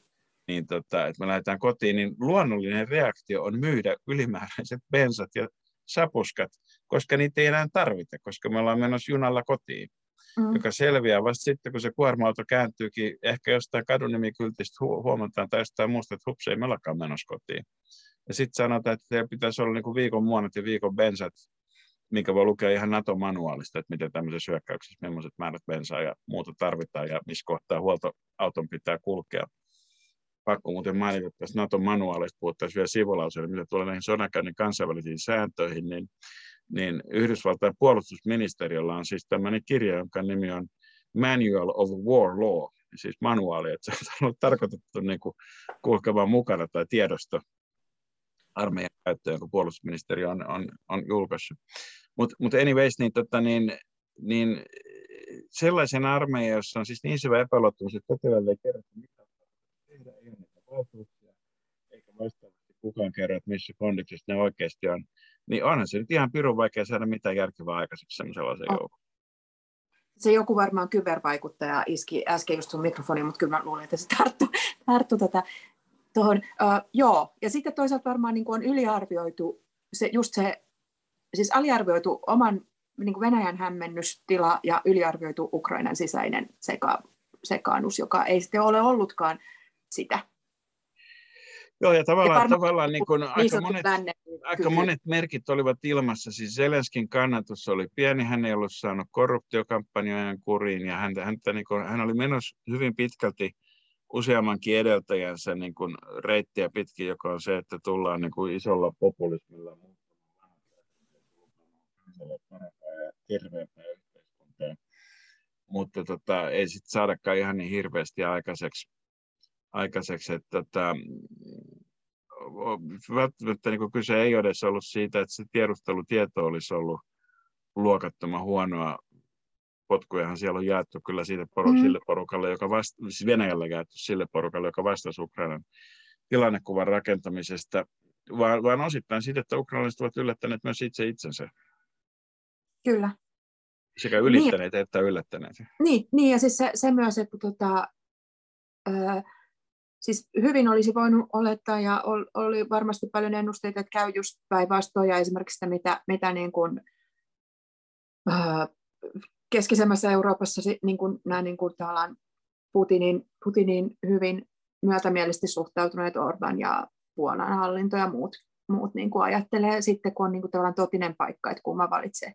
Niin tota, että me lähdetään kotiin, niin luonnollinen reaktio on myydä ylimääräiset bensat ja sapuskat, koska niitä ei enää tarvita, koska me ollaan menossa junalla kotiin. Mm. joka selviää vasta sitten, kun se kuorma-auto kääntyykin, ehkä jostain kadunimikyltistä hu- huomataan tai jostain muusta, että hups, ei me ollakaan menossa kotiin. Ja sitten sanotaan, että teillä pitäisi olla niin viikon muonat ja viikon bensat, mikä voi lukea ihan NATO-manuaalista, että miten tämmöisessä hyökkäyksessä, millaiset määrät bensaa ja muuta tarvitaan ja missä kohtaa huoltoauton pitää kulkea. Pakko muuten mainita, tässä nato manuaalista puhuttaisiin vielä sivulauseella, mitä tulee näihin sodankäynnin kansainvälisiin sääntöihin, niin, niin Yhdysvaltain puolustusministeriöllä on siis tämmöinen kirja, jonka nimi on Manual of War Law, siis manuaali, että se on ollut tarkoitettu niin kuin mukana tai tiedosto armeijan käyttöön, kun puolustusministeri on, on, on julkaissut. Mutta mut anyways, niin, tota, niin, niin sellaisen armeijan, jossa on siis niin syvä epäluottamus, että potilaalle ei kerrota, mitä tehdä, ei ole niitä valtuuksia, eikä vastaavasti kukaan kerro, että missä kondiksessa ne oikeasti on, niin onhan se nyt ihan pirun vaikea saada mitään järkevää aikaiseksi sellaisen oh. joukon. Se joku varmaan kybervaikuttaja iski äsken just sun mikrofoni, mutta kyllä mä luulen, että se tarttuu, tarttu tätä tuohon. Uh, joo, ja sitten toisaalta varmaan niin on yliarvioitu se, just se siis aliarvioitu oman niin kuin Venäjän hämmennystila ja yliarvioitu Ukrainan sisäinen seka, sekaannus, joka ei sitten ole ollutkaan sitä. Joo, ja tavallaan, ja tavallaan niin kuin niin aika, monet, aika monet merkit olivat ilmassa. Siis Zelenskin kannatus oli pieni, hän ei ollut saanut korruptiokampanjojen kuriin, ja häntä, häntä, niin kuin, hän oli menossa hyvin pitkälti useammankin edeltäjänsä niin kuin reittiä pitkin, joka on se, että tullaan niin kuin isolla populismilla terveempää yhteiskuntaa. Mutta tota, ei sitten saadakaan ihan niin hirveästi aikaiseksi, aikaiseksi että tota, välttämättä niin kyse ei ole edes ollut siitä, että se tiedustelutieto olisi ollut luokattoman huonoa. Potkujahan siellä on jaettu kyllä siitä por- mm. sille porukalle, joka vasta, siis Venäjällä jaettu sille porukalle, joka vastasi Ukrainan tilannekuvan rakentamisesta, vaan, vaan osittain siitä, että ukrainalaiset ovat yllättäneet myös itse itsensä. Kyllä. Sekä ylittäneet niin, että yllättäneet. Niin, niin ja siis se, se myös, että tota, ö, siis hyvin olisi voinut olettaa ja oli varmasti paljon ennusteita, että käy just päinvastoin ja esimerkiksi sitä, mitä, mitä niin kuin, ö, keskisemmässä Euroopassa niin kuin, nämä niin kuin Putinin, Putinin hyvin myötämielisesti suhtautuneet Orban ja Puolan hallinto ja muut, muut niin kuin ajattelee sitten, kun on niin kuin totinen paikka, että kumma valitsee.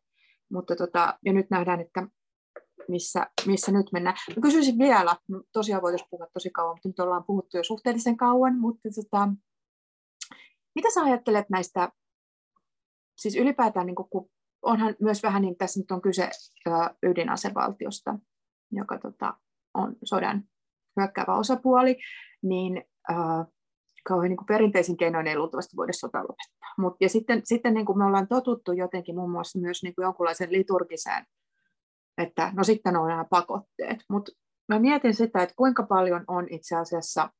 Mutta tota, ja nyt nähdään, että missä, missä nyt mennään. Mä kysyisin vielä, tosiaan voitaisiin puhua tosi kauan, mutta nyt ollaan puhuttu jo suhteellisen kauan, mutta tota, mitä sä ajattelet näistä, siis ylipäätään, niin kun onhan myös vähän niin, tässä nyt on kyse ydinasevaltiosta, joka tota, on sodan hyökkäävä osapuoli, niin äh, kauhean niin perinteisin keinoin ei luultavasti voida sota lopettaa. Mut, ja sitten, sitten niin kuin me ollaan totuttu jotenkin muun muassa myös niin kuin jonkunlaisen liturgiseen, että no sitten on nämä pakotteet. Mutta mä mietin sitä, että kuinka paljon on itse asiassa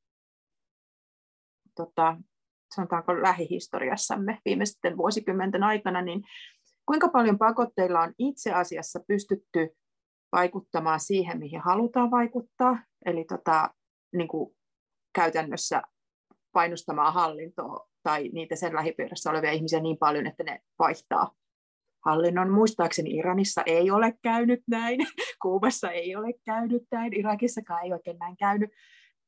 tota, sanotaanko lähihistoriassamme viimeisten vuosikymmenten aikana, niin kuinka paljon pakotteilla on itse asiassa pystytty vaikuttamaan siihen, mihin halutaan vaikuttaa, eli tota, niin kuin käytännössä painostamaan hallintoa tai niitä sen lähipiirissä olevia ihmisiä niin paljon, että ne vaihtaa hallinnon. Muistaakseni Iranissa ei ole käynyt näin, Kuubassa ei ole käynyt näin, Irakissakaan ei oikein näin käynyt.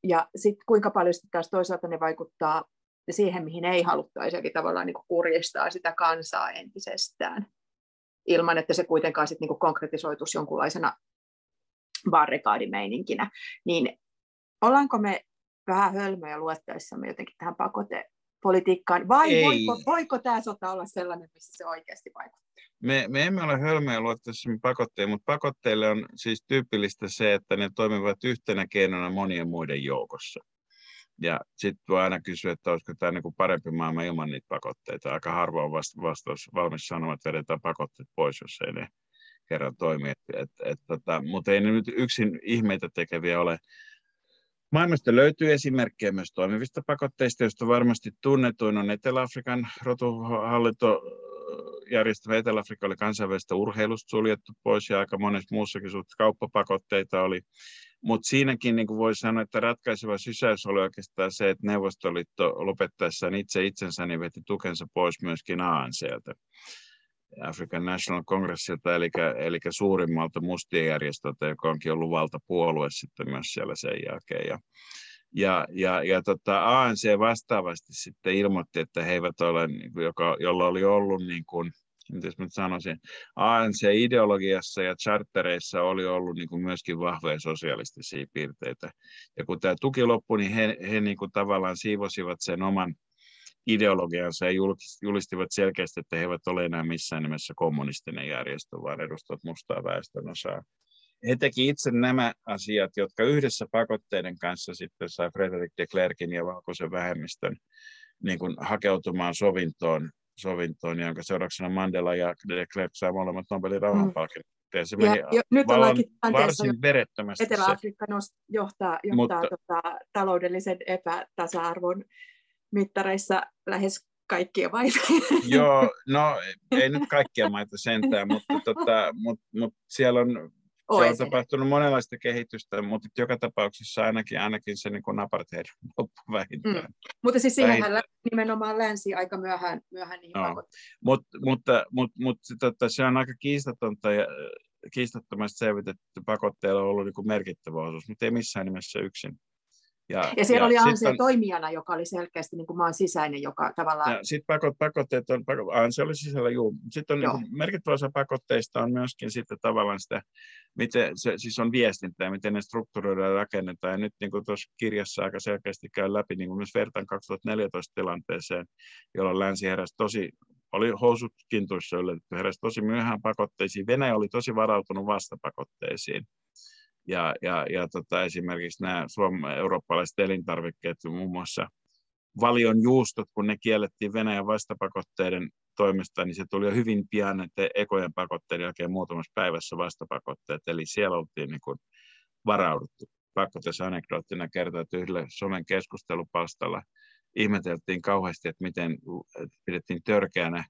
Ja sitten kuinka paljon sitten taas toisaalta ne vaikuttaa siihen, mihin ei haluttaisi, eli tavallaan niin kurjistaa sitä kansaa entisestään, ilman että se kuitenkaan sitten niin konkretisoituisi jonkunlaisena barrikaadimeininkinä. Niin ollaanko me vähän hölmöjä luettaessamme jotenkin tähän pakotepolitiikkaan, vai Ei. voiko, voiko tämä sota olla sellainen, missä se oikeasti vaikuttaa? Me, me emme ole hölmöjä luettaessamme pakotteja, mutta pakotteille on siis tyypillistä se, että ne toimivat yhtenä keinona monien muiden joukossa. Ja sitten voi aina kysyä, että olisiko tämä niin parempi maailma ilman niitä pakotteita. Aika harva on vasta, vastaus valmis sanomaan, että vedetään pakotteet pois, jos ei ne kerran toimi. Et, et, et, tota, mutta ei ne nyt yksin ihmeitä tekeviä ole. Maailmasta löytyy esimerkkejä myös toimivista pakotteista, joista varmasti tunnetuin on Etelä-Afrikan rotuhallinto järjestämä Etelä-Afrikka oli kansainvälistä urheilusta suljettu pois ja aika monessa muussakin suhteessa kauppapakotteita oli. Mutta siinäkin niin voi sanoa, että ratkaiseva sysäys oli oikeastaan se, että Neuvostoliitto lopettaessaan itse itsensä niin veti tukensa pois myöskin ANCltä. African National Congressilta, eli, eli suurimmalta mustien järjestöltä, joka onkin ollut valtapuolue sitten myös siellä sen jälkeen. Ja, ja, ja, ja tota, ANC vastaavasti sitten ilmoitti, että he eivät ole, niin joka, jolla oli ollut, niin kuin, miten mä sanoisin, ANC-ideologiassa ja chartereissa oli ollut niin kuin myöskin vahvoja sosialistisia piirteitä. Ja kun tämä tuki loppui, niin he, he niin kuin tavallaan siivosivat sen oman ideologiansa ja julistivat selkeästi, että he eivät ole enää missään nimessä kommunistinen järjestö, vaan edustavat mustaa väestönosaa. He teki itse nämä asiat, jotka yhdessä pakotteiden kanssa sitten sai Frederick de Klerkin ja valkoisen vähemmistön niin kuin hakeutumaan sovintoon, sovintoon, jonka seurauksena Mandela ja de Klerk sai molemmat Nobelin rauhanpalkinnot. Ja se ja jo, nyt ollaankin varsin verettömästi. Etelä-Afrikka johtaa, johtaa mutta, tota, taloudellisen epätasa-arvon mittareissa lähes kaikkia maita. Joo, no ei nyt kaikkia maita sentään, mutta, tota, mut, mut siellä on siellä on tapahtunut monenlaista kehitystä, mutta joka tapauksessa ainakin, ainakin se niin apartheid loppu vähintään. Mm. Mutta siis siihen nimenomaan länsi aika myöhään, myöhään niihin no. Mut, mutta mutta, mutta tota, se on aika kiistatonta ja kiistattomasti selvitetty pakotteilla on ollut niin merkittävä osuus, mutta ei missään nimessä yksin. Ja, ja siellä ja oli ANSE on, toimijana, joka oli selkeästi niin kuin maan sisäinen, joka tavallaan... Sitten pakot, pakotteet on, pakot, ANSE oli sisällä, juu. Sitten on niin merkittävä osa pakotteista on myöskin sitten tavallaan sitä, miten se siis on viestintää, miten ne strukturoidaan ja rakennetaan. Ja nyt niin kuin tuossa kirjassa aika selkeästi käy läpi, niin kuin myös vertaan 2014 tilanteeseen, jolloin länsi heräsi tosi oli housut kintuissa yllätetty, heräsi tosi myöhään pakotteisiin. Venäjä oli tosi varautunut vastapakotteisiin. Ja, ja, ja tota, esimerkiksi nämä suom- eurooppalaiset elintarvikkeet, muun muassa valion juustot, kun ne kiellettiin Venäjän vastapakotteiden toimesta, niin se tuli jo hyvin pian, että ekojen pakotteiden jälkeen muutamassa päivässä vastapakotteet, eli siellä oltiin niin kuin varauduttu. Pakko tässä anekdoottina kertoa, että yhdellä somen keskustelupalstalla ihmeteltiin kauheasti, että miten pidettiin törkeänä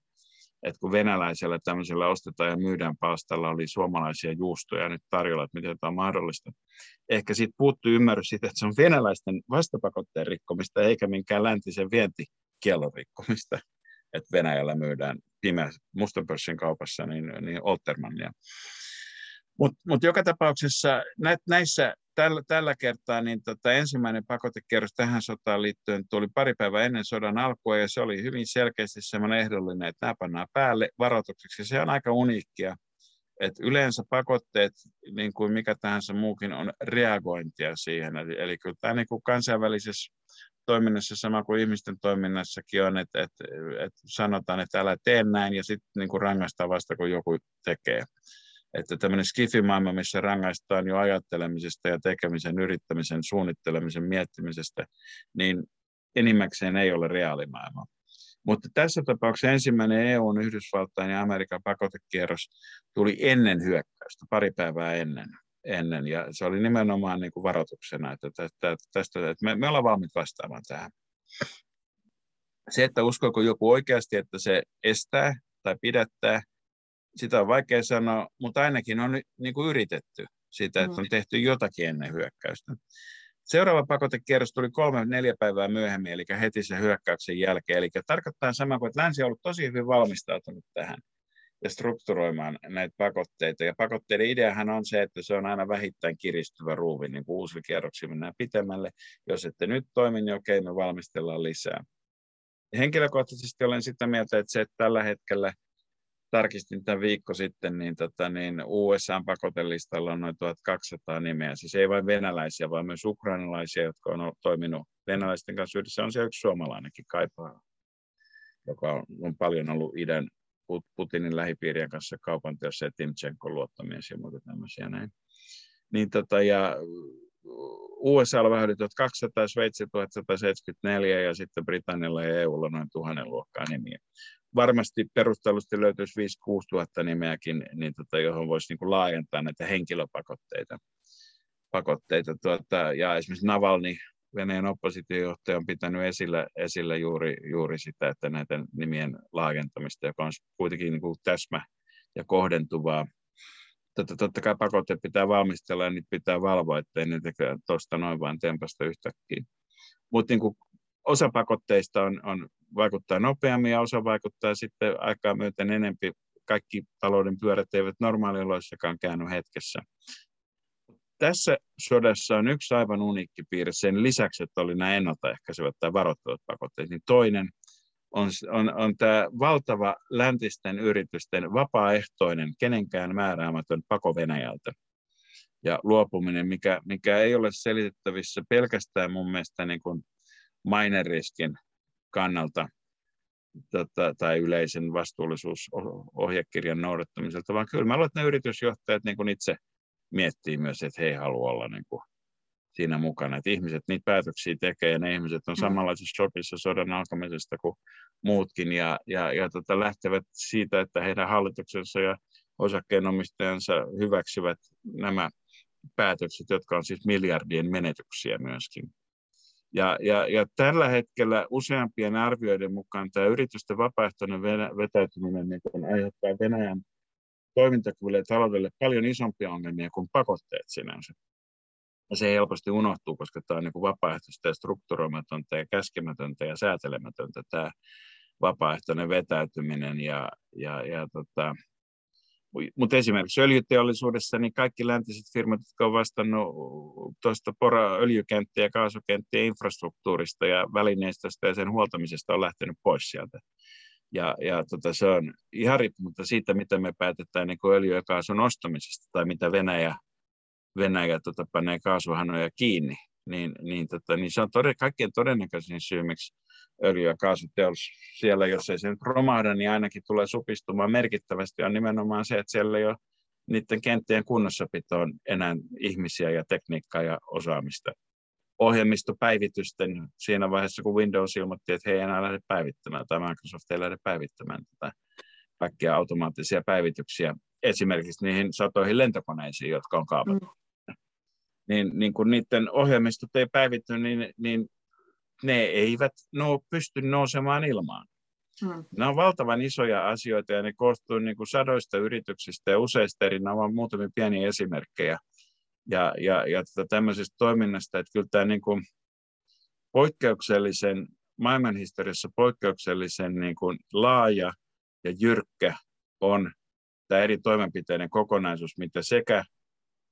että kun venäläisellä tämmöisellä ostetaan ja myydään palstalla oli suomalaisia juustoja nyt tarjolla, että miten tämä on mahdollista. Ehkä siitä puuttuu ymmärrys siitä, että se on venäläisten vastapakotteen rikkomista eikä minkään läntisen vientikielon rikkomista, että Venäjällä myydään pimeä mustan pörssin kaupassa niin, niin Oltermannia. Mutta mut joka tapauksessa näissä tällä, tällä kertaa niin tota, ensimmäinen pakotekierros tähän sotaan liittyen tuli pari päivää ennen sodan alkua ja se oli hyvin selkeästi semmoinen ehdollinen, että nämä pannaan päälle varoitukseksi. Se on aika uniikkia, että yleensä pakotteet, niin kuin mikä tahansa muukin, on reagointia siihen. Eli, eli kyllä tämä niin kuin kansainvälisessä toiminnassa sama kuin ihmisten toiminnassakin on, että, että, että sanotaan, että älä tee näin ja sitten niin rangaistaan vasta, kun joku tekee että tämmöinen skifimaailma, missä rangaistaan jo ajattelemisesta ja tekemisen, yrittämisen, suunnittelemisen, miettimisestä, niin enimmäkseen ei ole reaalimaailma. Mutta tässä tapauksessa ensimmäinen EUn, Yhdysvaltain ja Amerikan pakotekierros tuli ennen hyökkäystä, pari päivää ennen. ennen ja se oli nimenomaan niin kuin varoituksena, että, tästä, tästä, että me, me ollaan valmiit vastaamaan tähän. Se, että uskoiko joku oikeasti, että se estää tai pidättää, sitä on vaikea sanoa, mutta ainakin on niin kuin yritetty sitä, että on mm. tehty jotakin ennen hyökkäystä. Seuraava pakotekierros tuli kolme, neljä päivää myöhemmin, eli heti sen hyökkäyksen jälkeen. Eli tarkoittaa sama kuin, että länsi on ollut tosi hyvin valmistautunut tähän ja strukturoimaan näitä pakotteita. Ja pakotteiden ideahan on se, että se on aina vähittäin kiristyvä ruuvi, niin kuin uusilla kierroksilla mennään pitemmälle. Jos ette nyt toimi, niin okei, me valmistellaan lisää. Henkilökohtaisesti olen sitä mieltä, että se, että tällä hetkellä – tarkistin tämän viikko sitten, niin, tota, niin USA-pakotelistalla on noin 1200 nimeä. Siis ei vain venäläisiä, vaan myös ukrainalaisia, jotka on toiminut venäläisten kanssa yhdessä. On siellä yksi suomalainenkin kaipaa, joka on, on paljon ollut idän Putinin lähipiirien kanssa kaupanteossa ja Timchenko luottamies ja muuta tämmöisiä näin. Niin tota, ja USA on vähän yli 1200, Sveitsi 1174 ja sitten Britannialla ja EUlla noin tuhannen luokkaa nimiä varmasti perustellusti löytyisi 5-6 tuhatta nimeäkin, niin tota, johon voisi niin kuin laajentaa näitä henkilöpakotteita. Pakotteita, tuota, ja esimerkiksi Navalni Venäjän oppositiojohtaja on pitänyt esillä, esillä juuri, juuri sitä, että näiden nimien laajentamista, joka on kuitenkin niin kuin täsmä ja kohdentuvaa. Totta, totta kai pakotteet pitää valmistella ja niitä pitää valvoa, ettei ne tuosta noin vain tempasta yhtäkkiä. Mutta niin osa pakotteista on, on, vaikuttaa nopeammin ja osa vaikuttaa sitten aikaa myöten enempi. Kaikki talouden pyörät eivät normaalioloissakaan käänny hetkessä. Tässä sodassa on yksi aivan uniikki piirre sen lisäksi, että oli nämä ennaltaehkäisevät tai varoittavat pakotteet, niin toinen on, on, on tämä valtava läntisten yritysten vapaaehtoinen, kenenkään määräämätön pako Venäjältä ja luopuminen, mikä, mikä ei ole selitettävissä pelkästään mun mielestä niin kuin maineriskin kannalta tota, tai yleisen vastuullisuusohjekirjan noudattamiselta, vaan kyllä mä luulen, että ne yritysjohtajat niin kuin itse miettii myös, että he ei halua olla niin kuin siinä mukana, että ihmiset niitä päätöksiä tekee ja ne ihmiset on mm. samanlaisessa shopissa sodan alkamisesta kuin muutkin ja, ja, ja tota, lähtevät siitä, että heidän hallituksensa ja osakkeenomistajansa hyväksyvät nämä päätökset, jotka on siis miljardien menetyksiä myöskin. Ja, ja, ja tällä hetkellä useampien arvioiden mukaan tämä yritysten vapaaehtoinen vetäytyminen niin kun aiheuttaa Venäjän toimintakyvylle ja taloudelle paljon isompia ongelmia kuin pakotteet sinänsä. Ja se helposti unohtuu, koska tämä on niin kuin vapaaehtoista ja strukturoimatonta ja käskemätöntä ja säätelemätöntä tämä vapaaehtoinen vetäytyminen. Ja, ja, ja tota, mutta esimerkiksi öljyteollisuudessa niin kaikki läntiset firmat, jotka ovat vastannut tuosta pora öljykenttien, kaasukenttien infrastruktuurista ja välineistöstä ja sen huoltamisesta on lähtenyt pois sieltä. Ja, ja tota, se on ihan riippumatta siitä, mitä me päätetään niin öljy- ja kaasun ostamisesta tai mitä Venäjä, Venäjä tota, panee kaasuhanoja kiinni, niin, niin, tota, niin se on todella, kaikkein todennäköisin syy, miksi öljy- ja kaasuteollisuus siellä, jos ei se nyt romahda, niin ainakin tulee supistumaan merkittävästi, on nimenomaan se, että siellä ei ole niiden kenttien kunnossapitoon enää ihmisiä ja tekniikkaa ja osaamista. Ohjelmistopäivitysten siinä vaiheessa, kun Windows ilmoitti, että he ei enää lähde päivittämään tai Microsoft ei lähde päivittämään tätä kaikkia automaattisia päivityksiä esimerkiksi niihin satoihin lentokoneisiin, jotka on kaapattu. Mm. Niin, niin kun niiden ohjelmistot ei päivitty, niin, niin ne eivät no, pysty nousemaan ilmaan. Hmm. Nämä on valtavan isoja asioita ja ne koostuu niin kuin sadoista yrityksistä ja useista eri, nämä ovat muutamia pieniä esimerkkejä ja, ja, ja tätä tämmöisestä toiminnasta, että kyllä tämä niin kuin poikkeuksellisen, maailmanhistoriassa poikkeuksellisen niin kuin laaja ja jyrkkä on tämä eri toimenpiteiden kokonaisuus, mitä sekä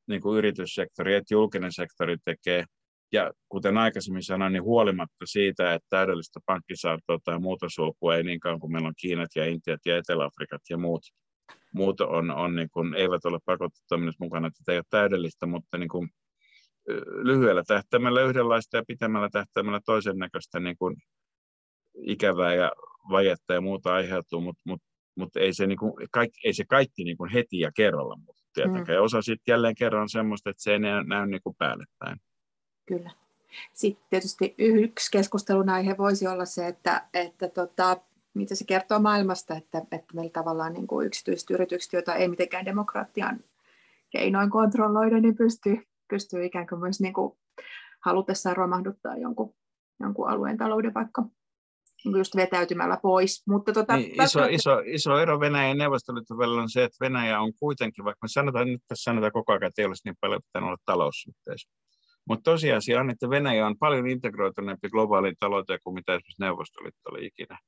niin kuin yrityssektori että julkinen sektori tekee – ja kuten aikaisemmin sanoin, niin huolimatta siitä, että täydellistä pankkisaartoa tai muuta sulkua ei niinkään kuin meillä on Kiinat ja Intiat ja Etelä-Afrikat ja muut, muut on, on niin kuin, eivät ole pakottetoiminnassa mukana, että ei ole täydellistä, mutta niin kuin, lyhyellä tähtäimellä yhdenlaista ja pitemmällä tähtäimellä toisen näköistä niin kuin, ikävää ja vajetta ja muuta aiheutuu, mutta mut, mut ei, se, niin kuin, kaikki, ei se kaikki niin kuin heti ja kerralla mutta tietenkään. Mm. Ja osa sitten jälleen kerran on semmoista, että se ei näy, näy niin kuin päälle päin. Kyllä. Sitten tietysti yksi keskustelun aihe voisi olla se, että, että tota, mitä se kertoo maailmasta, että, että meillä tavallaan niin kuin yksityiset yritykset, joita ei mitenkään demokratian keinoin kontrolloida, niin pystyy, pystyy ikään kuin myös niin kuin halutessaan romahduttaa jonkun, jonkun alueen talouden vaikka niin just vetäytymällä pois. Mutta tota, niin, iso, iso, iso ero Venäjän ja Neuvostoliiton välillä on se, että Venäjä on kuitenkin, vaikka me sanotaan nyt tässä sanotaan koko ajan, että ei olisi niin paljon pitänyt olla taloussuhteessa. Mutta tosiasia on, että Venäjä on paljon integroituneempi globaaliin talouteen kuin mitä esimerkiksi Neuvostoliitto oli ikinä.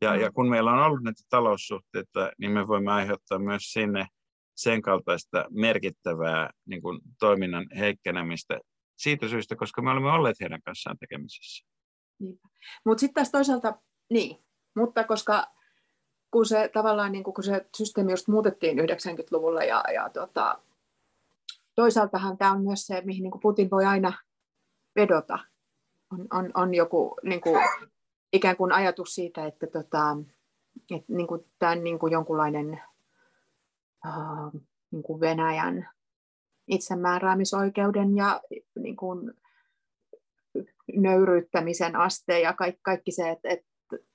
Ja, mm. ja kun meillä on ollut näitä taloussuhteita, niin me voimme aiheuttaa myös sinne sen kaltaista merkittävää niin kuin, toiminnan heikkenemistä siitä syystä, koska me olemme olleet heidän kanssaan tekemisissä. Mutta sitten taas toisaalta, niin, mutta koska kun se tavallaan niin kun se systeemi just muutettiin 90-luvulla ja, ja tota, toisaaltahan tämä on myös se, mihin niin Putin voi aina vedota. On, on, on joku niin kuin, ikään kuin ajatus siitä, että, tota, että niin kuin, tämä on niin kuin jonkunlainen uh, niin kuin Venäjän itsemääräämisoikeuden ja niin kuin, nöyryyttämisen aste ja kaikki, kaikki se, että, että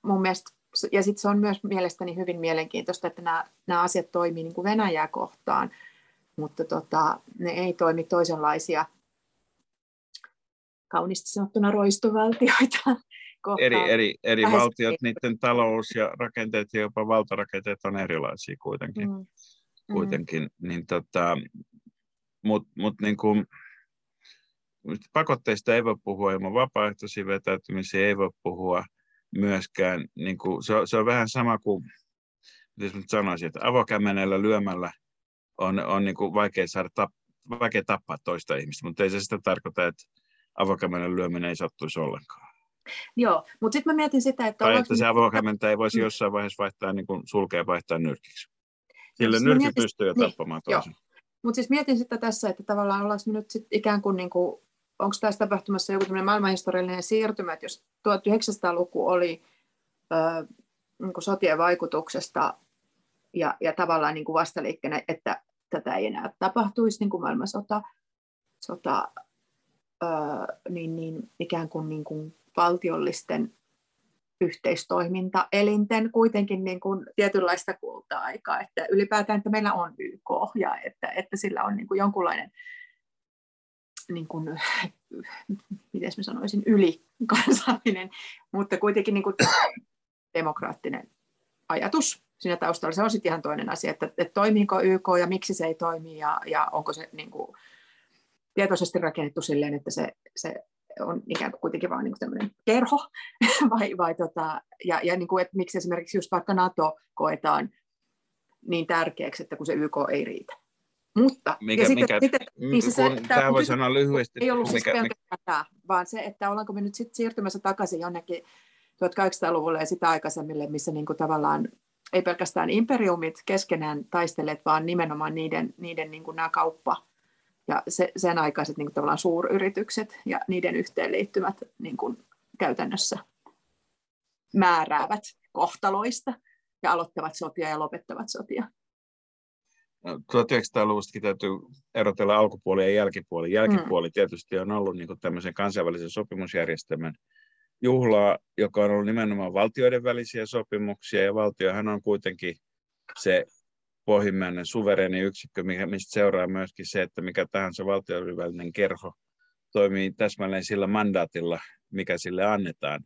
mun mielestä, ja sitten se on myös mielestäni hyvin mielenkiintoista, että nämä, nämä asiat toimii niin kuin Venäjää kohtaan, mutta tota, ne ei toimi toisenlaisia kauniisti sanottuna roistovaltioita. Eri, eri, eri valtiot, niiden talous ja rakenteet ja jopa valtarakenteet on erilaisia kuitenkin. Mm. kuitenkin. Mm. Niin tota, Mutta mut niin kuin, pakotteista ei voi puhua ilman vapaaehtoisia vetäytymisiä, ei voi puhua myöskään. Niin kuin, se, on, se on vähän sama kuin, miten nyt sanoisin, että avokämmenellä lyömällä on, on niin kuin vaikea, saada tap, vaikea tappaa toista ihmistä, mutta ei se sitä tarkoita, että avokämmenellä lyöminen ei sattuisi ollenkaan. Joo, mutta sitten mä mietin sitä, että... Tai että se avokämmentä ei voisi mm. jossain vaiheessa vaihtaa, niin kuin sulkea vaihtaa nyrkiksi. Sillä nyrki mietin, pystyy jo niin, tappamaan toisen. Mutta siis mietin sitä tässä, että tavallaan ollaan nyt sit ikään kuin, niin kuin onko tässä tapahtumassa joku maailmanhistoriallinen siirtymä, että jos 1900-luku oli ö, niin kuin sotien vaikutuksesta ja, ja tavallaan niin kuin vastaliikkeenä, että tätä ei enää tapahtuisi, niin kuin maailmansota, sota, ö, niin, niin ikään kuin, niin kuin valtiollisten yhteistoiminta elinten kuitenkin niin kuin tietynlaista kulta-aikaa, että ylipäätään, että meillä on YK ja että, että sillä on niin kuin jonkunlainen niin kuin, miten mä sanoisin, ylikansallinen, mutta kuitenkin niin kuin demokraattinen ajatus siinä taustalla. Se on sitten ihan toinen asia, että, että toimiiko YK ja miksi se ei toimi ja, ja onko se niin kuin, tietoisesti rakennettu silleen, että se, se on ikään kuin kuitenkin vain niin tämmöinen kerho, vai, vai tota, ja, ja niin kuin, että miksi esimerkiksi just vaikka NATO koetaan niin tärkeäksi, että kun se YK ei riitä. Mutta, mikä, ja sitten, mikä, sitten, niin se, kun, tämä, tämä voi sanoa lyhyesti. Ei ollut siis mikä, siis mikä... tämä, vaan se, että ollaanko me nyt sitten siirtymässä takaisin jonnekin 1800-luvulle ja sitä aikaisemmille, missä niin kuin tavallaan ei pelkästään imperiumit keskenään taistelleet, vaan nimenomaan niiden, niiden niin kuin nämä kauppa ja se, sen aikaiset niin kuin tavallaan suuryritykset ja niiden yhteenliittymät niin kuin käytännössä määräävät kohtaloista ja aloittavat sotia ja lopettavat sotia. 1900-luvustakin täytyy erotella alkupuoli ja jälkipuoli. Jälkipuoli mm. tietysti on ollut niin tämmöisen kansainvälisen sopimusjärjestelmän juhlaa, joka on ollut nimenomaan valtioiden välisiä sopimuksia, ja valtiohan on kuitenkin se pohjimmäinen suvereni yksikkö, mistä seuraa myöskin se, että mikä tahansa valtioiden välinen kerho toimii täsmälleen sillä mandaatilla, mikä sille annetaan.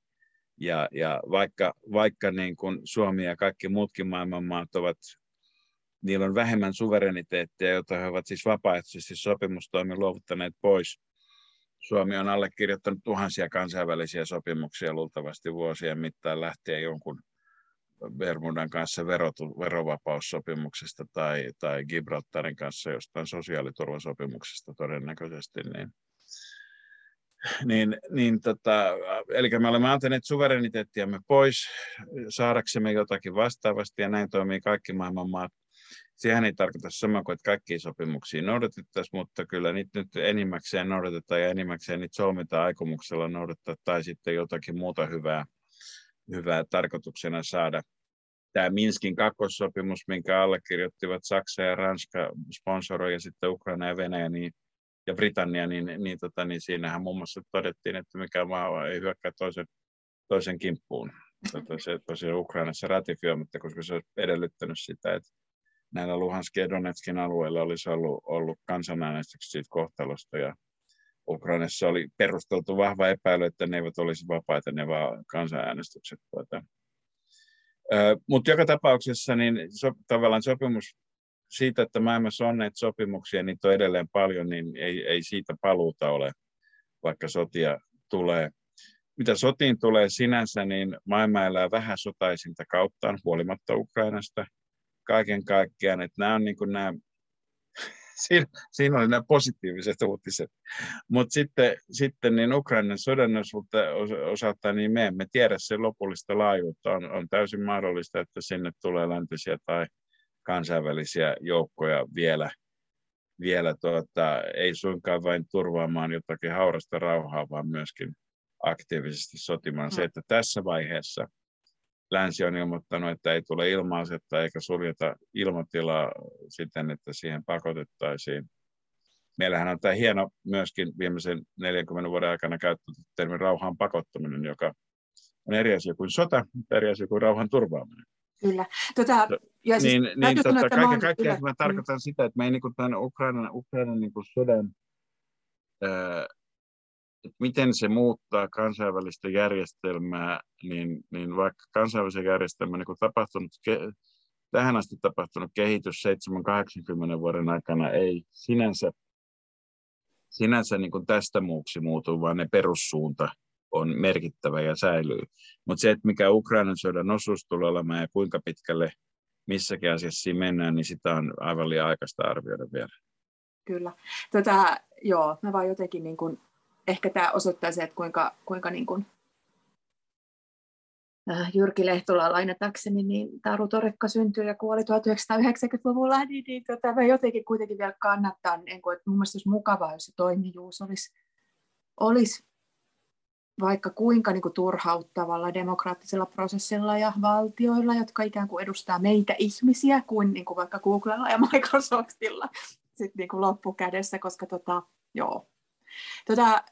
Ja, ja vaikka, vaikka niin kuin Suomi ja kaikki muutkin maailman maat ovat niillä on vähemmän suvereniteettia, jota he ovat siis vapaaehtoisesti sopimustoimin luovuttaneet pois. Suomi on allekirjoittanut tuhansia kansainvälisiä sopimuksia luultavasti vuosien mittaan lähtien jonkun Bermudan kanssa verotu, verovapaussopimuksesta tai, tai Gibraltarin kanssa jostain sosiaaliturvasopimuksesta todennäköisesti, niin, niin, niin tota, eli me olemme antaneet suvereniteettiamme pois saadaksemme jotakin vastaavasti, ja näin toimii kaikki maailman maat sehän ei tarkoita sama kuin, että kaikkia sopimuksia noudatettaisiin, mutta kyllä niitä nyt enimmäkseen noudatetaan ja enimmäkseen niitä solmitaan aikomuksella noudattaa tai sitten jotakin muuta hyvää, hyvää tarkoituksena saada. Tämä Minskin kakkossopimus, minkä allekirjoittivat Saksa ja Ranska sponsoroi ja sitten Ukraina ja Venäjä niin, ja Britannia, niin, niin, tota, niin siinähän muun muassa todettiin, että mikä maa ei hyökkää toisen, toisen kimppuun. Tota, se tosiaan Ukrainassa ratifioimatta, koska se olisi edellyttänyt sitä, että näillä Luhanskin ja Donetskin alueilla olisi ollut, ollut kansanäänestykset siitä kohtalosta ja Ukrainassa oli perusteltu vahva epäily, että ne eivät olisi vapaita, ne vaan kansanäänestykset. Tuota. Mutta joka tapauksessa niin so, tavallaan sopimus siitä, että maailmassa on näitä sopimuksia, niitä on edelleen paljon, niin ei, ei siitä paluuta ole, vaikka sotia tulee. Mitä sotiin tulee sinänsä, niin maailma elää vähän sotaisinta kauttaan huolimatta Ukrainasta kaiken kaikkiaan, että nämä on niin kuin nämä, siinä, siinä oli nämä positiiviset uutiset. Mutta sitten, sitten niin Ukrainan sodan osalta, niin me emme tiedä sen lopullista laajuutta. On, on täysin mahdollista, että sinne tulee läntisiä tai kansainvälisiä joukkoja vielä, vielä tuota, ei suinkaan vain turvaamaan jotakin haurasta rauhaa, vaan myöskin aktiivisesti sotimaan. Se, että tässä vaiheessa länsi on ilmoittanut, että ei tule ilma-asetta eikä suljeta ilmatilaa siten, että siihen pakotettaisiin. Meillähän on tämä hieno myöskin viimeisen 40 vuoden aikana käytetty termi rauhan pakottaminen, joka on eri asia kuin sota, mutta eri asia kuin rauhan turvaaminen. Kyllä. Tota, ja siis, niin, niin tota, kaiken kaikkiaan mä tarkoitan mm. sitä, että me ei niin tämän Ukrainan, Ukrainan niin sodan ää, että miten se muuttaa kansainvälistä järjestelmää, niin, niin vaikka kansainvälisen järjestelmän niin tapahtunut, tähän asti tapahtunut kehitys 7-80 vuoden aikana ei sinänsä, sinänsä niin tästä muuksi muutu, vaan ne perussuunta on merkittävä ja säilyy. Mutta se, että mikä Ukrainan sodan osuus tulee olemaan ja kuinka pitkälle missäkin asiassa siinä mennään, niin sitä on aivan liian aikaista arvioida vielä. Kyllä. Tota, joo, mä vaan jotenkin niin kun, ehkä tämä osoittaa se, että kuinka, kuinka niin kun, äh, Jyrki Lehtola lainatakseni, niin Taru Torekka syntyi ja kuoli 1990-luvulla, niin, niin tota, mä jotenkin kuitenkin vielä kannattaa, niin kun, että mun mielestä olisi mukavaa, jos se toimijuus olisi, olisi vaikka kuinka niin kuin turhauttavalla demokraattisella prosessilla ja valtioilla, jotka ikään kuin edustaa meitä ihmisiä, kuin, niin kuin vaikka Googlella ja Microsoftilla sit niin kuin loppukädessä, koska tota, joo. Tota,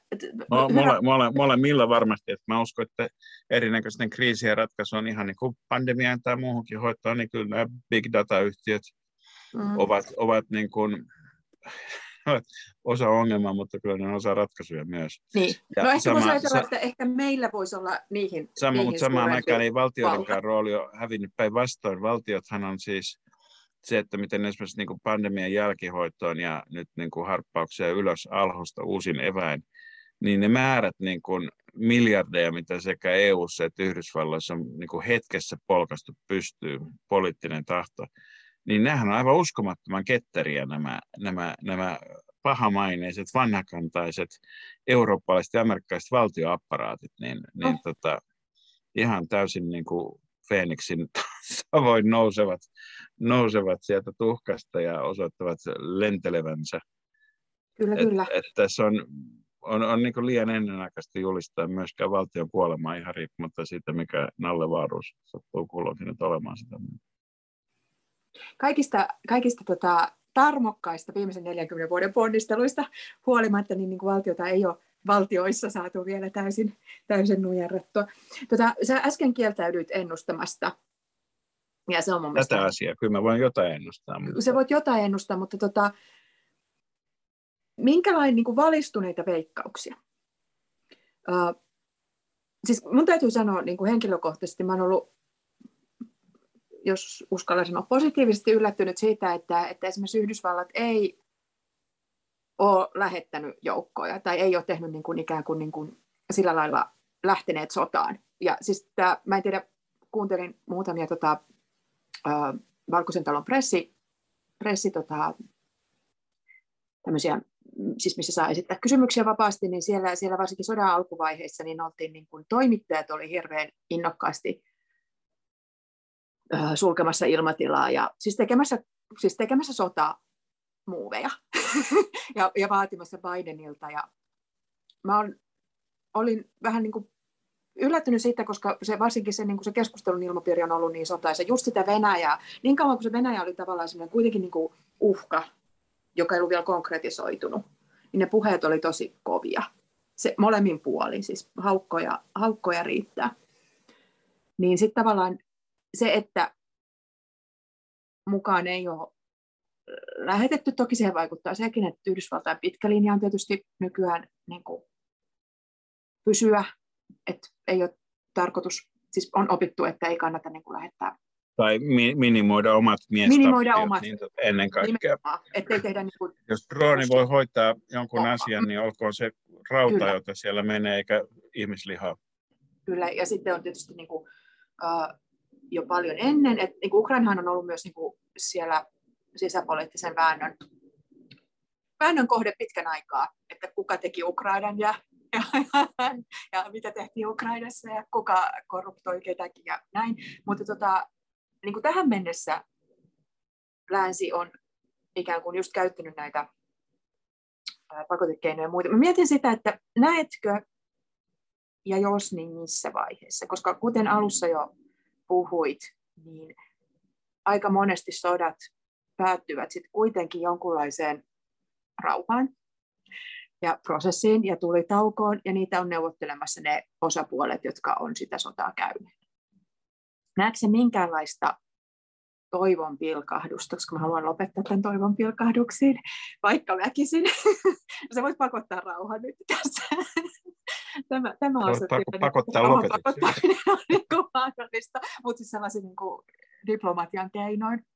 no, mole, mole, molemmilla varmasti, että mä uskon, että erinäköisten kriisien ratkaisu on ihan niin kuin pandemiaan tai muuhunkin hoitoon, niin kyllä nämä big data-yhtiöt mm. ovat, ovat niin kuin, osa ongelmaa, mutta kyllä ne on osa ratkaisuja myös. Niin. Ja no ehkä sama, voisi ajatella, sa- että ehkä meillä voisi olla niihin Sama, niihin mutta samaan aikaan ei valtioidenkaan rooli ole hävinnyt päinvastoin. Valtiothan on siis se, että miten esimerkiksi niin kuin pandemian jälkihoitoon ja nyt niin kuin harppauksia ylös alhosta uusin eväin, niin ne määrät niin kuin miljardeja, mitä sekä eu että Yhdysvalloissa on niin kuin hetkessä polkastu pystyy, poliittinen tahto, niin nehän on aivan uskomattoman ketteriä nämä, nämä, nämä pahamaineiset, vanhakantaiset eurooppalaiset ja amerikkalaiset valtioapparaatit, niin, niin oh. tota, ihan täysin niin kuin Feeniksin tavoin nousevat, nousevat sieltä tuhkasta ja osoittavat lentelevänsä. Kyllä, et, kyllä. Et tässä on, on, on niin liian ennenaikaista julistaa myöskään valtion kuolemaa ihan riippumatta siitä, mikä Nalle Vaaruus sattuu kulloinkin nyt olemaan sitä. Kaikista, kaikista tota, tarmokkaista viimeisen 40 vuoden ponnisteluista huolimatta, niin, niin kuin valtiota ei ole valtioissa saatu vielä täysin, täysin nujerrettua. Tota, sä äsken kieltäydyit ennustamasta, ja se on mun mielestä... Tätä asiaa, kyllä mä voin jotain ennustaa. Mutta... Se voit jotain ennustaa, mutta tota, minkälainen niin kuin valistuneita veikkauksia? Uh, siis mun täytyy sanoa niin kuin henkilökohtaisesti, mä oon ollut jos uskallan sanoa positiivisesti yllättynyt siitä, että, että esimerkiksi Yhdysvallat ei ole lähettänyt joukkoja tai ei ole tehnyt niin kuin ikään kuin, niin kuin sillä lailla lähteneet sotaan. Ja siis tämä, mä en tiedä, kuuntelin muutamia tota, Valkoisen talon pressi, pressi tota, tämmöisiä, siis missä saa esittää kysymyksiä vapaasti, niin siellä, siellä varsinkin sodan alkuvaiheessa niin oltiin niin kuin, toimittajat oli hirveän innokkaasti sulkemassa ilmatilaa ja siis tekemässä, siis tekemässä sota muuveja ja, ja vaatimassa Bidenilta. Ja mä on, olin vähän niin kuin yllättynyt siitä, koska se, varsinkin se, niin kuin se keskustelun ilmapiiri on ollut niin sotaisa. Just sitä Venäjää, niin kauan kuin se Venäjä oli tavallaan kuitenkin niin kuin uhka, joka ei ollut vielä konkretisoitunut, niin ne puheet oli tosi kovia. Se molemmin puolin, siis haukkoja, haukkoja riittää. Niin sitten tavallaan se, että mukaan ei ole lähetetty, toki siihen vaikuttaa sekin, että Yhdysvaltain pitkä linja on tietysti nykyään niin kuin pysyä, että ei ole tarkoitus, siis on opittu, että ei kannata niin kuin lähettää tai minimoida omat miestappiot minimoida omat, niin ennen kaikkea. Ettei tehdä niin kuin... Jos drooni voi hoitaa jonkun oh. asian, niin olkoon se rauta, Kyllä. jota siellä menee, eikä ihmislihaa. Kyllä, ja sitten on tietysti niin kuin, uh, jo paljon ennen. Et, niin Ukrainahan on ollut myös niin kuin siellä sisäpoliittisen väännön, väännön kohde pitkän aikaa, että kuka teki Ukrainan ja, ja, ja, mitä tehtiin Ukrainassa ja kuka korruptoi ketäkin ja näin. Mutta tota, niin kuin tähän mennessä länsi on ikään kuin just käyttänyt näitä pakotekeinoja ja muita. Mä mietin sitä, että näetkö ja jos, niin missä vaiheessa? Koska kuten alussa jo puhuit, niin aika monesti sodat päättyvät sitten kuitenkin jonkunlaiseen rauhaan ja prosessiin ja tulitaukoon, ja niitä on neuvottelemassa ne osapuolet, jotka on sitä sotaa käyneet. Näetkö se minkäänlaista toivon pilkahdusta, koska mä haluan lopettaa tämän toivon pilkahduksiin, vaikka väkisin. Se voisi pakottaa rauhan nyt tässä. Tämä, tämä on se, Pak- pakottaa pakottaminen on niin mahdollista, mutta siis sellaisen niin kuin diplomatian keinoin.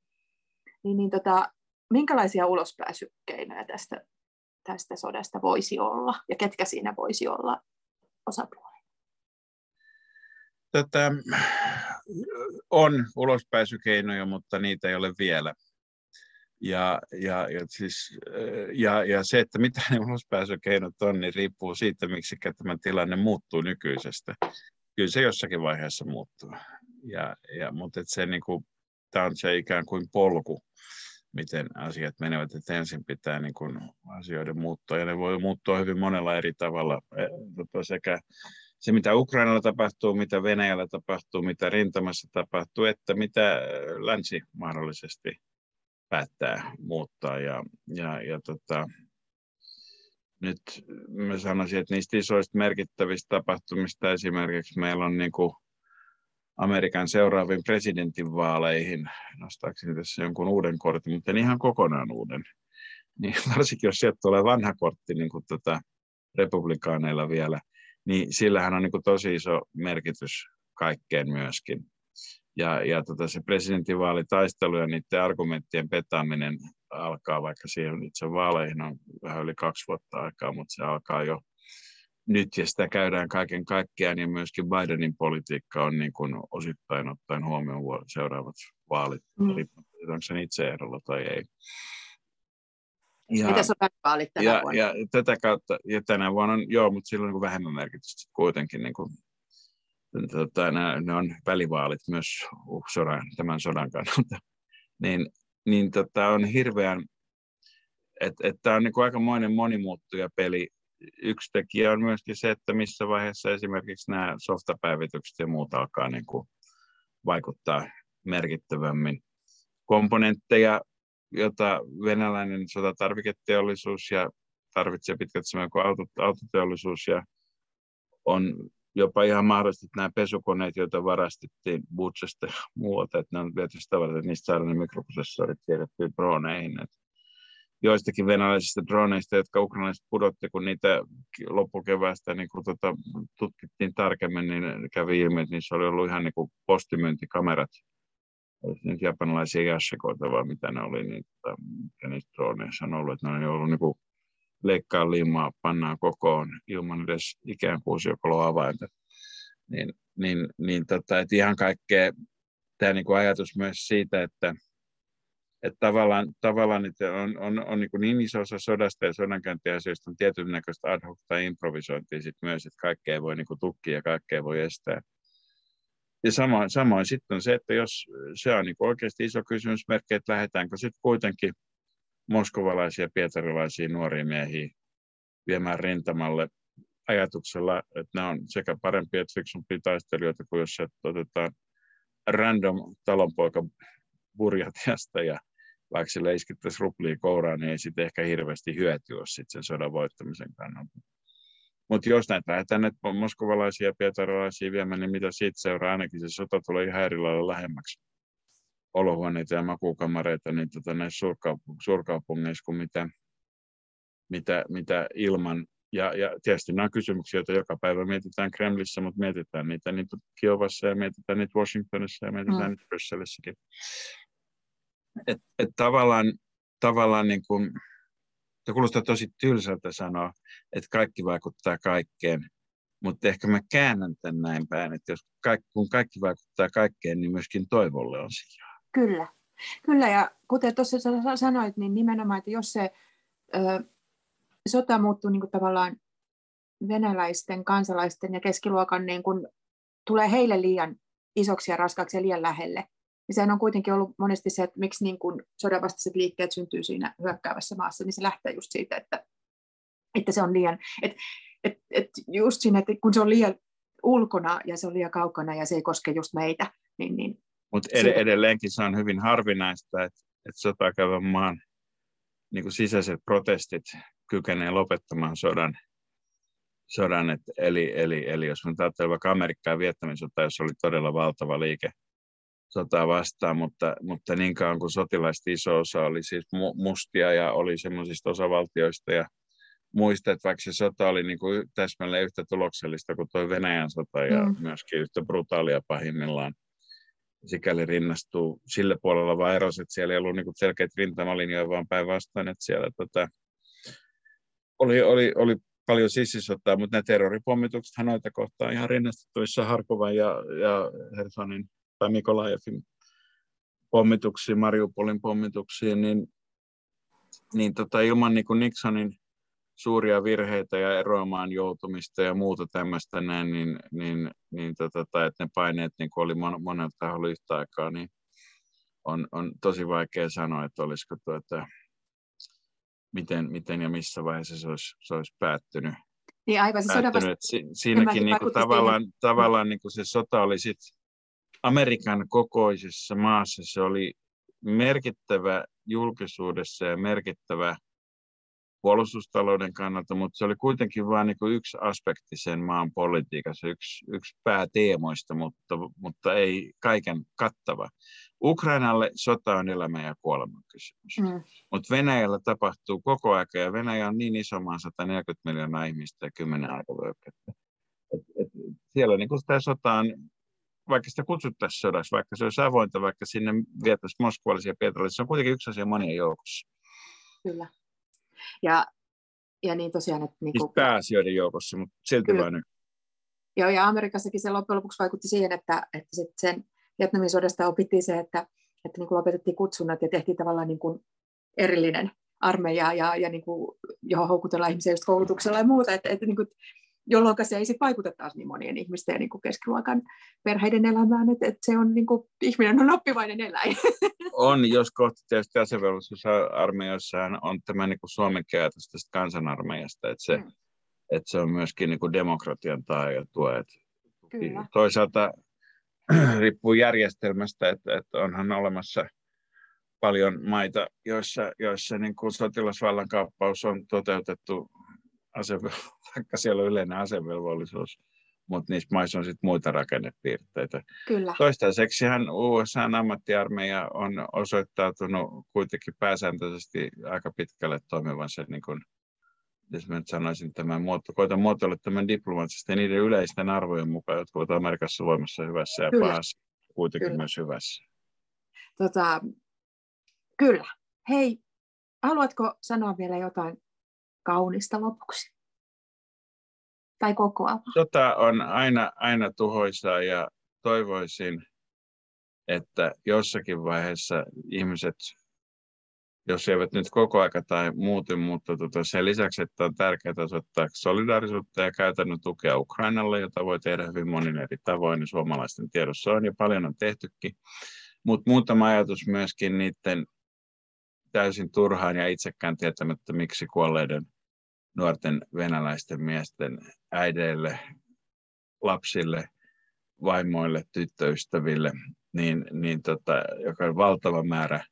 Niin, niin tota, minkälaisia ulospääsykeinoja tästä, tästä sodasta voisi olla ja ketkä siinä voisi olla osapuolia? Tätä, on ulospääsykeinoja, mutta niitä ei ole vielä. Ja, ja, ja, siis, ja, ja se, että mitä ne ulospääsykeinot on, niin riippuu siitä, miksi tämä tilanne muuttuu nykyisestä. Kyllä se jossakin vaiheessa muuttuu. Ja, ja, mutta se, niin kuin, tämä on se ikään kuin polku, miten asiat menevät, että ensin pitää niin kuin, asioiden muuttua, ja ne voi muuttua hyvin monella eri tavalla e, tota, sekä se, mitä Ukrainalla tapahtuu, mitä Venäjällä tapahtuu, mitä rintamassa tapahtuu, että mitä länsi mahdollisesti päättää muuttaa. Ja, ja, ja tota, nyt mä sanoisin, että niistä isoista merkittävistä tapahtumista esimerkiksi meillä on niin kuin Amerikan seuraaviin presidentinvaaleihin, nostaakseni tässä jonkun uuden kortin, mutta en ihan kokonaan uuden, niin varsinkin jos sieltä tulee vanha kortti niin kuin tota republikaaneilla vielä, niin sillähän on niin kuin tosi iso merkitys kaikkeen myöskin. Ja, ja tota, se presidentinvaalitaistelu ja niiden argumenttien petaaminen alkaa, vaikka siihen itse vaaleihin on vähän yli kaksi vuotta aikaa, mutta se alkaa jo nyt ja sitä käydään kaiken kaikkiaan ja myöskin Bidenin politiikka on niin kuin osittain ottaen huomioon seuraavat vaalit, mm. onko se itse ehdolla tai ei. Ja, vaalit tänä ja, vuonna? Ja tätä kautta, ja tänä vuonna on, joo, mutta silloin niin vähemmän merkitystä kuitenkin. Niin kuin, tota, nämä, ne on välivaalit myös uh, sodan, tämän sodan kannalta. niin niin tota, on hirveän, että et tämä on niin kuin aikamoinen monimuuttuja peli. Yksi tekijä on myöskin se, että missä vaiheessa esimerkiksi nämä softapäivitykset ja muut alkaa niin kuin vaikuttaa merkittävämmin. Komponentteja jota venäläinen sotatarviketeollisuus ja tarvitsee pitkät kuin autot, autoteollisuus ja on jopa ihan mahdollisesti että nämä pesukoneet, joita varastettiin Butchesta ja muualta, että ne on viety sitä varten, että niistä saadaan ne mikroprosessorit siirrettyä droneihin. Että joistakin venäläisistä droneista, jotka ukrainalaiset pudotti, kun niitä loppukeväästä niin kun tota, tutkittiin tarkemmin, niin kävi ilmi, että niissä oli ollut ihan niin kuin postimyyntikamerat olisi nyt japanilaisia jassikoita vai mitä ne oli, niin tota, mikä niistä droneissa on ollut, että ne on ollut niin kuin leikkaa limaa, pannaan kokoon ilman edes ikään kuin avainta. Niin, niin, niin tota, ihan kaikkea tämä niin kuin ajatus myös siitä, että, että tavallaan, tavallaan että on, on, on niin, niin iso osa sodasta ja sodankäyntiasioista on tietyn näköistä ad hoc tai improvisointia sit myös, että kaikkea voi niin tukkia ja kaikkea voi estää. Ja samoin, samoin sitten se, että jos se on niin oikeasti iso kysymysmerkki, että lähdetäänkö sitten kuitenkin moskovalaisia, pietarilaisia nuoria miehiä viemään rintamalle ajatuksella, että ne on sekä parempia että fiksumpia taistelijoita kuin jos otetaan random talonpoika burjatiasta ja vaikka sille iskittäisiin ruplia kouraan, niin ei sitten ehkä hirveästi hyötyä sitten sen sodan voittamisen kannalta. Mutta jos näitä lähdetään näitä moskovalaisia ja pietarilaisia viemään, niin mitä siitä seuraa? Ainakin se sota tulee ihan eri lailla lähemmäksi olohuoneita ja makukamareita niin tota, näissä suurkaup- suurkaupungeissa kuin mitä, mitä, mitä ilman. Ja, ja tietysti nämä on kysymyksiä, joita joka päivä mietitään Kremlissä, mutta mietitään niitä, niitä Kiovassa ja mietitään niitä Washingtonissa ja mietitään mm. niitä Brysselissäkin. Et, et tavallaan, tavallaan niin kuin, se kuulostaa tosi tylsältä sanoa, että kaikki vaikuttaa kaikkeen, mutta ehkä mä käännän tämän näin päin, että jos kaikki, kun kaikki vaikuttaa kaikkeen, niin myöskin toivolle on sijaa. Kyllä, kyllä ja kuten tuossa sanoit, niin nimenomaan, että jos se ö, sota muuttuu niin kuin tavallaan venäläisten, kansalaisten ja keskiluokan, niin kuin, tulee heille liian isoksi ja raskaaksi ja liian lähelle, niin sehän on kuitenkin ollut monesti se, että miksi niin kuin sodanvastaiset liikkeet syntyy siinä hyökkäävässä maassa, niin se lähtee just siitä, että, että se on liian, että, että, että just siinä, että kun se on liian ulkona ja se on liian kaukana ja se ei koske just meitä, niin, niin mutta ed- edelleenkin se on hyvin harvinaista, että, että sotaa käyvän maan niin kuin sisäiset protestit kykenee lopettamaan sodan. sodan et, eli, eli, eli jos me ajattelemme vaikka Amerikkaa ja Vietnamin sota, jossa oli todella valtava liike sotaa vastaan, mutta, mutta niin kauan kuin sotilaista iso osa oli siis mustia ja oli semmoisista osavaltioista ja muista, että vaikka se sota oli niin kuin täsmälleen yhtä tuloksellista kuin tuo Venäjän sota ja mm. myöskin yhtä brutaalia pahimmillaan, sikäli rinnastuu sille puolella vaan eros, että siellä ei ollut niin kuin selkeitä rintamalinjoja, vaan päinvastoin, että siellä tota, oli, oli, oli paljon sissisotaa, mutta nämä terroripommitukset noita kohtaan ihan rinnastettavissa Harkovan ja, ja Hersonin tai Mikolajevin pommituksiin, Mariupolin pommituksiin, niin, niin tota, ilman niin kuin Nixonin suuria virheitä ja eroamaan joutumista ja muuta tämmöistä näin, niin, niin, niin tota, tai että ne paineet niin oli mon, monelta taholla yhtä aikaa, niin on, on tosi vaikea sanoa, että olisiko tuota, miten, miten ja missä vaiheessa se olisi, se olisi päättynyt. Niin aivan se sodan vasta... Si, siinäkin niin kuin tavallaan, tavallaan niin kuin se sota oli sit Amerikan kokoisessa maassa, se oli merkittävä julkisuudessa ja merkittävä puolustustalouden kannalta, mutta se oli kuitenkin vain niin yksi aspekti sen maan politiikassa, yksi, yksi pääteemoista, mutta, mutta ei kaiken kattava. Ukrainalle sota on elämä ja kuoleman kysymys, mm. mutta Venäjällä tapahtuu koko ajan, ja Venäjä on niin iso maa, 140 miljoonaa ihmistä ja 10 aikavyöhykettä. siellä niin kuin tämä sota on, vaikka sitä kutsuttaisiin sodaksi, vaikka se olisi avointa, vaikka sinne vietäisiin moskvalaisia pietarille, se on kuitenkin yksi asia monien joukossa. Kyllä. Ja, ja niin tosiaan, että... Niin kuin, pääasioiden joukossa, mutta silti kyllä. vain Joo, ja Amerikassakin se loppujen lopuksi vaikutti siihen, että, että sit sen Vietnamin sodasta opittiin se, että, että niin kuin lopetettiin kutsunnat ja tehtiin tavallaan niin kuin erillinen armeija, ja, ja niin kuin, johon houkutellaan ihmisiä just koulutuksella ja muuta, että, että niin kuin, jolloin se ei sit vaikuta taas niin monien ihmisten ja niin kuin keskiluokan perheiden elämään, että, että se on niin kuin, ihminen on oppivainen eläin. On, jos kohta tietysti asevelvollisuusarmeijassa on tämä niin kuin Suomen käytös tästä kansanarmeijasta, että se, mm. että se on myöskin niin kuin demokratian tae ja tuo. Että Kyllä. Toisaalta riippuu järjestelmästä, että, että onhan olemassa paljon maita, joissa, joissa niin kuin sotilasvallan kaappaus on toteutettu, vaikka siellä on yleinen asevelvollisuus, mutta niissä maissa on sitten muita rakennepiirteitä. Kyllä. Toistaiseksihan USAn ammattiarmeija on osoittautunut kuitenkin pääsääntöisesti aika pitkälle toimivan sen, niin kuin, jos mä nyt sanoisin tämän, muoto, koitan muotoilla tämän diplomaattisesti niiden yleisten arvojen mukaan, jotka ovat Amerikassa voimassa hyvässä ja kyllä. pahassa, kuitenkin kyllä. myös hyvässä. Tota, kyllä. Hei, haluatko sanoa vielä jotain kaunista lopuksi? tai kokoava? Sota on aina, aina tuhoisaa ja toivoisin, että jossakin vaiheessa ihmiset, jos eivät nyt koko aika tai muuten, mutta tota sen lisäksi, että on tärkeää osoittaa solidaarisuutta ja käytännön tukea Ukrainalle, jota voi tehdä hyvin monin eri tavoin, niin suomalaisten tiedossa on ja paljon on tehtykin. Mutta muutama ajatus myöskin niiden täysin turhaan ja itsekään tietämättä, miksi kuolleiden nuorten venäläisten miesten äideille, lapsille, vaimoille, tyttöystäville, niin, niin tota, joka valtava määrä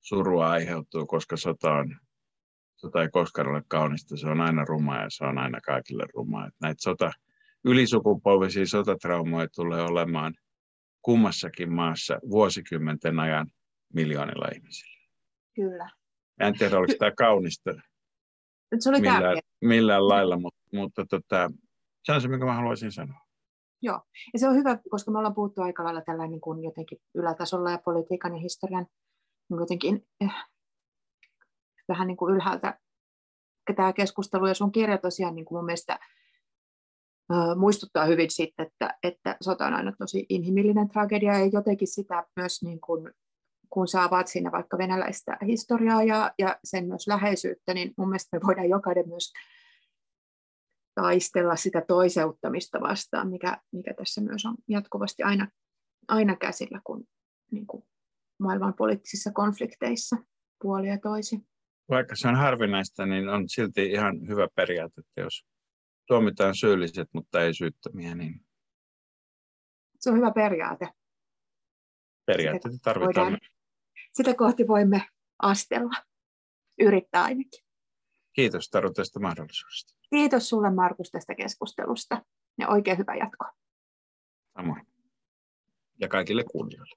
surua aiheutuu, koska sota, on, sota ei koskaan ole kaunista, se on aina ruma ja se on aina kaikille ruma. Et näitä sota, ylisukupolvisia sotatraumoja tulee olemaan kummassakin maassa vuosikymmenten ajan miljoonilla ihmisillä. Kyllä. En tiedä, oliko tämä kaunista se oli millään, tärkeä. millään lailla, mutta, mutta tota, se on se, minkä mä haluaisin sanoa. Joo, ja se on hyvä, koska me ollaan puhuttu aika lailla tällä niin kuin jotenkin ylätasolla ja politiikan ja historian niin jotenkin eh, vähän niin kuin ylhäältä tämä keskustelu ja sun kirja tosiaan niin kuin mun mielestä muistuttaa hyvin siitä, että, että sota on aina tosi inhimillinen tragedia ja jotenkin sitä myös niin kuin kun sä avaat siinä vaikka venäläistä historiaa ja, ja sen myös läheisyyttä, niin mun mielestä me voidaan jokainen myös taistella sitä toiseuttamista vastaan, mikä, mikä tässä myös on jatkuvasti aina, aina käsillä, kun niin kuin maailman poliittisissa konflikteissa puoli ja toisi. Vaikka se on harvinaista, niin on silti ihan hyvä periaate, että jos tuomitaan syylliset, mutta ei syyttömiä, niin... Se on hyvä periaate. Periaatteita tarvitaan. Voidaan, sitä kohti voimme astella, yrittää ainakin. Kiitos Taru tästä mahdollisuudesta. Kiitos sulle Markus tästä keskustelusta ja oikein hyvä jatko. Samoin. Ja kaikille kuulijoille.